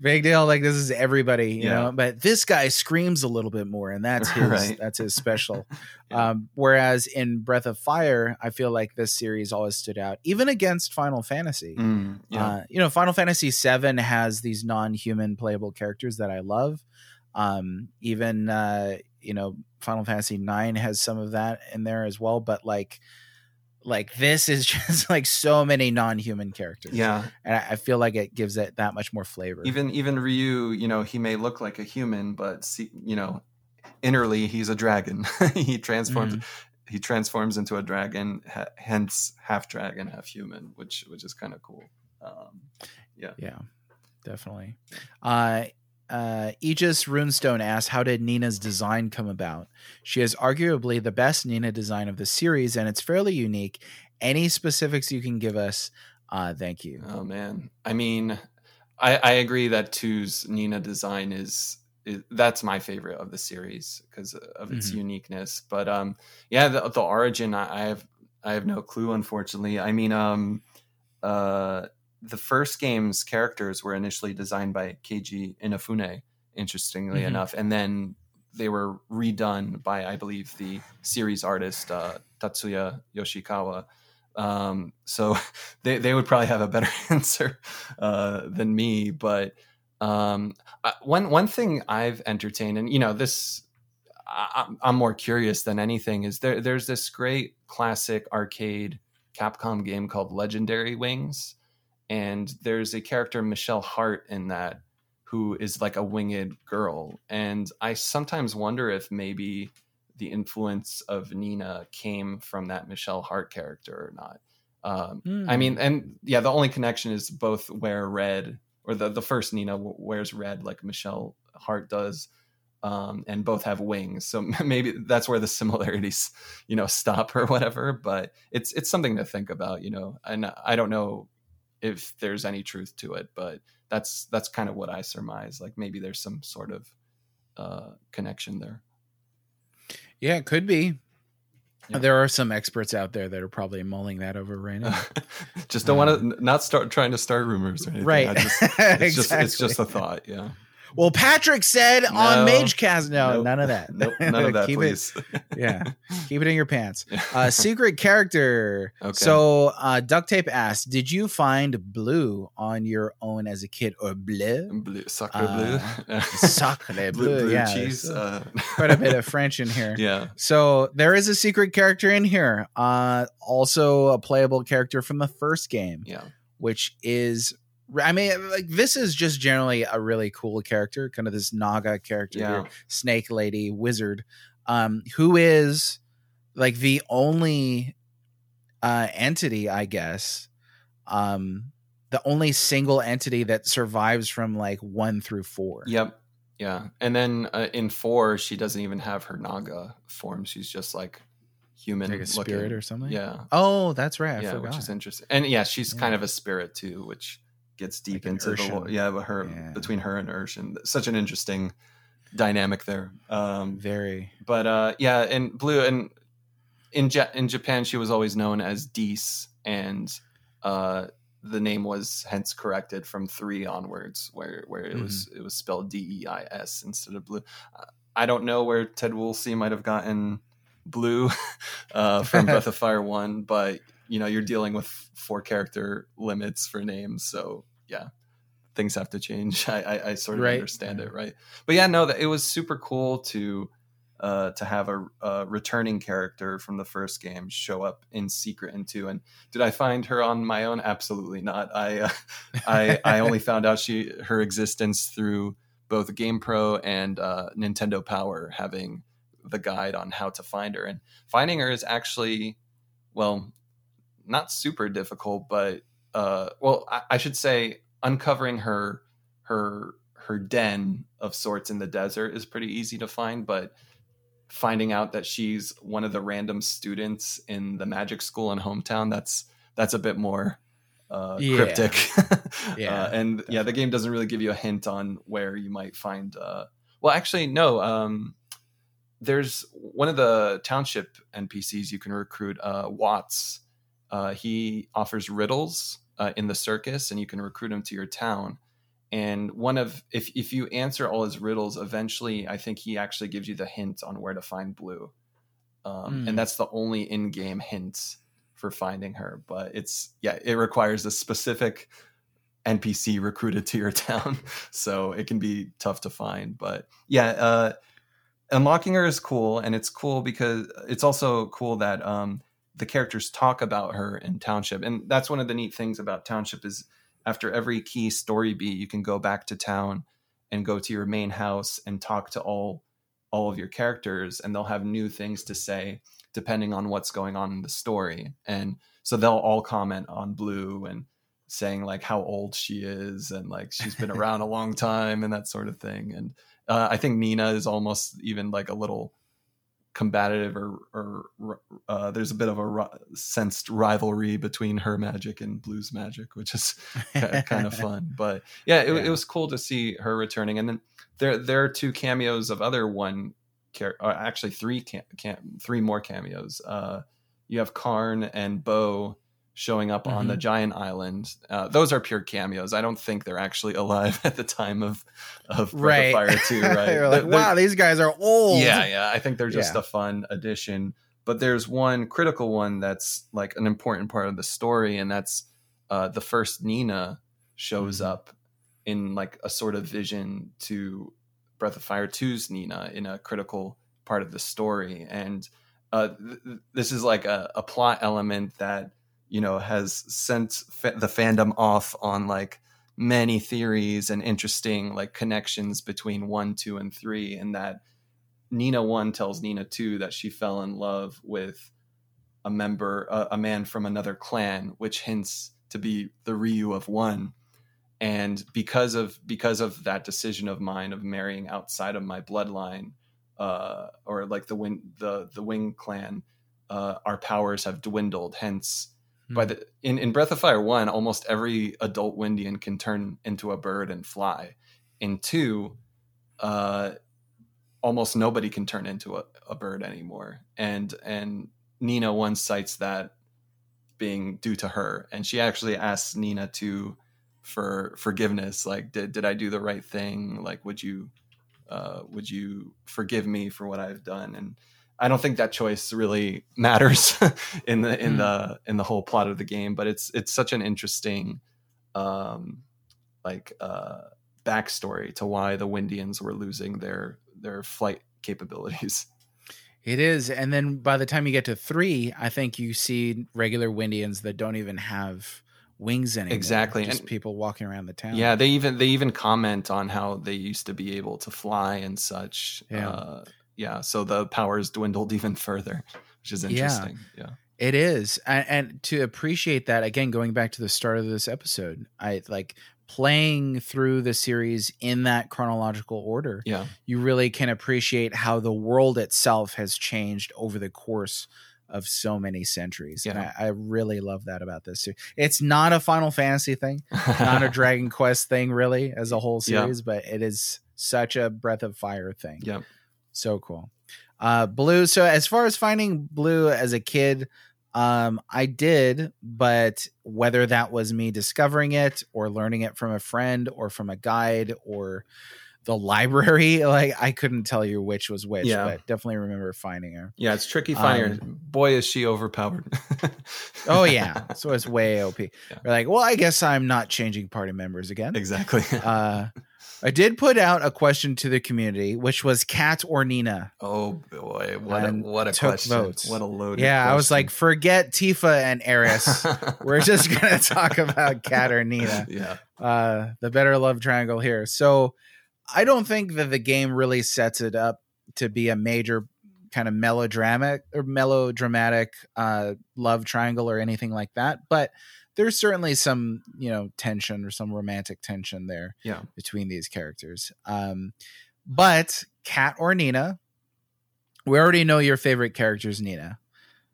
big deal. Like this is everybody, you Yeah. know. But this guy screams a little bit more, and that's his Right. that's his special. [LAUGHS] Yeah. Um, whereas in Breath of Fire, I feel like this series always stood out, even against Final Fantasy. Mm, yeah. Uh, you know, Final Fantasy VII has these non-human playable characters that I love. Um, even uh, you know, Final Fantasy IX has some of that in there as well. But like, like this is [LAUGHS] just like so many non-human characters. yeah. and I, I feel like it gives it that much more flavor. even even Ryu, you know, he may look like a human, but see, you know, innerly he's a dragon. [LAUGHS] he transforms Mhm. he transforms into a dragon, ha- hence half dragon, half human, which which is kind of cool. Um, yeah Yeah, definitely. Uh, uh, Aegis Runestone asks, "How did Nina's design come about? She is arguably the best Nina design of the series, and it's fairly unique. Any specifics you can give us? Uh, thank you. oh man, I mean, I I agree that two's Nina design is. is that's my favorite of the series because of its Mhm. uniqueness. But um, yeah, the, the origin I, I have I have no clue, unfortunately. I mean, um, uh, the first game's characters were initially designed by Keiji Inafune, interestingly Mhm. enough, and then they were redone by, I believe, the series artist uh, Tatsuya Yoshikawa Um, so [LAUGHS] they they would probably have a better [LAUGHS] answer uh, than me. But um, one one thing I've entertained, and you know this. I, I'm more curious than anything. Is there? There's this great classic arcade Capcom game called Legendary Wings, and there's a character Michelle Hart in that who is like a winged girl, and I sometimes wonder if maybe the influence of Nina came from that Michelle Hart character or not. Um, mm. I mean, hmm. and yeah, the only connection is both wear red, or the the first Nina wears red like Michelle Hart does, um, and both have wings. So [LAUGHS] maybe that's where the similarities, you know, stop or whatever. But it's it's something to think about, you know. And I don't know if there's any truth to it, but that's that's kind of what I surmise. Like maybe there's some sort of uh, connection there. Yeah, it could be. Yeah. There are some experts out there that are probably mulling that over right now. [LAUGHS] just don't um, want to not start trying to start rumors or anything. Right. Just, it's exactly. just it's just a [LAUGHS] thought. Yeah. Well, Patrick said no, on MageCast, no, nope, none of that. Nope, [LAUGHS] none of that, keep please. It, [LAUGHS] yeah, keep it in your pants. [LAUGHS] Uh, secret character. Okay. So, uh, Duct Tape asked, "Did you find blue on your own as a kid, or bleu? Bleu, sacre uh, bleu, sacre bleu, bleu yeah, cheese. Uh, quite a bit of French in here. Yeah. So there is a secret character in here. Uh, also a playable character from the first game. Yeah. Which is I mean, like this is just generally a really cool character, kind of this Naga character, yeah. Snake Lady, Wizard, um, who is like the only uh, entity, I guess, um, the only single entity that survives from like one through four. Yep. Yeah, and then uh, in four, she doesn't even have her Naga form. She's just like human, like a spirit looking. or something. Yeah. Oh, that's right. I yeah, forgot. which is interesting. And yeah, she's yeah. kind of a spirit too, which gets deep like into the yeah, but her yeah. between her and Urshan. Such an interesting dynamic there. Um, Very. But uh, yeah, and Blue and in ja- in Japan she was always known as Deis, and uh, the name was hence corrected from three onwards, where where it mm-hmm. was it was spelled D E I S instead of Blue. Uh, I don't know where Ted Woolsey might have gotten Blue [LAUGHS] uh, from [LAUGHS] Breath of Fire One, but you know you're dealing with four character limits for names so yeah things have to change [LAUGHS] i i, I sort of right. understand yeah. it right but yeah no that it was super cool to uh, to have a, a, returning character from the first game show up in secret into and did I find her on my own? Absolutely not. I uh, [LAUGHS] I I only found out she her existence through both GamePro and uh, Nintendo Power having the guide on how to find her and finding her is actually well not super difficult, but uh, well, I, I, should say uncovering her her her den of sorts in the desert is pretty easy to find, but finding out that she's one of the random students in the magic school in hometown that's that's a bit more uh, yeah. cryptic. [LAUGHS] yeah, uh, and definitely. yeah, the game doesn't really give you a hint on where you might find. Uh, well, actually, no. Um, there's one of the township NPCs you can recruit, uh, Watts, uh, he offers riddles uh, in the circus, and you can recruit him to your town. And one of if if you answer all his riddles, eventually, I think he actually gives you the hint on where to find Blue, um, mm. and hmm. that's the only in-game hint for finding her. But it's yeah, it requires a specific NPC recruited to your [LAUGHS] town, so it can be tough to find. But yeah, uh, unlocking her is cool, and it's cool because it's also cool that um, the characters talk about her in Township, and that's one of the neat things about Township is after every key story beat, you can go back to town and go to your main house and talk to all all of your characters, and they'll have new things to say depending on what's going on in the story, and so they'll all comment on Blue and saying like how old she is and like she's been [LAUGHS] around a long time and that sort of thing. And uh, i think nina is almost even like a little combative or, or uh, there's a bit of a sensed rivalry between her magic and blues magic which is [LAUGHS] kind of fun. But yeah it, yeah. it, was cool to see her returning. And then there there are two cameos of other one uh, actually three cam, cam, three more cameos. Uh, you have karn and bow showing up mm-hmm. on the mm-hmm. giant island. Uh, those are pure cameos. I don't think they're actually alive [LAUGHS] at the time of of Breath right. of Fire 2, [LAUGHS] right? like, wow, these guys are old. Yeah, yeah. I think they're just yeah. a fun addition. but there's one critical one that's like an important part of the story, and that's uh, the first Nina shows Mhm. up in like a sort of vision to Breath of Fire 2's Nina in a critical part of the story. And uh, th- this is like a, a plot element that, you know, has sent fa- the fandom off on like many theories and interesting like connections between one, two, and three. And that Nina 1 tells Nina 2 that she fell in love with a member, a, a man from another clan, which hints to be the Ryu of one and because of because of that decision of mine of marrying outside of my bloodline uh or like the wing the the wing clan uh our powers have dwindled hence by Hmm. the in in breath of fire 1 almost every adult windian can turn into a bird and fly. In 2 uh almost nobody can turn into a, a bird anymore. And and nina once cites that being due to her. And she actually asks nina to for forgiveness like did, did i do the right thing? Like would you uh, would you forgive me for what i've done? And i don't think that choice really [LAUGHS] matters [LAUGHS] in the in Hmm. the in the whole plot of the game but it's it's such an interesting um like uh backstory to why the windians were losing their their flight capabilities [LAUGHS] It is, and then by the time you get to three, I think you see regular Windians that don't even have wings anymore. Exactly, just and- people walking around the town. Yeah, they even they even comment on how they used to be able to fly and such. Yeah. uh, yeah. So the powers dwindled [LAUGHS] even further, which is interesting. Yeah, It is, and, and to appreciate that again, going back to the start of this episode, I like playing through the series in that chronological order. yeah, You really can appreciate how the world itself has changed over the course of so many centuries. And Yeah. I, I really love that about this. series. It's not a Final Fantasy thing, not a [LAUGHS] Dragon Quest thing, really, as a whole Yeah. series, but it is such a Breath of Fire thing. Yep. So cool. Uh Blue. So as far as finding Blue as a kid, um, I did, but whether that was me discovering it or learning it from a friend or from a guide or the library, [LAUGHS] like I couldn't tell you which was which, Yeah. but definitely remember finding her. yeah. It's tricky finding her. Um, Boy, is she overpowered. [LAUGHS] Oh yeah. so it's way OP. Yeah. We're like, well, I guess I'm not changing party members again. exactly. Uh I did put out a question to the community, which was Katt or Nina. oh boy, what a, what a question! votes. What a load. Yeah, I was like, forget Tifa and Aeris. [LAUGHS] We're just gonna [LAUGHS] talk about Katt or Nina. yeah, Uh, the better love triangle here. So I don't think that the game really sets it up to be a major kind of melodramatic or melodramatic uh, love triangle or anything like that. But there's certainly some, you know, tension or some romantic tension there yeah, between these characters. Um, but Katt or Nina, we already know your favorite character is Nina.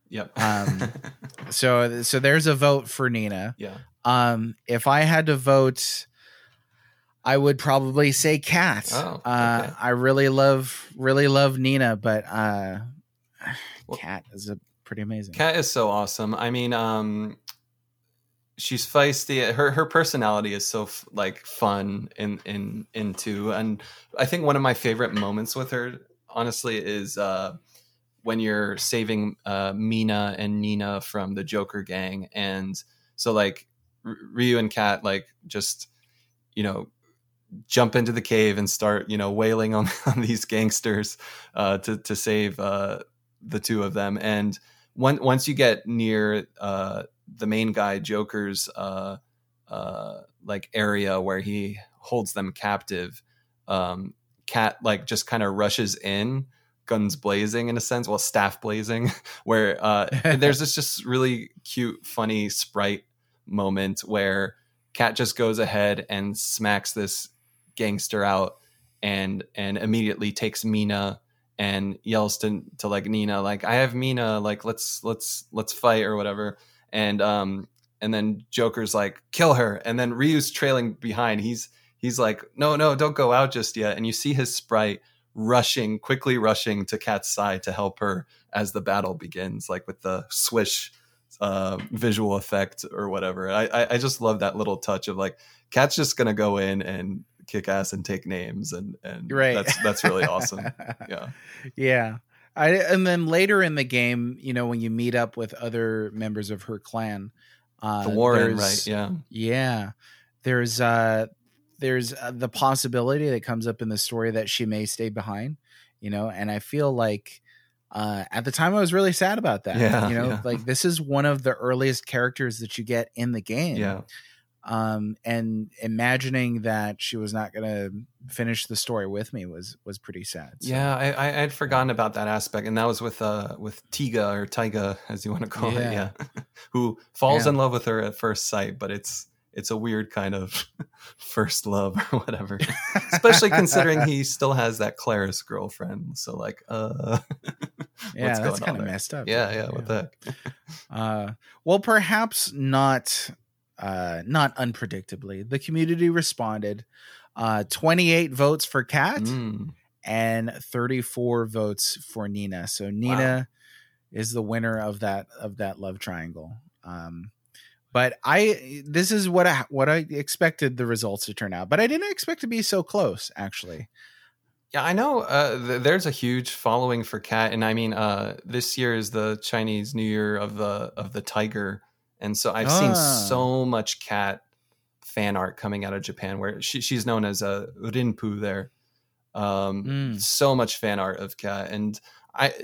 yep. Um, [LAUGHS] So so there's a vote for Nina. yeah, Um, if I had to vote, I would probably say Katt. Oh, uh. I really love really love Nina, but uh, Well- Katt is a pretty amazing. Katt is so awesome. I mean, um, she's feisty. Her her personality is so f- like fun in in into, and I think one of my favorite moments with her, honestly, is uh, when you're saving uh, Mina and Nina from the Joker gang, and so like R- Ryu and Katt like just you know jump into the cave and start you know wailing on, [LAUGHS] on these gangsters uh, to to save uh, the two of them. And one, once you get near uh, the main guy Joker's uh, uh, like area where he holds them captive, um, Katt like just kind of rushes in, guns blazing in a sense, well staff blazing, [LAUGHS] where uh, [LAUGHS] there's this just really cute, funny sprite moment where Katt just goes ahead and smacks this gangster out and and immediately takes Mina and yells to to like Nina like I have Mina like let's let's let's fight or whatever and um and then Joker's like kill her. And then Ryu's trailing behind. He's he's like no no don't go out just yet. And you see his sprite rushing quickly rushing to Katt's side to help her as the battle begins like with the swish uh, visual effect or whatever. I, I I just love that little touch of like Katt's just gonna go in and kick ass and take names and and Right. that's that's really awesome. [LAUGHS] Yeah. Yeah. I and then later in the game, you know, when you meet up with other members of her clan, uh, the Woren, right? Yeah. Yeah, there's uh, there's uh, the possibility that comes up in the story that she may stay behind, you know, and I feel like. Uh, at the time, I was really sad about that. Yeah, you know, yeah. like this is one of the earliest characters that you get in the game Yeah. Um and imagining that she was not going to finish the story with me was was pretty sad So, Yeah, I, I I'd forgotten about that aspect, and that was with uh with Tiga or Tyga, as you want to call Yeah. it, yeah, [LAUGHS] who falls Yeah. in love with her at first sight, but it's it's a weird kind of [LAUGHS] first love or whatever. [LAUGHS] Especially considering he still has that Claris girlfriend. So like, uh, yeah what's that's kind of messed up yeah, though. yeah, what the heck? uh well perhaps not uh not unpredictably. The community responded uh 28 votes for Katt Mm, and 34 votes for nina. So nina is the winner of that of that love triangle. Um but i this is what i what i expected the results to turn out but i didn't expect to be so close actually. Yeah, I know. Uh, th- there's a huge following for Katt, and I mean, uh, this year is the Chinese New Year of the of the tiger, and so I've seen Ah. so much Katt fan art coming out of Japan, where she, she's known as a Rinpu there. Um, Mm. So much fan art of Katt, and I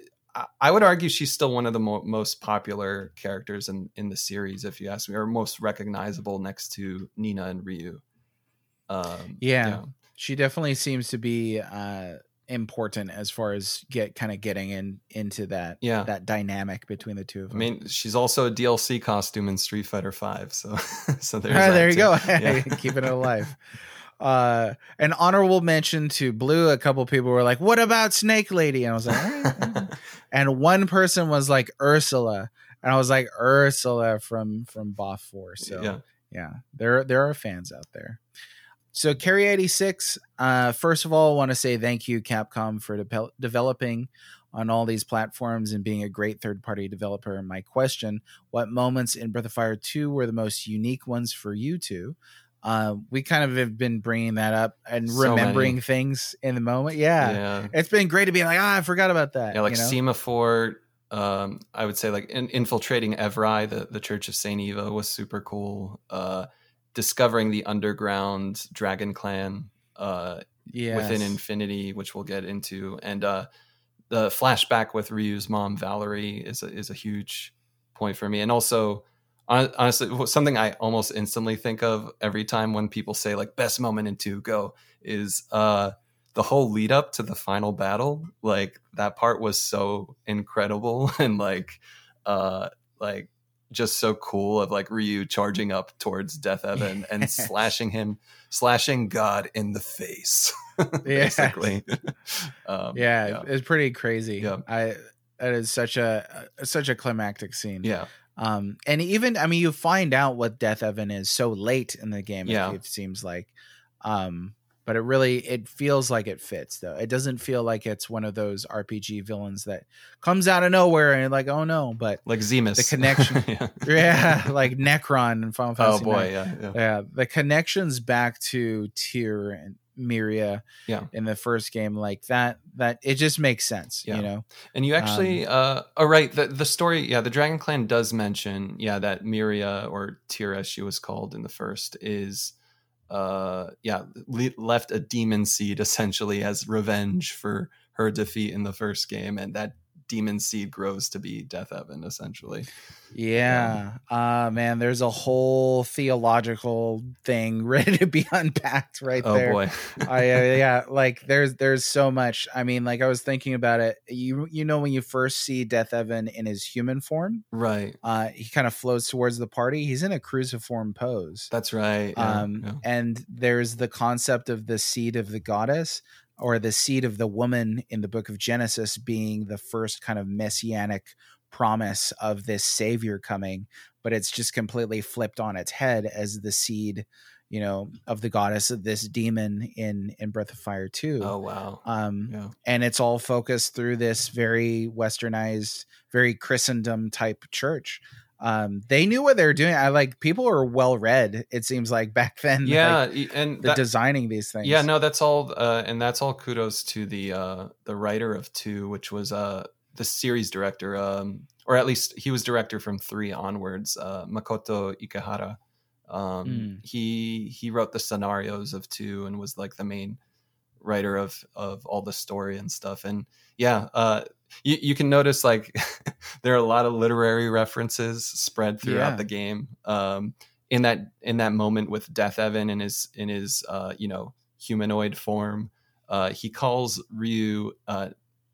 I- would argue she's still one of the mo- most popular characters in in the series, if you ask me, or most recognizable next to Nina and Ryu. Um, Yeah. she definitely seems to be uh important as far as get kind of getting in into that Yeah. that dynamic between the two of them. I mean, she's also a DLC costume in Street Fighter Five, so [LAUGHS] so there's that there you too. go Yeah. [LAUGHS] keeping it alive uh an honorable mention to blue a couple people were like what about snake lady and i was like "All right." [LAUGHS] and one person was like ursula and i was like ursula from from BOF 4 so yeah, yeah there there are fans out there so carry 86 uh first of all i want to say thank you capcom for de- developing on all these platforms and being a great third party developer my question what moments in breath of fire 2 were the most unique ones for you two uh, we kind of have been bringing that up and So remembering many. things in the moment yeah. yeah, it's been great to be like ah i forgot about that yeah. Like you know? Simafort, um, I would say like in, infiltrating Evrai, the the Church of Saint Eva, was super cool. Uh, discovering the underground Dragon Clan, uh, yes. within Infinity, which we'll get into, and uh, the flashback with Ryu's mom Valerie is a, is a huge point for me, and also honestly something I almost instantly think of every time when people say like best moment in two go is uh, the whole lead up to the final battle. Like that part was so incredible [LAUGHS] and like uh, like just so cool of like Ryu charging up towards Deathevan and slashing him, slashing God in the face, [LAUGHS] Yeah. basically. [LAUGHS] um, yeah, it's pretty crazy. Yeah. I that is such a such a climactic scene. yeah, Um, and even I mean, you find out what Deathevan is so late in the game. Yeah. It seems like, um, but it really it feels like it fits though. It doesn't feel like it's one of those RPG villains that comes out of nowhere and you're like, oh no. But like Zemus. The connection. [LAUGHS] yeah. [LAUGHS] yeah, like Necron and Final Oh boy, yeah, yeah. yeah, the connections back to Tyr and Myria Yeah. in the first game like that that it just makes sense Yeah. you know And you actually, Um, uh, oh right, the the story, yeah, the Dragon Clan does mention, yeah, that Myria or Tyr, as she was called in the first, is, uh, yeah, le- left a demon seed essentially as revenge for her defeat in the first game, and that demon seed grows to be Deathevan essentially. yeah. Uh man there's a whole theological thing [LAUGHS] ready to be unpacked right Oh there. boy, I, uh, [LAUGHS] yeah like there's there's so much. I mean like i was thinking about it. You you know when you first see Deathevan in his human form right, uh he kind of flows towards the party. He's in a cruciform pose. That's right. yeah, um, yeah. and there's the concept of the seed of the goddess or the seed of the woman in the book of genesis being the first kind of messianic promise of this savior coming but it's just completely flipped on its head as the seed you know of the goddess of this demon in in breath of fire 2 Oh wow, um yeah, and it's all focused through this very westernized very christendom type church um they knew what they were doing i like people were well read it seems like [LAUGHS] back then yeah, y- and they're that, designing these things. Yeah, no, that's all, uh, and that's all kudos to the uh, the writer of two, which was uh, the series director, um, or at least he was director from three onwards, uh, Makoto Ikehara. Um, Mm. He he wrote the scenarios of two and was like the main writer of of all the story and stuff. And yeah, uh, you you can notice like [LAUGHS] there are a lot of literary references spread throughout Yeah. the game. Um, in that in that moment with Deathevan in his in his uh, you know humanoid form, uh, he calls Ryu uh,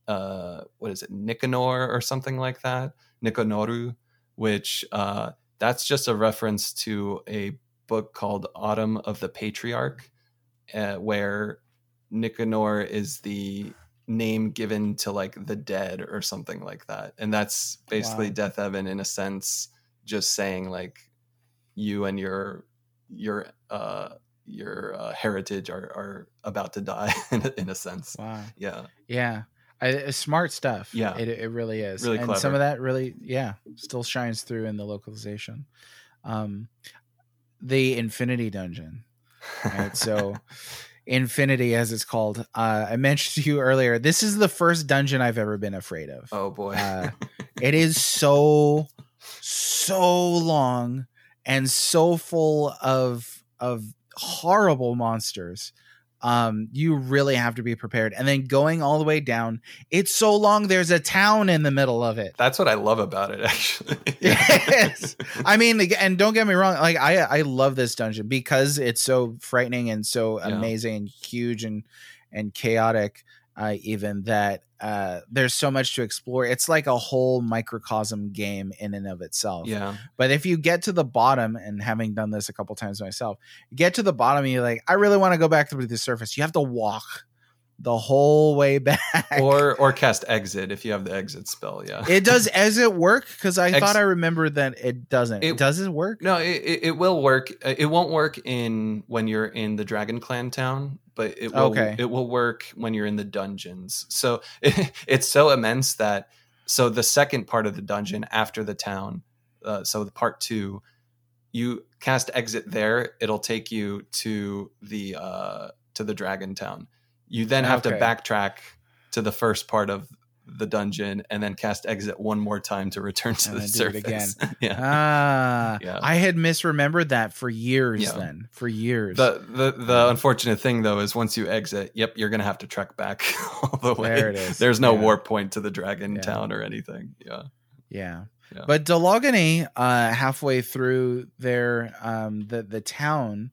uh, what is it Nicanor or something like that Nikonoru, which uh, that's just a reference to a book called Autumn of the Patriarch, uh, where Nicanor is the name given to like the dead or something like that, and that's basically Wow. Deathevan in a sense, just saying like you and your your uh your uh, heritage are are about to die [LAUGHS] in a, in a sense. Wow. Yeah, Yeah. I, it's smart stuff. Yeah. It, it really is. Really and some of that really, yeah, still shines through in the localization. Um, the Infinity Dungeon. Right. So, [LAUGHS] Infinity, as it's called, uh, I [LAUGHS] mentioned to you earlier, this is the first dungeon I've ever been afraid of. oh boy, Uh, [LAUGHS] it is so so long and so full of of horrible monsters um you really have to be prepared and then going all the way down it's so long there's a town in the middle of it that's what I love about it. [LAUGHS] Actually, [LAUGHS] Yes. i mean and don't get me wrong like i i love this dungeon because it's so frightening and so Yeah. amazing and huge and and chaotic uh even that uh there's so much to explore. It's like a whole microcosm game in and of itself. Yeah, but if you get to the bottom and having done this a couple times myself get to the bottom and you're like i really want to go back to the surface you have to walk the whole way [LAUGHS] back. Or or cast exit if you have the exit spell. Yeah, it does [LAUGHS] as it work? Because i Ex- thought i remembered that it doesn't. It- does it work? No, it, it, it will work. Uh, It won't work in when you're in the Dragon Clan town, but it will. Okay. It will work when you're in the dungeons. So [LAUGHS] it's so immense that so the second part of the dungeon after the town, uh, so the part two, you cast exit there. It'll take you to the uh, to the Dragon Town. You then have Okay. to backtrack to the first part of the dungeon and then cast exit one more time to return to And the then do it surface. [LAUGHS] yeah. ah Yeah. i had misremembered that for years Yeah. then for years The the the unfortunate thing though is once you exit, yep, you're gonna have to trek back [LAUGHS] all the way. There it is. There's no Yeah. warp point to the dragon town or anything. Yeah. Yeah. Yeah. But Dologany, uh, halfway through their um the the town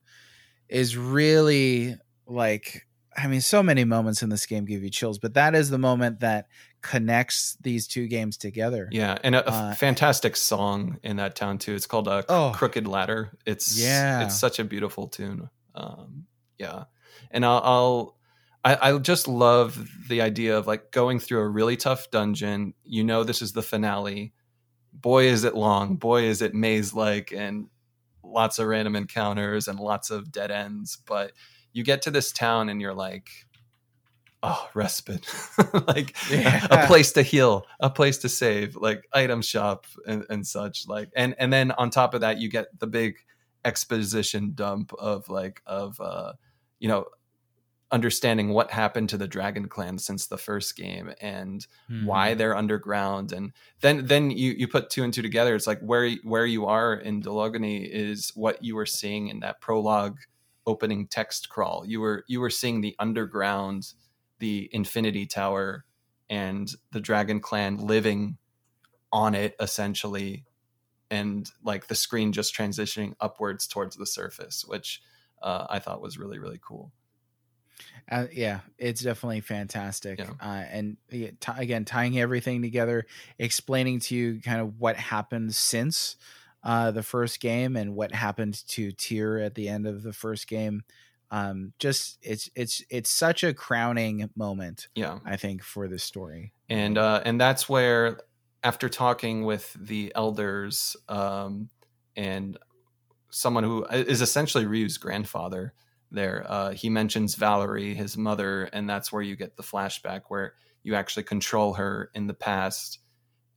is really like I mean, so many moments in this game give you chills, but that is the moment that connects these two games together. Yeah. And a, a Uh, fantastic song in that town too. It's called uh, Oh. Crooked Ladder. It's Yeah. it's such a beautiful tune. Um yeah. And I'll, I'll I, I just love the idea of like going through a really tough dungeon. You know this is the finale. Boy is it long. Boy is it maze like and lots of random encounters and lots of dead ends. But you get to this town and you're like, oh, respite. [LAUGHS] like Yeah. a place to heal, a place to save, like item shop and, and such. Like and and then on top of that you get the big exposition dump of like of uh you know understanding what happened to the dragon clan since the first game and Mhm. why they're underground and then then you you put two and two together it's like where where you are in Dologany is what you were seeing in that prologue opening text crawl you were you were seeing the underground the infinity tower and the dragon clan living on it essentially and like the screen just transitioning upwards towards the surface which uh, i thought was really really cool Uh, yeah, it's definitely fantastic. Yeah. Uh, and t- again, tying everything together, explaining to you kind of what happened since uh, the first game and what happened to Tyr at the end of the first game. Um, just it's it's it's such a crowning moment, yeah I think, for this story. and uh, and that's where after talking with the elders um, and someone who is essentially Ryu's grandfather there uh, he mentions Valerie his mother and that's where you get the flashback where you actually control her in the past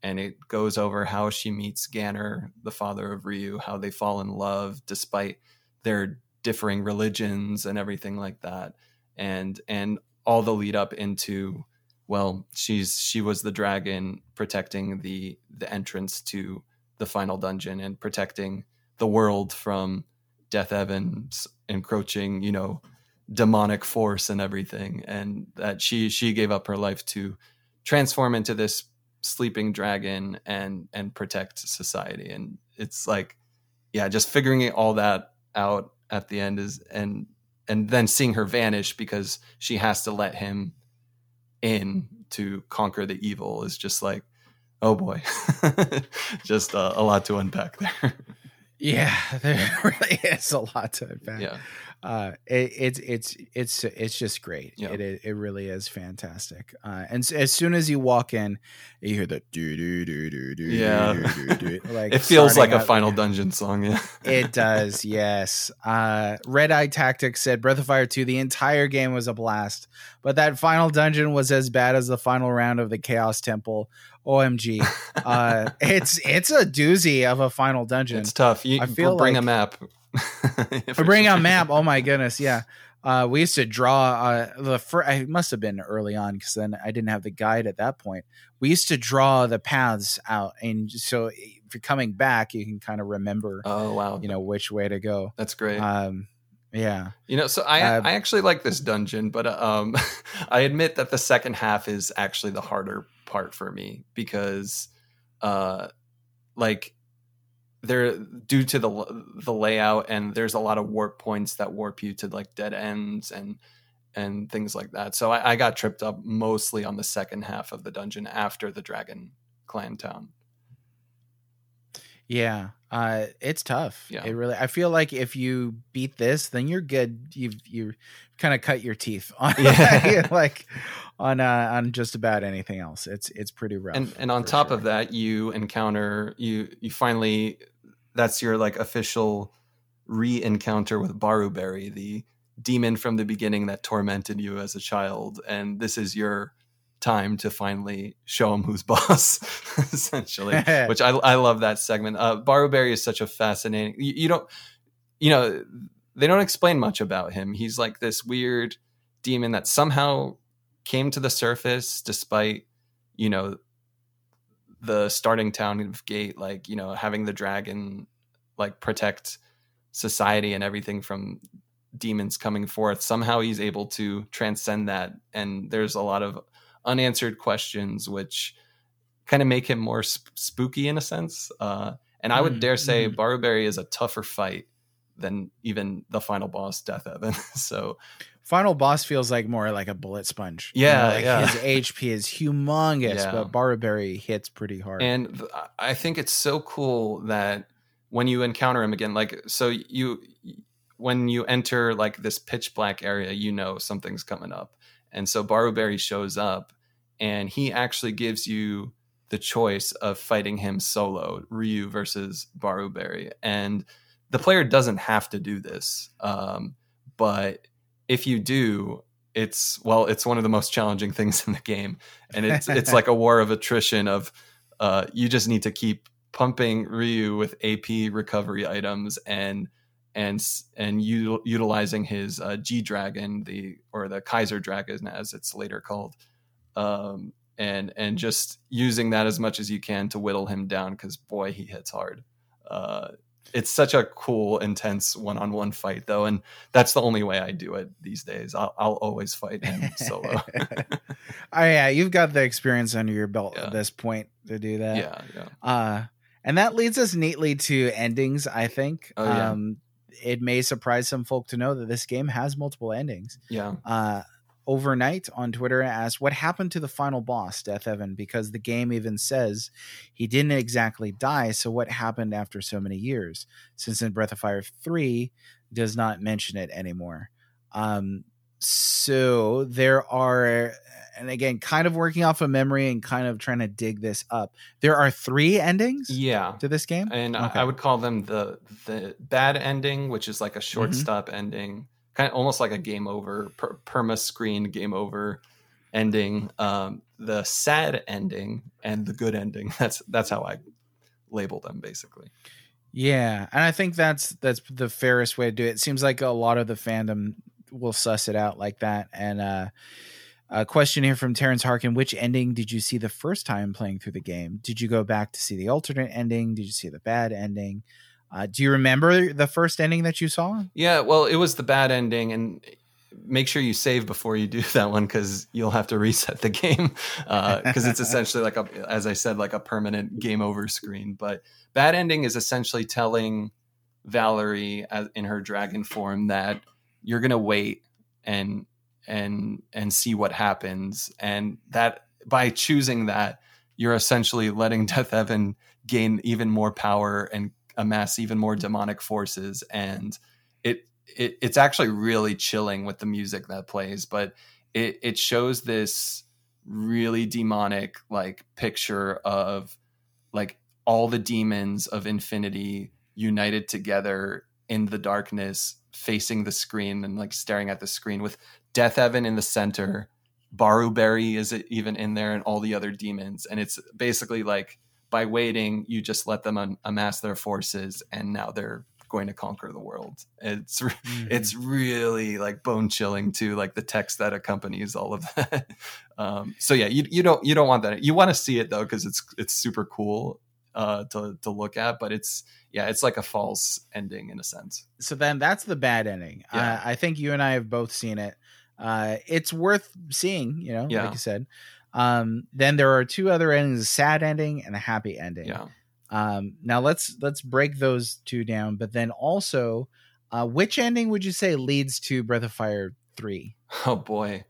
and it goes over how she meets Ganer the father of Ryu how they fall in love despite their differing religions and everything like that and and all the lead up into well, she's she was the dragon protecting the the entrance to the final dungeon and protecting the world from Deathevan's encroaching, you know, demonic force and everything, and that she she gave up her life to transform into this sleeping dragon and and protect society. And it's like, yeah, just figuring all that out at the end is and and then seeing her vanish because she has to let him in to conquer the evil is just like oh boy [LAUGHS] just uh, a lot to unpack there. Yeah [LAUGHS] there really is a lot to unpack. Yeah uh, it, it's it's it's it's just great. Yeah. It, it it really is fantastic. Uh, and s- as soon as you walk in, you hear the do do do do do Yeah. do do do. [LAUGHS] Like it feels like a up- final dungeon song yeah It does, [LAUGHS] yes. Uh, Red Eye Tactics said Breath of Fire 2, the entire game was a blast, but that final dungeon was as bad as the final round of the Chaos Temple. OMG. Uh, [LAUGHS] it's it's a doozy of a final dungeon. it's tough you I feel bring a like- map [LAUGHS] For bring out map. Oh my goodness, yeah. [LAUGHS] Uh, we used to draw uh, the fir- I must have been early on because then I didn't have the guide at that point. We used to draw the paths out, and so if you're coming back, you can kind of remember, oh wow you know, which way to go. that's great Um, yeah, You know, so I Uh, I actually like this dungeon, but um, [LAUGHS] I admit that the second half is actually the harder part for me because, uh, like there due to the the layout and there's a lot of warp points that warp you to like dead ends and and things like that. So I, I got tripped up mostly on the second half of the dungeon after the Dragon Clan town. yeah. Uh, it's tough. Yeah. It really. I feel like if you beat this, then you're good. You've you kind of cut your teeth on Yeah. [LAUGHS] like on uh, on just about anything else. It's it's pretty rough. and and on top sure. of that you encounter you you finally that's your like official re-encounter with Barubary the demon from the beginning that tormented you as a child and this is your time to finally show him who's [LAUGHS] boss essentially [LAUGHS] which I, I love that segment. Uh Barubary is such a fascinating you, you don't you know they don't explain much about him. He's like this weird demon that somehow came to the surface despite you know the starting town of gate like you know having the dragon like protect society and everything from demons coming forth somehow he's able to transcend that. And there's a lot of unanswered questions which kind of make him more sp- spooky in a sense. Uh, and i would Mm, dare say mhm. Barubary is a tougher fight than even the final boss death evan [LAUGHS] so Final boss feels like more like a bullet sponge. You Yeah, know, like yeah. His HP is humongous, Yeah. but Barubary hits pretty hard. and th- i think it's so cool that when you encounter him again like so you when you enter like this pitch black area you know something's coming up and so Barubary shows up and he actually gives you the choice of fighting him solo ryu versus Barubary and the player doesn't have to do this um, but if you do it's well it's one of the most challenging [LAUGHS] things in the game and it's it's like a [LAUGHS] war of attrition of uh, you just need to keep pumping Ryu with AP recovery items and and and u- utilizing his uh, G Dragon, the or the Kaiser Dragon as it's later called, um, and and just using that as much as you can to whittle him down because boy he hits hard. Uh, it's such a cool, intense one-on-one fight though, and that's the only way I do it these days. I'll, I'll always fight him [LAUGHS] solo. [LAUGHS] oh yeah, you've got the experience under your belt Yeah. at this point to do that. yeah, yeah. Uh and that leads us neatly to endings, I think. Oh, yeah. Um it may surprise some folk to know that this game has multiple endings. Yeah. uh, overnight on Twitter asked what happened to the final boss, Deathevan, because the game even says he didn't exactly die. So what happened after so many years? Since in Breath of Fire 3 does not mention it anymore. Um, so there are, and again, kind of working off of memory and kind of trying to dig this up. There are three endings Yeah. to this game. and I- Okay. I would call them the the bad ending, which is like a short Mhm. stop ending, kind of almost like a game over per, perma screen game over ending. Um, the sad ending and the good ending. [LAUGHS] That's that's how I label them basically. Yeah, and I think that's that's the fairest way to do it. It seems like a lot of the fandom will suss it out like that, and uh, A question here from Terrence Harkin. Which ending did you see the first time playing through the game? Did you go back to see the alternate ending? Did you see the bad ending? Uh, do you remember the first ending that you saw? Yeah, well, it was the bad ending, and make sure you save before you do [LAUGHS] that one because you'll have to reset the game because uh, it's essentially like a, as I said, like a permanent game over screen. But bad ending is essentially telling Valerie as, in her dragon form that you're gonna wait and and and see what happens and that by choosing that you're essentially letting [LAUGHS] Deathevan gain even more power and amass even more demonic forces and it, it it's actually really chilling with the music that plays but it it shows this really demonic like picture of like all the demons of infinity united together in the darkness facing the screen and like staring at the screen with Deathevan in the center. Barubary is even in there and all the other demons. And it's basically like by waiting, you just let them un- amass their forces and now they're going to conquer the world. It's mm-hmm. it's really like bone chilling too, like the text that accompanies all of that. [LAUGHS] um, so yeah, you you don't you don't want that. You want to see it though because it's it's super cool uh, to to look at, but it's yeah, it's like a false ending in a sense. So then that's the bad ending. Yeah. Uh, I think you and I have both seen it. Uh, it's worth seeing, you know, yeah. like you said. Um, then there are two other endings: a sad ending and a happy ending. Yeah. Um, now let's let's break those two down. But then also, uh, which ending would you say leads to Breath of Fire three? [LAUGHS] Oh boy,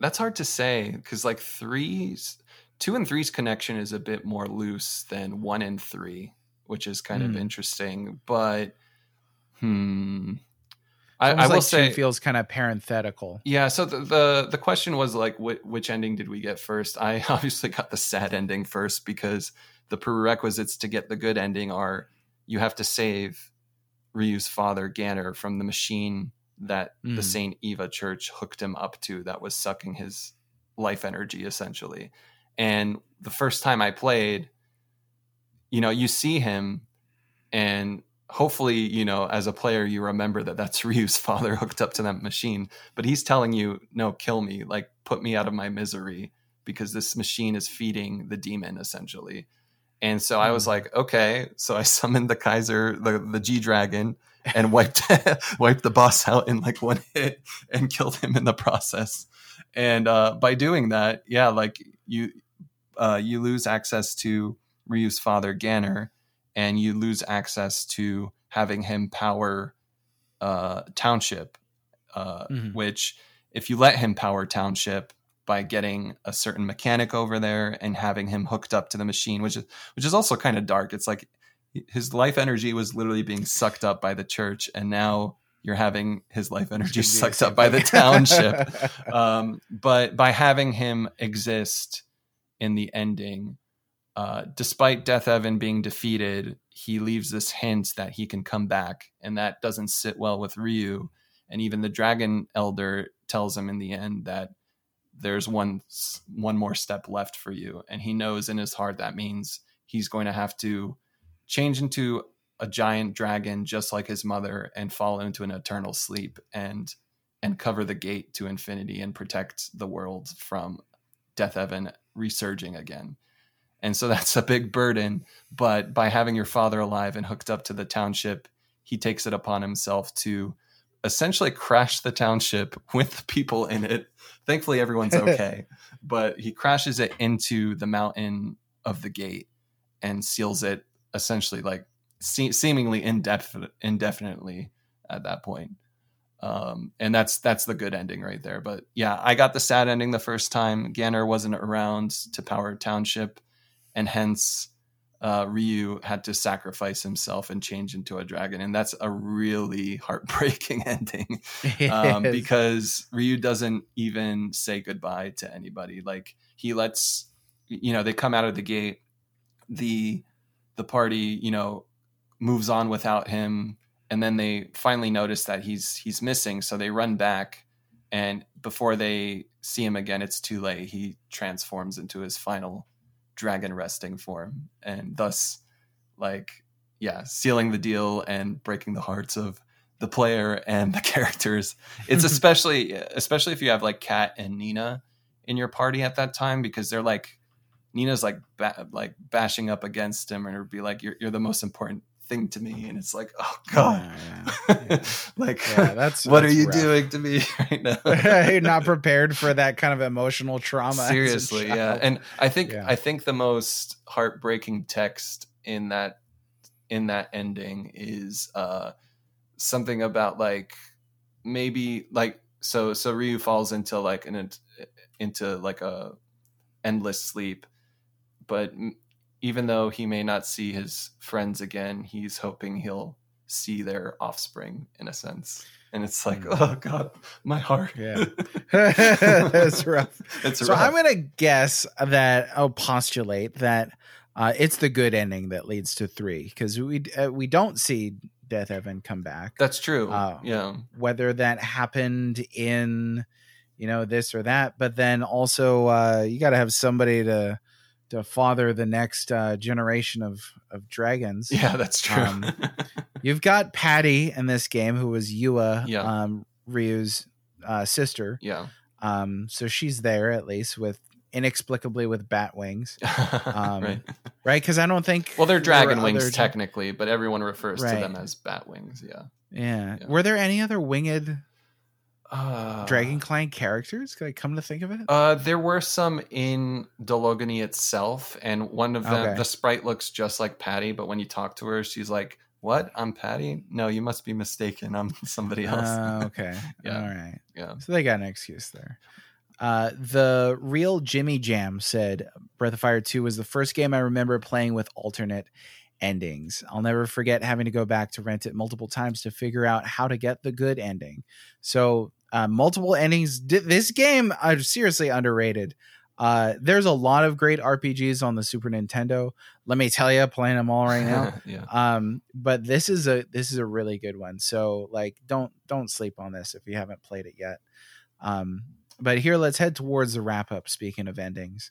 that's hard to say because like three's two and three's connection is a bit more loose than one and three, which is kind mm. of hmm. interesting. But hmm, I, I, will like say feels kind of parenthetical. Yeah. So the, the, the question was like, wh- which ending did we get first? I [LAUGHS] obviously got the sad ending first because the prerequisites to get the good ending are you have to save Ryu's father Ganner from the machine that mm. the Saint Eva Church hooked him up to that was sucking his life energy essentially. And the first time I played, you know, you see him, and hopefully, you know, as a player, you remember that that's [LAUGHS] Ryu's father hooked up to that machine. But he's telling you, no, kill me, like put me out of my misery because this machine is feeding the demon essentially. And so I was hmm. like, okay. So I [LAUGHS] summoned the Kaiser, the, the G Dragon, and wiped [LAUGHS] wiped the boss out in like one hit and killed him in the process. And uh, by doing that, yeah, like you uh, you lose access to Ryu's father Ganon, and you lose access to having him power uh, Township, uh, mm-hmm. which if you let him power Township by getting a certain mechanic over there and having him hooked up to the machine, which is which is also kind of dark. It's like his life energy was literally being sucked up by the church, and now you're having his life energy sucked up by the township. [LAUGHS] um, but by having him exist in the ending. Uh, despite Deathevan being defeated, he leaves this hint that he can come back, and that doesn't sit well with Ryu. And even the Dragon Elder tells him in the end that there's one one more step left for you, and he knows in his heart that means he's going to have to change into a giant dragon just like his mother and fall into an eternal sleep and and cover the gate to infinity and protect the world from Deathevan resurging again. And so [LAUGHS] that's a big burden. But by having your father alive and hooked up to the township, he takes it upon himself to essentially crash the township [LAUGHS] with the people in it. Thankfully, everyone's [LAUGHS] okay. but he crashes it into the mountain of the gate and seals it essentially like se- seemingly indefinite, indefinitely at that point um, and that's that's the good ending right there. But yeah, I got the sad ending the first time. Ganon wasn't around to power Township, and hence uh, Ryu had to sacrifice himself and change into a dragon, and that's a really [LAUGHS] heartbreaking ending um, because Ryu doesn't even say goodbye to anybody. Like he lets you know they come out of the gate, the the party you know moves on without him. And then they finally notice that he's he's missing. So they run back. And before they see him again it's too late. He transforms into his final dragon resting form and thus like yeah sealing the deal and breaking the hearts of the player and the [LAUGHS] characters. It's [LAUGHS] especially especially if you have like Katt and nina in your party at that time because they're like Nina's like ba- like bashing up against him and be like you're you're the most important thing to me and it's like oh god Yeah, yeah. [LAUGHS] like Yeah, that's- what that's are you rough. doing to me [LAUGHS] right now [LAUGHS] You're not prepared for that kind of emotional trauma. seriously yeah and i think i think the most heartbreaking text in that in that ending is uh something about like maybe like so so ryu falls into like an into like a endless sleep but even though he may not see his friends again he's hoping he'll see their offspring in a sense and it's like Mm. oh god my heart Yeah. [LAUGHS] That's rough. it's rough. so rough. I'm gonna guess that I'll postulate that uh, it's the good ending that leads to three because we uh, we don't see Deathevan come back. that's true Uh, yeah Whether that happened in you know this or that, but then also uh, you got to have somebody to to father the next uh, generation of of dragons. Yeah, that's true. Um, You've got Patty in this game, who was Yua, Yeah. um, Ryu's uh, sister. yeah. Um, so she's there at least with inexplicably with bat wings, [LAUGHS] Um, right. right? Because I don't think Well, they're dragon wings other- technically, but everyone refers Right. to them as bat wings. Yeah. Yeah. Yeah. Were there any other winged Uh, Dragon Clan characters? Could I come to think of it? Uh, there were some in Dologany itself, and one of them, Okay. the sprite looks just like Patty, but when you talk to her, she's like, "What? I'm Patty? No, you must be mistaken. I'm [LAUGHS] somebody else." Uh, [LAUGHS] okay. Yeah. All right. yeah. So they got an excuse there. Uh, the real Jimmy Jam said Breath of Fire 2 was the first game I remember playing with alternate endings. I'll never forget having to go back to rent it multiple times to figure out how to get the good ending. So, uh, multiple endings. Di- This game, uh, seriously underrated. Uh, there's a lot of great RPGs on the Super Nintendo. Let me tell you, playing them all right now [LAUGHS] yeah. um but this is a this is a really good one so like don't don't sleep on this if you haven't played it yet um but here let's head towards the wrap up speaking of endings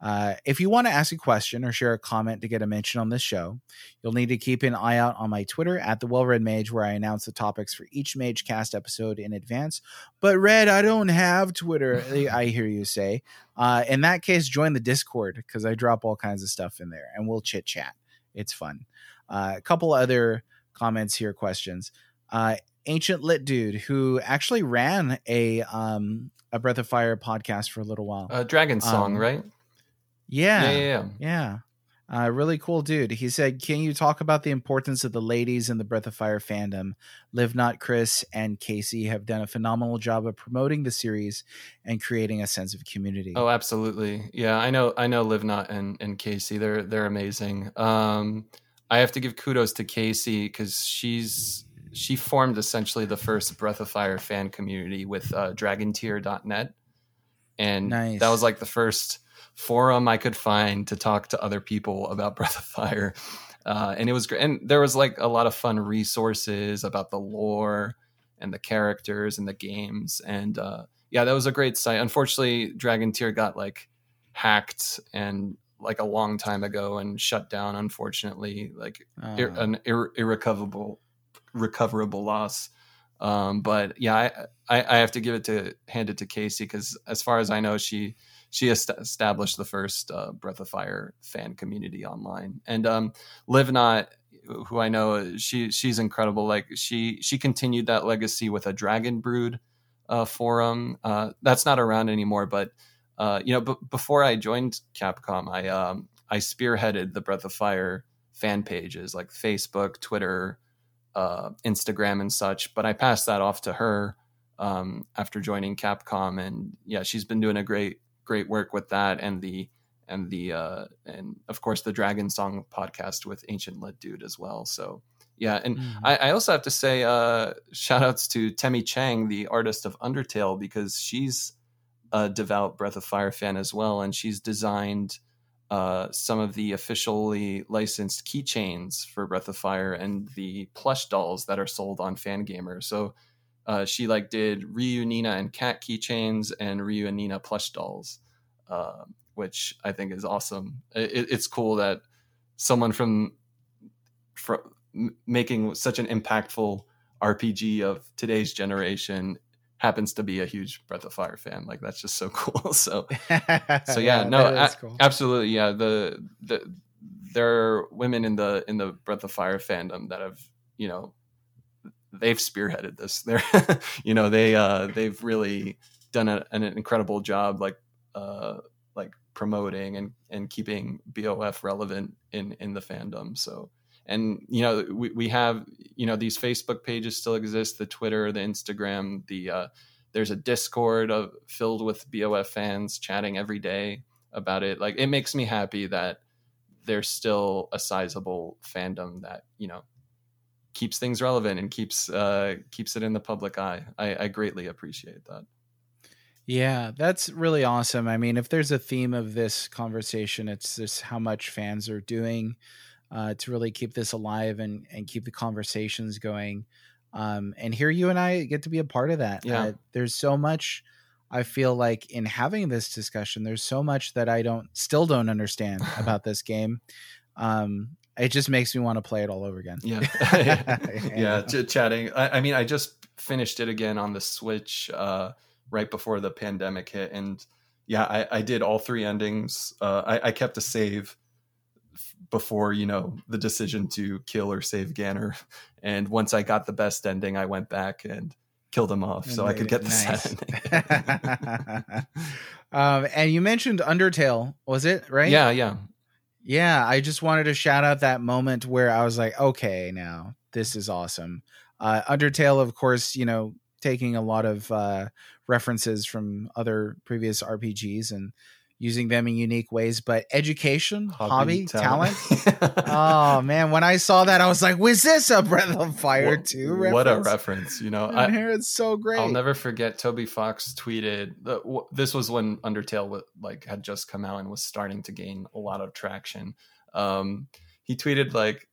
uh, if you want to ask a question or share a comment to get a mention on this show, you'll need to keep an eye out on my Twitter at the Well Read Mage, where I announce the topics for each MageCast episode in advance. But Red, I don't have Twitter. [LAUGHS] I hear you say. Uh, in that case, join the Discord because I drop all kinds of stuff in there, and we'll chit chat. It's fun. Uh, a couple other comments here, questions. Uh, Ancient Lit Dude, who actually ran a um, a Breath of Fire podcast for a little while. Uh, Dragon Song, Um, right? Yeah, yeah, yeah. yeah. Uh, really cool dude. He said, Can you talk about the importance of the ladies in the Breath of Fire fandom? Live Not Chris and Casey have done a phenomenal job of promoting the series and creating a sense of community. Oh, absolutely. Yeah, I know. I know. Livnot and and Casey, they're they're amazing. Um, I have to give kudos to Casey because she's she formed essentially the first Breath of Fire fan community with uh, DragonTier.net, and Nice. that was like the first forum I could find to talk to other people about [LAUGHS] Breath of Fire. Uh, and it was great. And there was like a lot of fun resources about the lore and the characters and the games. And uh, yeah, that was a great site. Unfortunately, Dragon Tier got like hacked and like a long time ago and shut down. Unfortunately, like Oh. ir- an ir- irrecoverable recoverable loss. Um, but yeah, I, I I have to give it to hand it to Casey because as far as I know, she she est- established the first uh, Breath of Fire fan community online. And um, Not, who I know, she she's incredible. Like she she continued that legacy with a Dragon Brood uh, forum. Uh, that's not around anymore, but uh, you know, b- before I joined Capcom, I um, I spearheaded the Breath of Fire fan pages like Facebook, Twitter, uh, Instagram, and such. But I passed that off to her um, after joining Capcom, and yeah, she's been doing a great great work with that and the and the uh, and of course the Dragon Song podcast with Ancient Lit Dude as well. So yeah, and Mhm. I, I also have to say uh, shout outs to Temmie Chang, the artist of Undertale, because she's a devout Breath of Fire fan as well, and she's designed uh, some of the officially licensed keychains for Breath of Fire and the plush dolls that are sold on Fangamer. So uh, she like did Ryu, Nina, and Katt keychains and Ryu and Nina plush dolls, uh, which I think is awesome. It, it's cool that someone from from making such an impactful RPG of today's generation happens to be a huge Breath of Fire fan. Like that's just so [LAUGHS] cool. So [LAUGHS] so yeah, no, a- cool. absolutely, yeah. The the there are women in the in the Breath of Fire fandom that have you know they've spearheaded this. [LAUGHS] They're you know they uh they've really done a, an incredible job like uh like promoting and and keeping BOF relevant in in the fandom. So and you know we, we have you know these facebook pages still exist the twitter the instagram the uh, there's a discord of filled with bof fans chatting every day about it like it makes me happy that there's still a sizable fandom that you know keeps things relevant and keeps uh keeps it in the public eye i, I greatly appreciate that yeah, that's really awesome. I mean, if there's a theme of this conversation, it's just how much fans are doing uh, to really keep this alive and and keep the conversations going. Um, and here you and I get to be a part of that. Yeah. Uh, there's so much I feel like in having this discussion, there's so much that I don't still don't understand [LAUGHS] about this game. Um, it just makes me want to play it all over again. Yeah, [LAUGHS] [LAUGHS] yeah, ch- chatting. I, I, mean, I just finished it again on the Switch uh, right before the pandemic hit, and yeah, I, I did all three endings. Uh, I, I kept a save before you know the decision to kill or save Ganon. And once I got the best ending, I went back and killed him off, and so I could get the nice. [LAUGHS] um, and you mentioned Undertale, was it right? Yeah, yeah, yeah. I just wanted to shout out that moment where I was like, okay, now this is awesome. Uh, Undertale, of course, you know, taking a lot of uh, references from other previous RPGs and using them in unique ways. But education, hobby, hobby talent. talent. [LAUGHS] oh man, when I saw that, I was like, "Was this a Breath of Fire what, too?" What a reference! You know, I hear it's so great. I'll never forget. Toby Fox tweeted. The, this was when Undertale like had just come out and was starting to gain a lot of traction. Um, he tweeted like.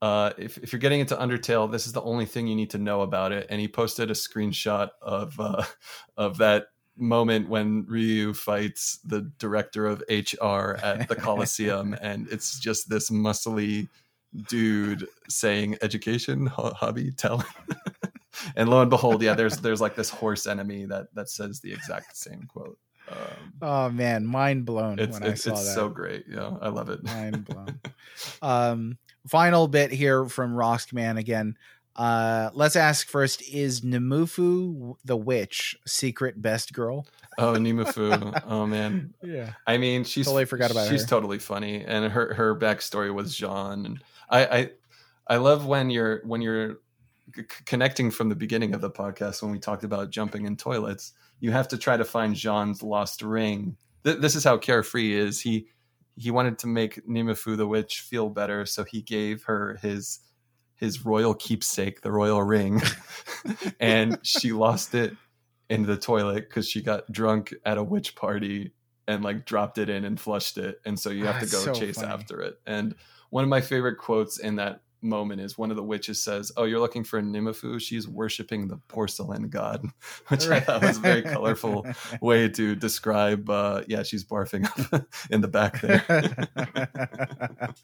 Uh, if, if you're getting into Undertale, this is the only thing you need to know about it. And he posted a screenshot of uh, [LAUGHS] of that moment when Ryu fights the director of HR at the [LAUGHS] Coliseum, and it's just this muscly dude saying education, hobby, talent. [LAUGHS] and lo and behold, yeah, there's there's like this horse enemy that that says the exact same quote. Um, oh man, mind blown it's, when it's, I saw it's that. so great. Yeah, I love it. Mind blown. [LAUGHS] um, final bit here from Roskman again. Uh, let's ask first: Is Nemufu the witch secret best girl? Oh, Nemufu. [LAUGHS] oh man. Yeah. I mean, she's totally forgot about she's her. totally funny, and her her backstory was Jean, and I I I love when you're when you're c- connecting from the beginning of the podcast when we talked about jumping in toilets. You have to try to find Jean's lost ring. Th- this is how carefree is. He he wanted to make Nemufu the witch feel better, so he gave her his his royal keepsake, the royal ring, [LAUGHS] and she lost it in the toilet because she got drunk at a witch party and like dropped it in and flushed it, and so you have to go so chase funny. after it. And one of my favorite quotes in that moment is one of the witches says, "Oh, you're looking for Nemufu? She's worshiping the porcelain god," [LAUGHS] which I thought was a very colorful way to describe. Uh, yeah, she's barfing up [LAUGHS] in the back there. [LAUGHS] that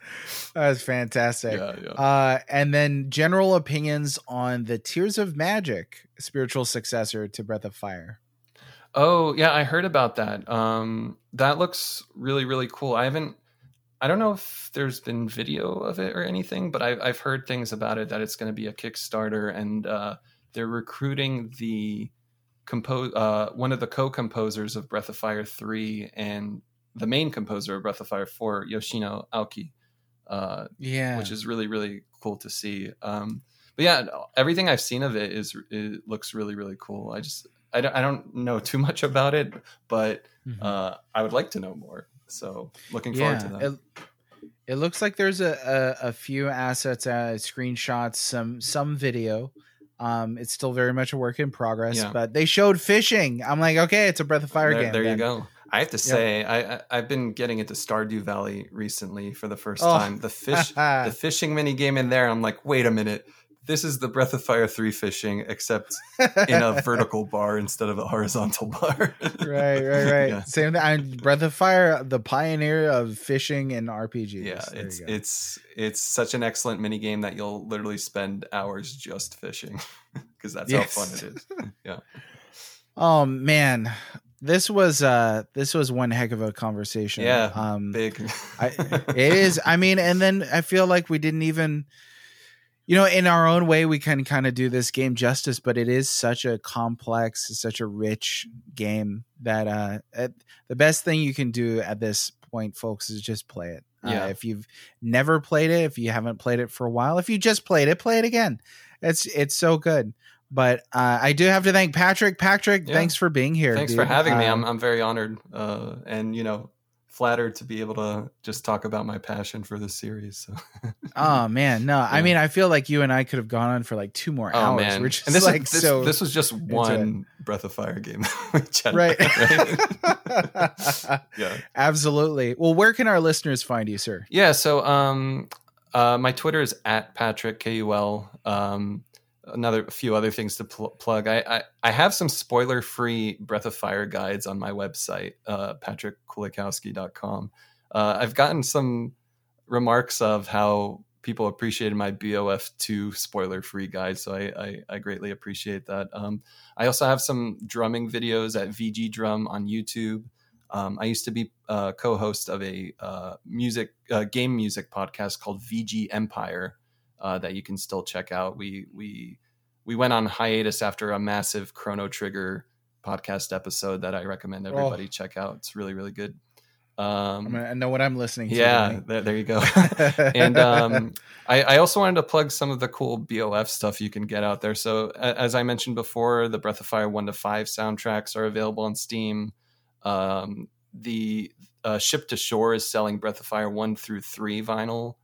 was fantastic. Yeah, yeah. Uh, and then general opinions on the Tears of Magic spiritual successor to Breath of Fire. Oh yeah, I heard about that. Um, that looks really really cool. I haven't I don't know if there's been video of it or anything, but I've, I've heard things about it that it's going to be a Kickstarter and uh, they're recruiting the compose uh, one of the co-composers of Breath of Fire three and the main composer of Breath of Fire four, Yoshino Aoki. Uh, yeah, which is really really cool to see. Um, but yeah, everything I've seen of it is it looks really really cool. I just I don't, I don't know too much about it, but mm-hmm. uh, I would like to know more. So looking forward yeah, to that. It, it looks like there's a, a, a few assets, uh, screenshots, some some video. Um, it's still very much a work in progress, yeah. but they showed fishing. I'm like, okay, it's a Breath of Fire there, game. There then. you go. I have to say, yep. I, I have been getting into Stardew Valley recently for the first oh. time. The fish, [LAUGHS] the fishing mini game in there. I'm like, wait a minute, this is the Breath of Fire 3 fishing, except [LAUGHS] in a vertical bar instead of a horizontal [LAUGHS] bar. right, right, right. Yeah. Same thing. I'm Breath of Fire, the pioneer of fishing and RPGs. Yeah, there it's it's it's such an excellent mini game that you'll literally spend hours just fishing [LAUGHS] because that's yes. how fun it is. Yeah. oh man, this was uh this was one heck of a conversation. Yeah, um, big. I, it is. I mean, and then I feel like we didn't even, you know, in our own way, we can kind of do this game justice, but it is such a complex, such a rich game that uh, at, the best thing you can do at this point, folks, is just play it. Yeah. Uh, if you've never played it, if you haven't played it for a while, if you just played it, play it again. It's it's so good. But uh, I do have to thank Patrick. Patrick, Yeah. thanks for being here. Thanks dude. for having me. Um, I'm I'm very honored, uh, and you know, flattered to be able to just talk about my passion for this series. So. [LAUGHS] Oh man, no. I mean, I feel like you and I could have gone on for like two more Oh hours. man, We're just and this like is this, so this was just one Breath of Fire game. right. right? [LAUGHS] yeah. Absolutely. Well, where can our listeners find you, sir? Yeah. So, um, uh, my Twitter is at Patrick Kul. Um, another few other things to pl- plug. I, I I have some spoiler free Breath of Fire guides on my website, uh, patrickkulikowski.com. Uh, I've gotten some remarks of how people appreciated my BOF two spoiler free guide, so I, I I greatly appreciate that. Um, I also have some drumming videos at VG Drum on YouTube. Um, I used to be uh, co-host of a uh, music uh, game music podcast called VG Empire uh, that you can still check out. We we we went on hiatus after a massive Chrono Trigger podcast episode that I recommend everybody check out. It's really really good. Um, gonna, I know what I'm listening to. yeah, there, there you go. [LAUGHS] and um, I, I also wanted to plug some of the cool BOF stuff you can get out there. So, as I mentioned before, the Breath of Fire 1 to 5 soundtracks are available on Steam. Um, the uh, Ship to Shore is selling Breath of Fire 1 through 3 vinyl.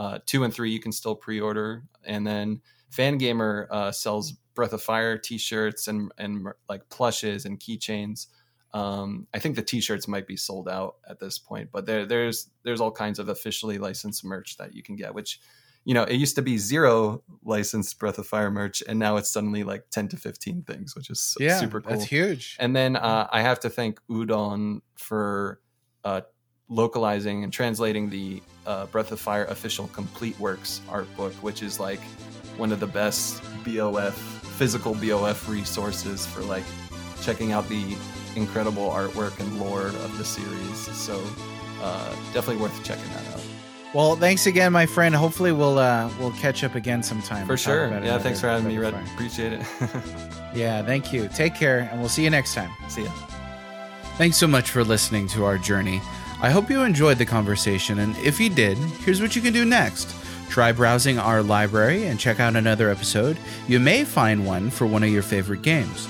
Uh, 2 and 3 you can still pre order. And then Fangamer uh, sells Breath of Fire t shirts and, and like plushes and keychains. Um, I think the T-shirts might be sold out at this point, but there, there's there's all kinds of officially licensed merch that you can get. Which, you know, it used to be zero licensed Breath of Fire merch, and now it's suddenly like ten to fifteen things, which is yeah, super cool. That's huge. And then uh, I have to thank Udon for uh, localizing and translating the uh, Breath of Fire official complete works art book, which is like one of the best BOF physical BOF resources for like checking out the incredible artwork and lore of the series. So uh, definitely worth checking that out. Well, thanks again, my friend. Hopefully, we'll uh, we'll catch up again sometime. For sure. Yeah, another thanks for having me, Red. Appreciate it. [LAUGHS] Yeah, thank you. Take care, and we'll see you next time. See ya. Thanks so much for listening to our journey. I hope you enjoyed the conversation, and if you did, here's what you can do next. Try browsing our library and check out another episode. You may find one for one of your favorite games.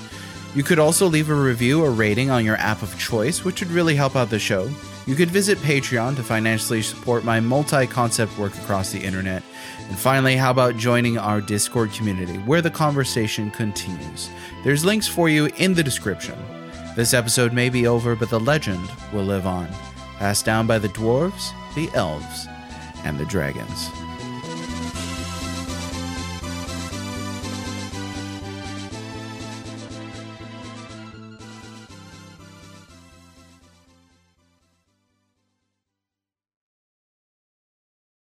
You could also leave a review or rating on your app of choice, which would really help out the show. You could visit Patreon to financially support my multi concept work across the internet. And finally, how about joining our Discord community where the conversation continues? There's links for you in the description. This episode may be over, but the legend will live on, passed down by the dwarves, the elves, and the dragons.